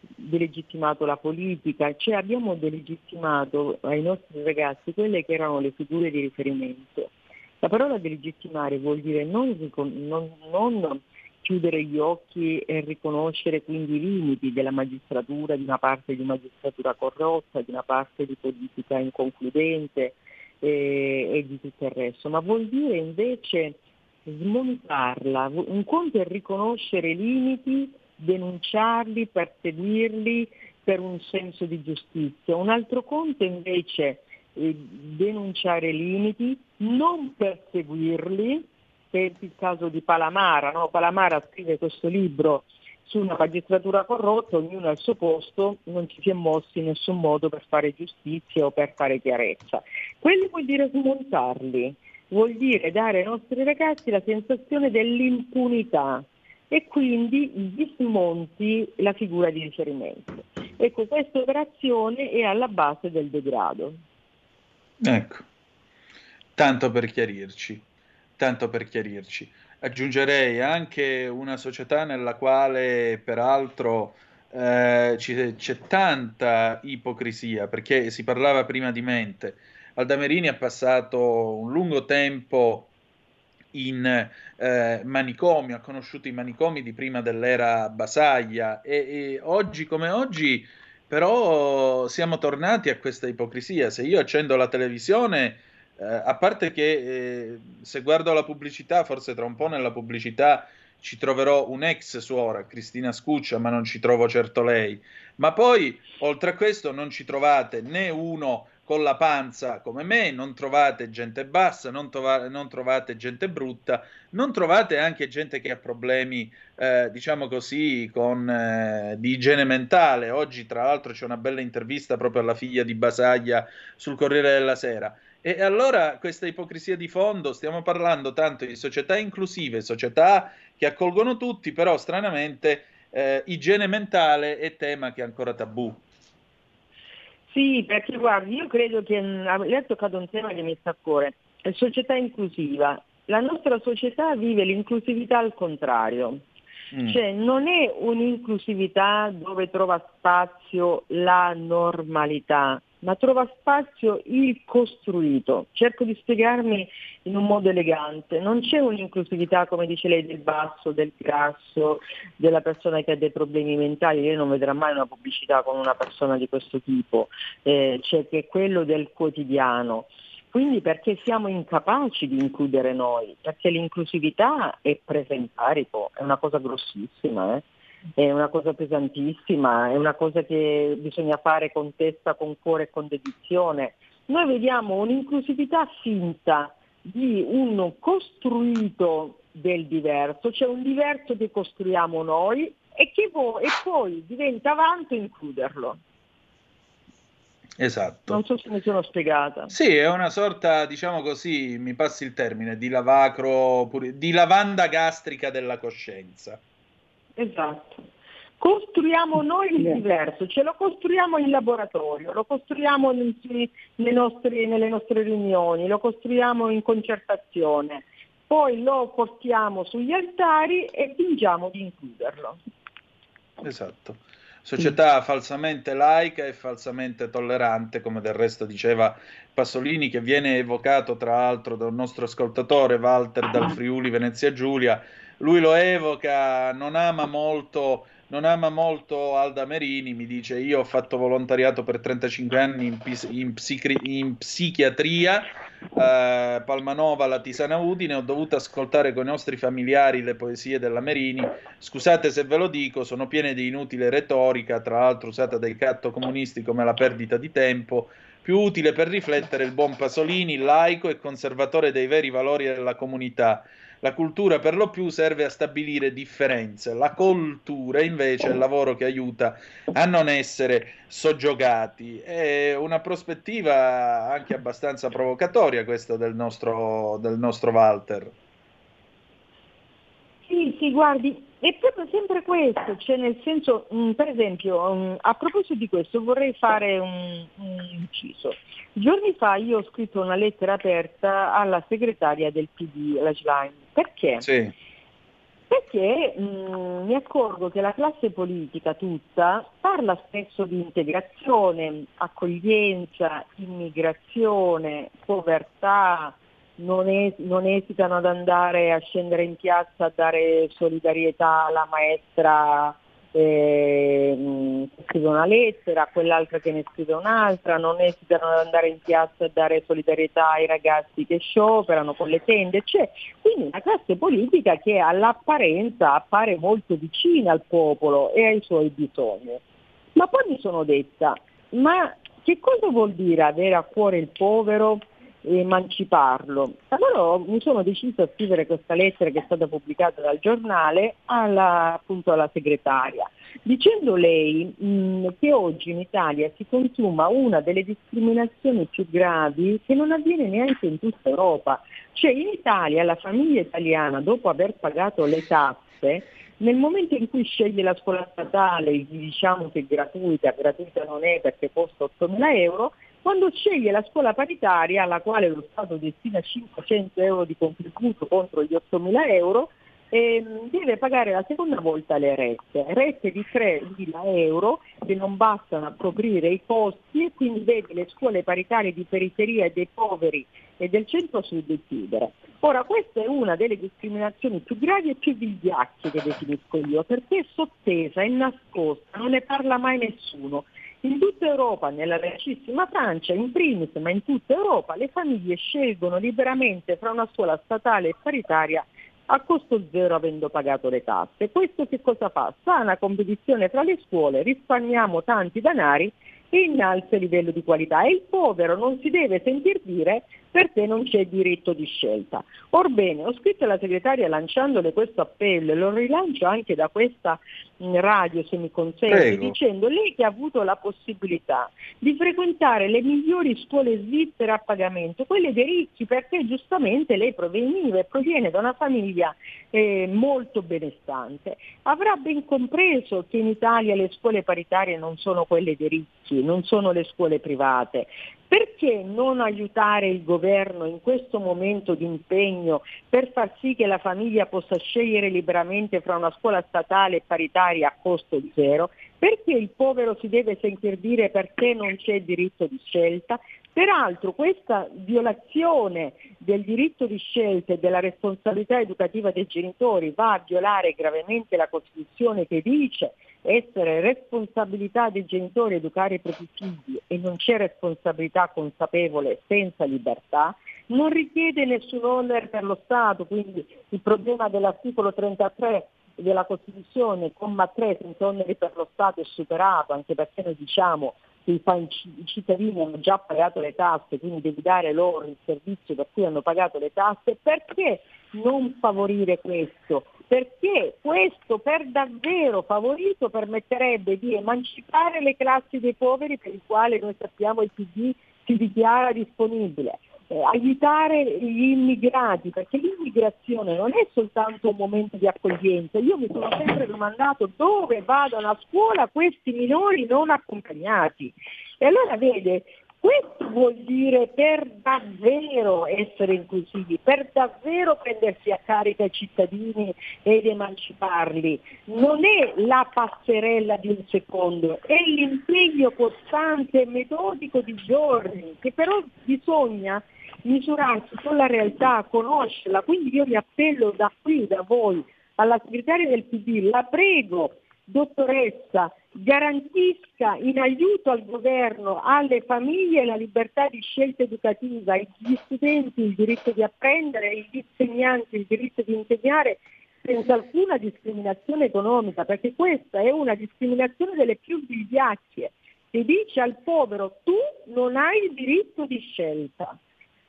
delegittimato la politica, cioè abbiamo delegittimato ai nostri ragazzi quelle che erano le figure di riferimento. La parola delegittimare vuol dire non, non, non chiudere gli occhi e riconoscere quindi i limiti della magistratura, di una parte di magistratura corrotta, di una parte di politica inconcludente e, e di tutto il resto, ma vuol dire invece smontarla. Un conto è riconoscere i limiti, denunciarli, perseguirli per un senso di giustizia. Un altro conto invece è denunciare i limiti, non perseguirli, per il caso di Palamara. No? Palamara scrive questo libro su una magistratura corrotta, ognuno al suo posto, non ci si è mossi in nessun modo per fare giustizia o per fare chiarezza. Quelli vuol dire smontarli, vuol dire dare ai nostri ragazzi la sensazione dell'impunità e quindi gli smonti la figura di riferimento. Ecco, questa operazione è alla base del degrado. Ecco, tanto per chiarirci, tanto per chiarirci. Aggiungerei anche una società nella quale peraltro eh, c'è tanta ipocrisia, perché si parlava prima di mente Aldamerini ha passato un lungo tempo in eh, manicomio, ha conosciuto i manicomi di prima dell'era Basaglia e, e, oggi come oggi però siamo tornati a questa ipocrisia. Se io accendo la televisione, eh, a parte che eh, se guardo la pubblicità, forse tra un po' nella pubblicità ci troverò un'ex suora, Cristina Scuccia, ma non ci trovo certo lei. Ma poi, oltre a questo, non ci trovate né uno con la panza come me, non trovate gente bassa, non, trova- non trovate gente brutta, non trovate anche gente che ha problemi, eh, diciamo così, con, eh, di igiene mentale. Oggi, tra l'altro, c'è una bella intervista proprio alla figlia di Basaglia sul Corriere della Sera. E allora questa ipocrisia di fondo, stiamo parlando tanto di società inclusive, società che accolgono tutti, però stranamente eh, igiene mentale è tema che è ancora tabù. Sì, perché guardi, io credo che mm, lei ha toccato un tema che mi sta a cuore, è società inclusiva. La nostra società vive l'inclusività al contrario, mm. cioè non è un'inclusività dove trova spazio la normalità, ma trova spazio il costruito. Cerco di spiegarmi in un modo elegante. Non c'è un'inclusività, come dice lei, del basso, del grasso, della persona che ha dei problemi mentali. Lei non vedrà mai una pubblicità con una persona di questo tipo. Eh, c'è che quello del quotidiano. Quindi perché siamo incapaci di includere noi? Perché l'inclusività è presa in carico, è una cosa grossissima. Eh? È una cosa pesantissima, è una cosa che bisogna fare con testa, con cuore e con dedizione. Noi vediamo un'inclusività finta di un costruito del diverso, cioè un diverso che costruiamo noi e che vo- e poi diventa vanto includerlo. Esatto. Non so se mi sono spiegata. Sì, è una sorta, diciamo così, mi passi il termine, di lavacro, di lavanda gastrica della coscienza. Esatto. Costruiamo noi il diverso, ce lo costruiamo in laboratorio, lo costruiamo nei nostri, nelle nostre riunioni, lo costruiamo in concertazione, poi lo portiamo sugli altari e fingiamo di includerlo. Esatto. Società falsamente laica e falsamente tollerante, come del resto diceva Passolini, che viene evocato tra l'altro dal nostro ascoltatore Walter dal Friuli Venezia Giulia, lui lo evoca, non ama molto, non ama molto Alda Merini, mi dice io ho fatto volontariato per 35 anni in, pis- in, psichi- in psichiatria, eh, Palmanova, la Tisana Udine, ho dovuto ascoltare con i nostri familiari le poesie della Merini, scusate se ve lo dico, sono piene di inutile retorica, tra l'altro usata dai catto comunisti come la perdita di tempo, più utile per riflettere il buon Pasolini, laico e conservatore dei veri valori della comunità la cultura per lo più serve a stabilire differenze, la cultura invece è il lavoro che aiuta a non essere soggiogati. È una prospettiva anche abbastanza provocatoria questa del nostro, del nostro Walter. Sì, sì, guardi, è proprio sempre questo, cioè nel senso, mh, mm, per esempio, mh, mm, a proposito di questo vorrei fare un, un, inciso. Giorni fa io ho scritto una lettera aperta alla segretaria del PD, la Schlein. Perché? Sì. Perché mh, mm, mi accorgo che la classe politica tutta parla spesso di integrazione, accoglienza, immigrazione, povertà, non, es- non, esitano ad andare a scendere in piazza a dare solidarietà alla maestra eh, che scrive una lettera, a quell'altra che ne scrive un'altra, non esitano ad andare in piazza a dare solidarietà ai ragazzi che scioperano con le tende, c'è quindi una classe politica che all'apparenza appare molto vicina al popolo e ai suoi bisogni. Ma poi mi sono detta, ma che cosa vuol dire avere a cuore il povero emanciparlo. Allora mi sono decisa a scrivere questa lettera che è stata pubblicata dal giornale alla, appunto alla segretaria, dicendo lei mh, che oggi in Italia si consuma una delle discriminazioni più gravi che non avviene neanche in tutta Europa. Cioè in Italia la famiglia italiana dopo aver pagato le tasse nel momento in cui sceglie la scuola statale, diciamo che è gratuita, gratuita non è perché costa 8.000 euro, quando sceglie la scuola paritaria alla quale lo Stato destina 500 euro di contributo contro gli 8.000 euro, ehm, deve pagare la seconda volta le rette, rette di 3.000 euro che non bastano a coprire i costi e quindi vede le scuole paritarie di periferia e dei poveri e del centro-sud chiudere. Ora questa è una delle discriminazioni più gravi e più vigliacche che definisco io, perché è sottesa, è nascosta, non ne parla mai nessuno in tutta Europa, nella laicissima Francia, in primis, ma in tutta Europa, le famiglie scelgono liberamente fra una scuola statale e paritaria a costo zero avendo pagato le tasse. Questo che cosa fa? Una competizione tra le scuole, risparmiamo tanti denari e innalza il livello di qualità e il povero non si deve sentir dire perché non c'è diritto di scelta. Orbene, ho scritto alla segretaria lanciandole questo appello e lo rilancio anche da questa mm, radio se mi consente, dicendo lei che ha avuto la possibilità di frequentare le migliori scuole svizzere a pagamento, quelle dei ricchi, perché giustamente lei proveniva e proviene da una famiglia eh, molto benestante, avrà ben compreso che in Italia le scuole paritarie non sono quelle dei ricchi non sono le scuole private. Perché non aiutare il governo in questo momento di impegno per far sì che la famiglia possa scegliere liberamente fra una scuola statale e paritaria a costo zero? Perché il povero si deve sentir dire perché non c'è diritto di scelta? Peraltro questa violazione del diritto di scelta e della responsabilità educativa dei genitori va a violare gravemente la Costituzione che dice essere responsabilità dei genitori educare i propri figli e non c'è responsabilità consapevole senza libertà, non richiede nessun onere per lo Stato, quindi il problema dell'articolo 33 della Costituzione, comma 3, senza oneri per lo Stato è superato, anche perché noi diciamo che i cittadini hanno già pagato le tasse, quindi devi dare loro il servizio per cui hanno pagato le tasse, perché non favorire questo? Perché questo per davvero favorito permetterebbe di emancipare le classi dei poveri per i quali noi sappiamo il PD si dichiara disponibile eh, aiutare gli immigrati, perché l'immigrazione non è soltanto un momento di accoglienza. Io mi sono sempre domandato dove vadano a scuola questi minori non accompagnati. E allora vede, questo vuol dire per davvero essere inclusivi, per davvero prendersi a carica i cittadini ed emanciparli. Non è la passerella di un secondo, è l'impegno costante e metodico di giorni, che però bisogna misurarsi con la realtà, conoscerla. Quindi io mi appello da qui, da voi, alla segretaria del PD, la prego, dottoressa, garantisca in aiuto al governo, alle famiglie la libertà di scelta educativa, agli studenti il diritto di apprendere, agli insegnanti il diritto di insegnare senza alcuna discriminazione economica, perché questa è una discriminazione delle più vigliacche, che dice al povero tu non hai il diritto di scelta.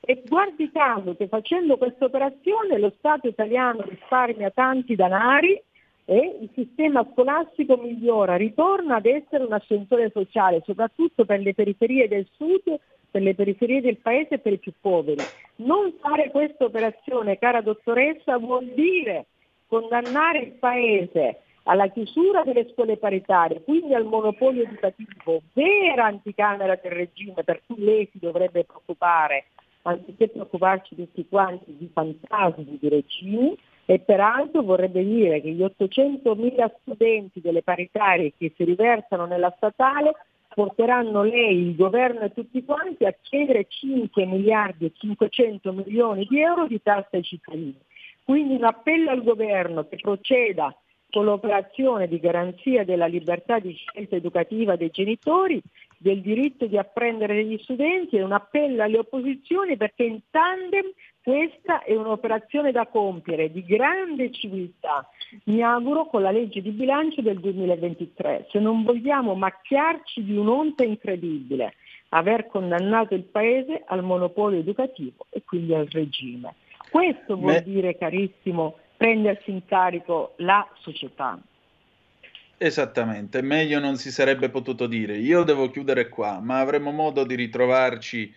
E guardi caso che facendo questa operazione lo Stato italiano risparmia tanti danari e il sistema scolastico migliora, ritorna ad essere un ascensore sociale, soprattutto per le periferie del sud, per le periferie del paese e per i più poveri. Non fare questa operazione, cara dottoressa, vuol dire condannare il paese alla chiusura delle scuole paritarie, quindi al monopolio educativo, vera anticamera del regime per cui lei si dovrebbe preoccupare anziché preoccuparci tutti quanti di fantasmi di regimi e peraltro vorrebbe dire che gli 800.000 studenti delle paritarie che si riversano nella statale porteranno lei, il governo e tutti quanti a chiedere 5 miliardi e 500 milioni di euro di tasse ai cittadini. Quindi un appello al governo che proceda con l'operazione di garanzia della libertà di scelta educativa dei genitori del diritto di apprendere degli studenti è un appello alle opposizioni perché in tandem questa è un'operazione da compiere di grande civiltà, mi auguro con la legge di bilancio del 2023, se non vogliamo macchiarci di un'onta incredibile, aver condannato il Paese al monopolio educativo e quindi al regime. Questo vuol Beh. dire, carissimo, prendersi in carico la società. Esattamente, meglio non si sarebbe potuto dire. Io devo chiudere qua, ma avremo modo di ritrovarci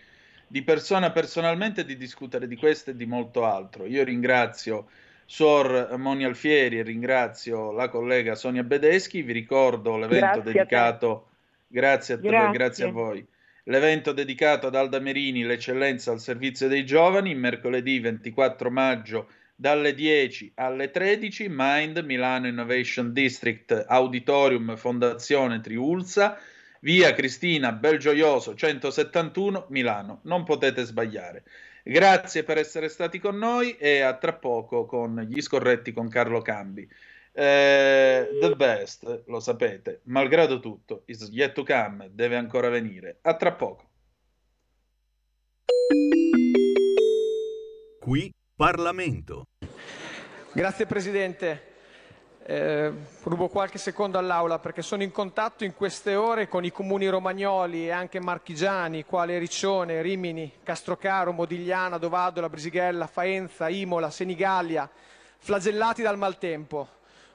di persona personalmente e di discutere di questo e di molto altro. Io ringrazio Suor Moni Alfieri e ringrazio la collega Sonia Bedeschi. Vi ricordo l'evento grazie dedicato. Grazie a te, grazie. grazie a voi. L'evento dedicato ad Alda Merini, l'eccellenza al servizio dei giovani, mercoledì 24 maggio dalle 10 alle 13 Mind Milano Innovation District Auditorium Fondazione Triulza via Cristina Belgioioso 171 Milano. Non potete sbagliare. Grazie per essere stati con noi e a tra poco con gli scorretti con Carlo Cambi. Eh, the best lo sapete. Malgrado tutto is yet to come deve ancora venire. A tra poco. Qui Parlamento. Grazie Presidente. Eh, rubo qualche secondo all'Aula perché sono in contatto in queste ore con i comuni romagnoli e anche marchigiani, quali Riccione, Rimini, Castrocaro, Modigliana, Dovadola, Brisighella, Faenza, Imola, Senigallia, flagellati dal maltempo,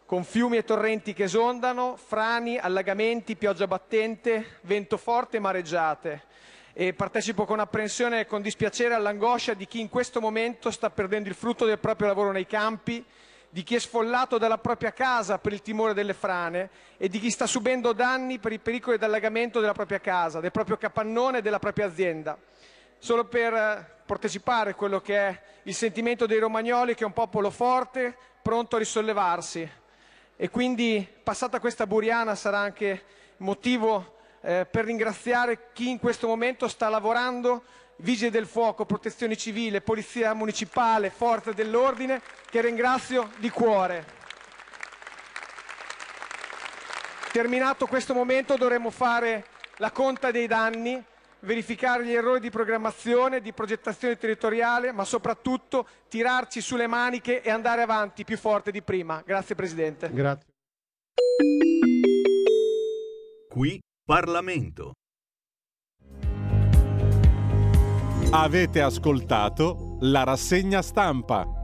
con fiumi e torrenti che esondano, frani, allagamenti, pioggia battente, vento forte e mareggiate e partecipo con apprensione e con dispiacere all'angoscia di chi in questo momento sta perdendo il frutto del proprio lavoro nei campi, di chi è sfollato dalla propria casa per il timore delle frane e di chi sta subendo danni per i pericoli d'allagamento della propria casa, del proprio capannone e della propria azienda. Solo per eh, partecipare a quello che è il sentimento dei romagnoli che è un popolo forte, pronto a risollevarsi. E quindi, passata questa buriana, sarà anche motivo eh, per ringraziare chi in questo momento sta lavorando, Vigili del Fuoco, Protezione Civile, Polizia Municipale, Forze dell'Ordine, che ringrazio di cuore. Terminato questo momento dovremo fare la conta dei danni, verificare gli errori di programmazione, di progettazione territoriale, ma soprattutto tirarci sulle maniche e andare avanti più forte di prima. Grazie Presidente. Grazie. Qui Parlamento. Avete ascoltato la rassegna stampa.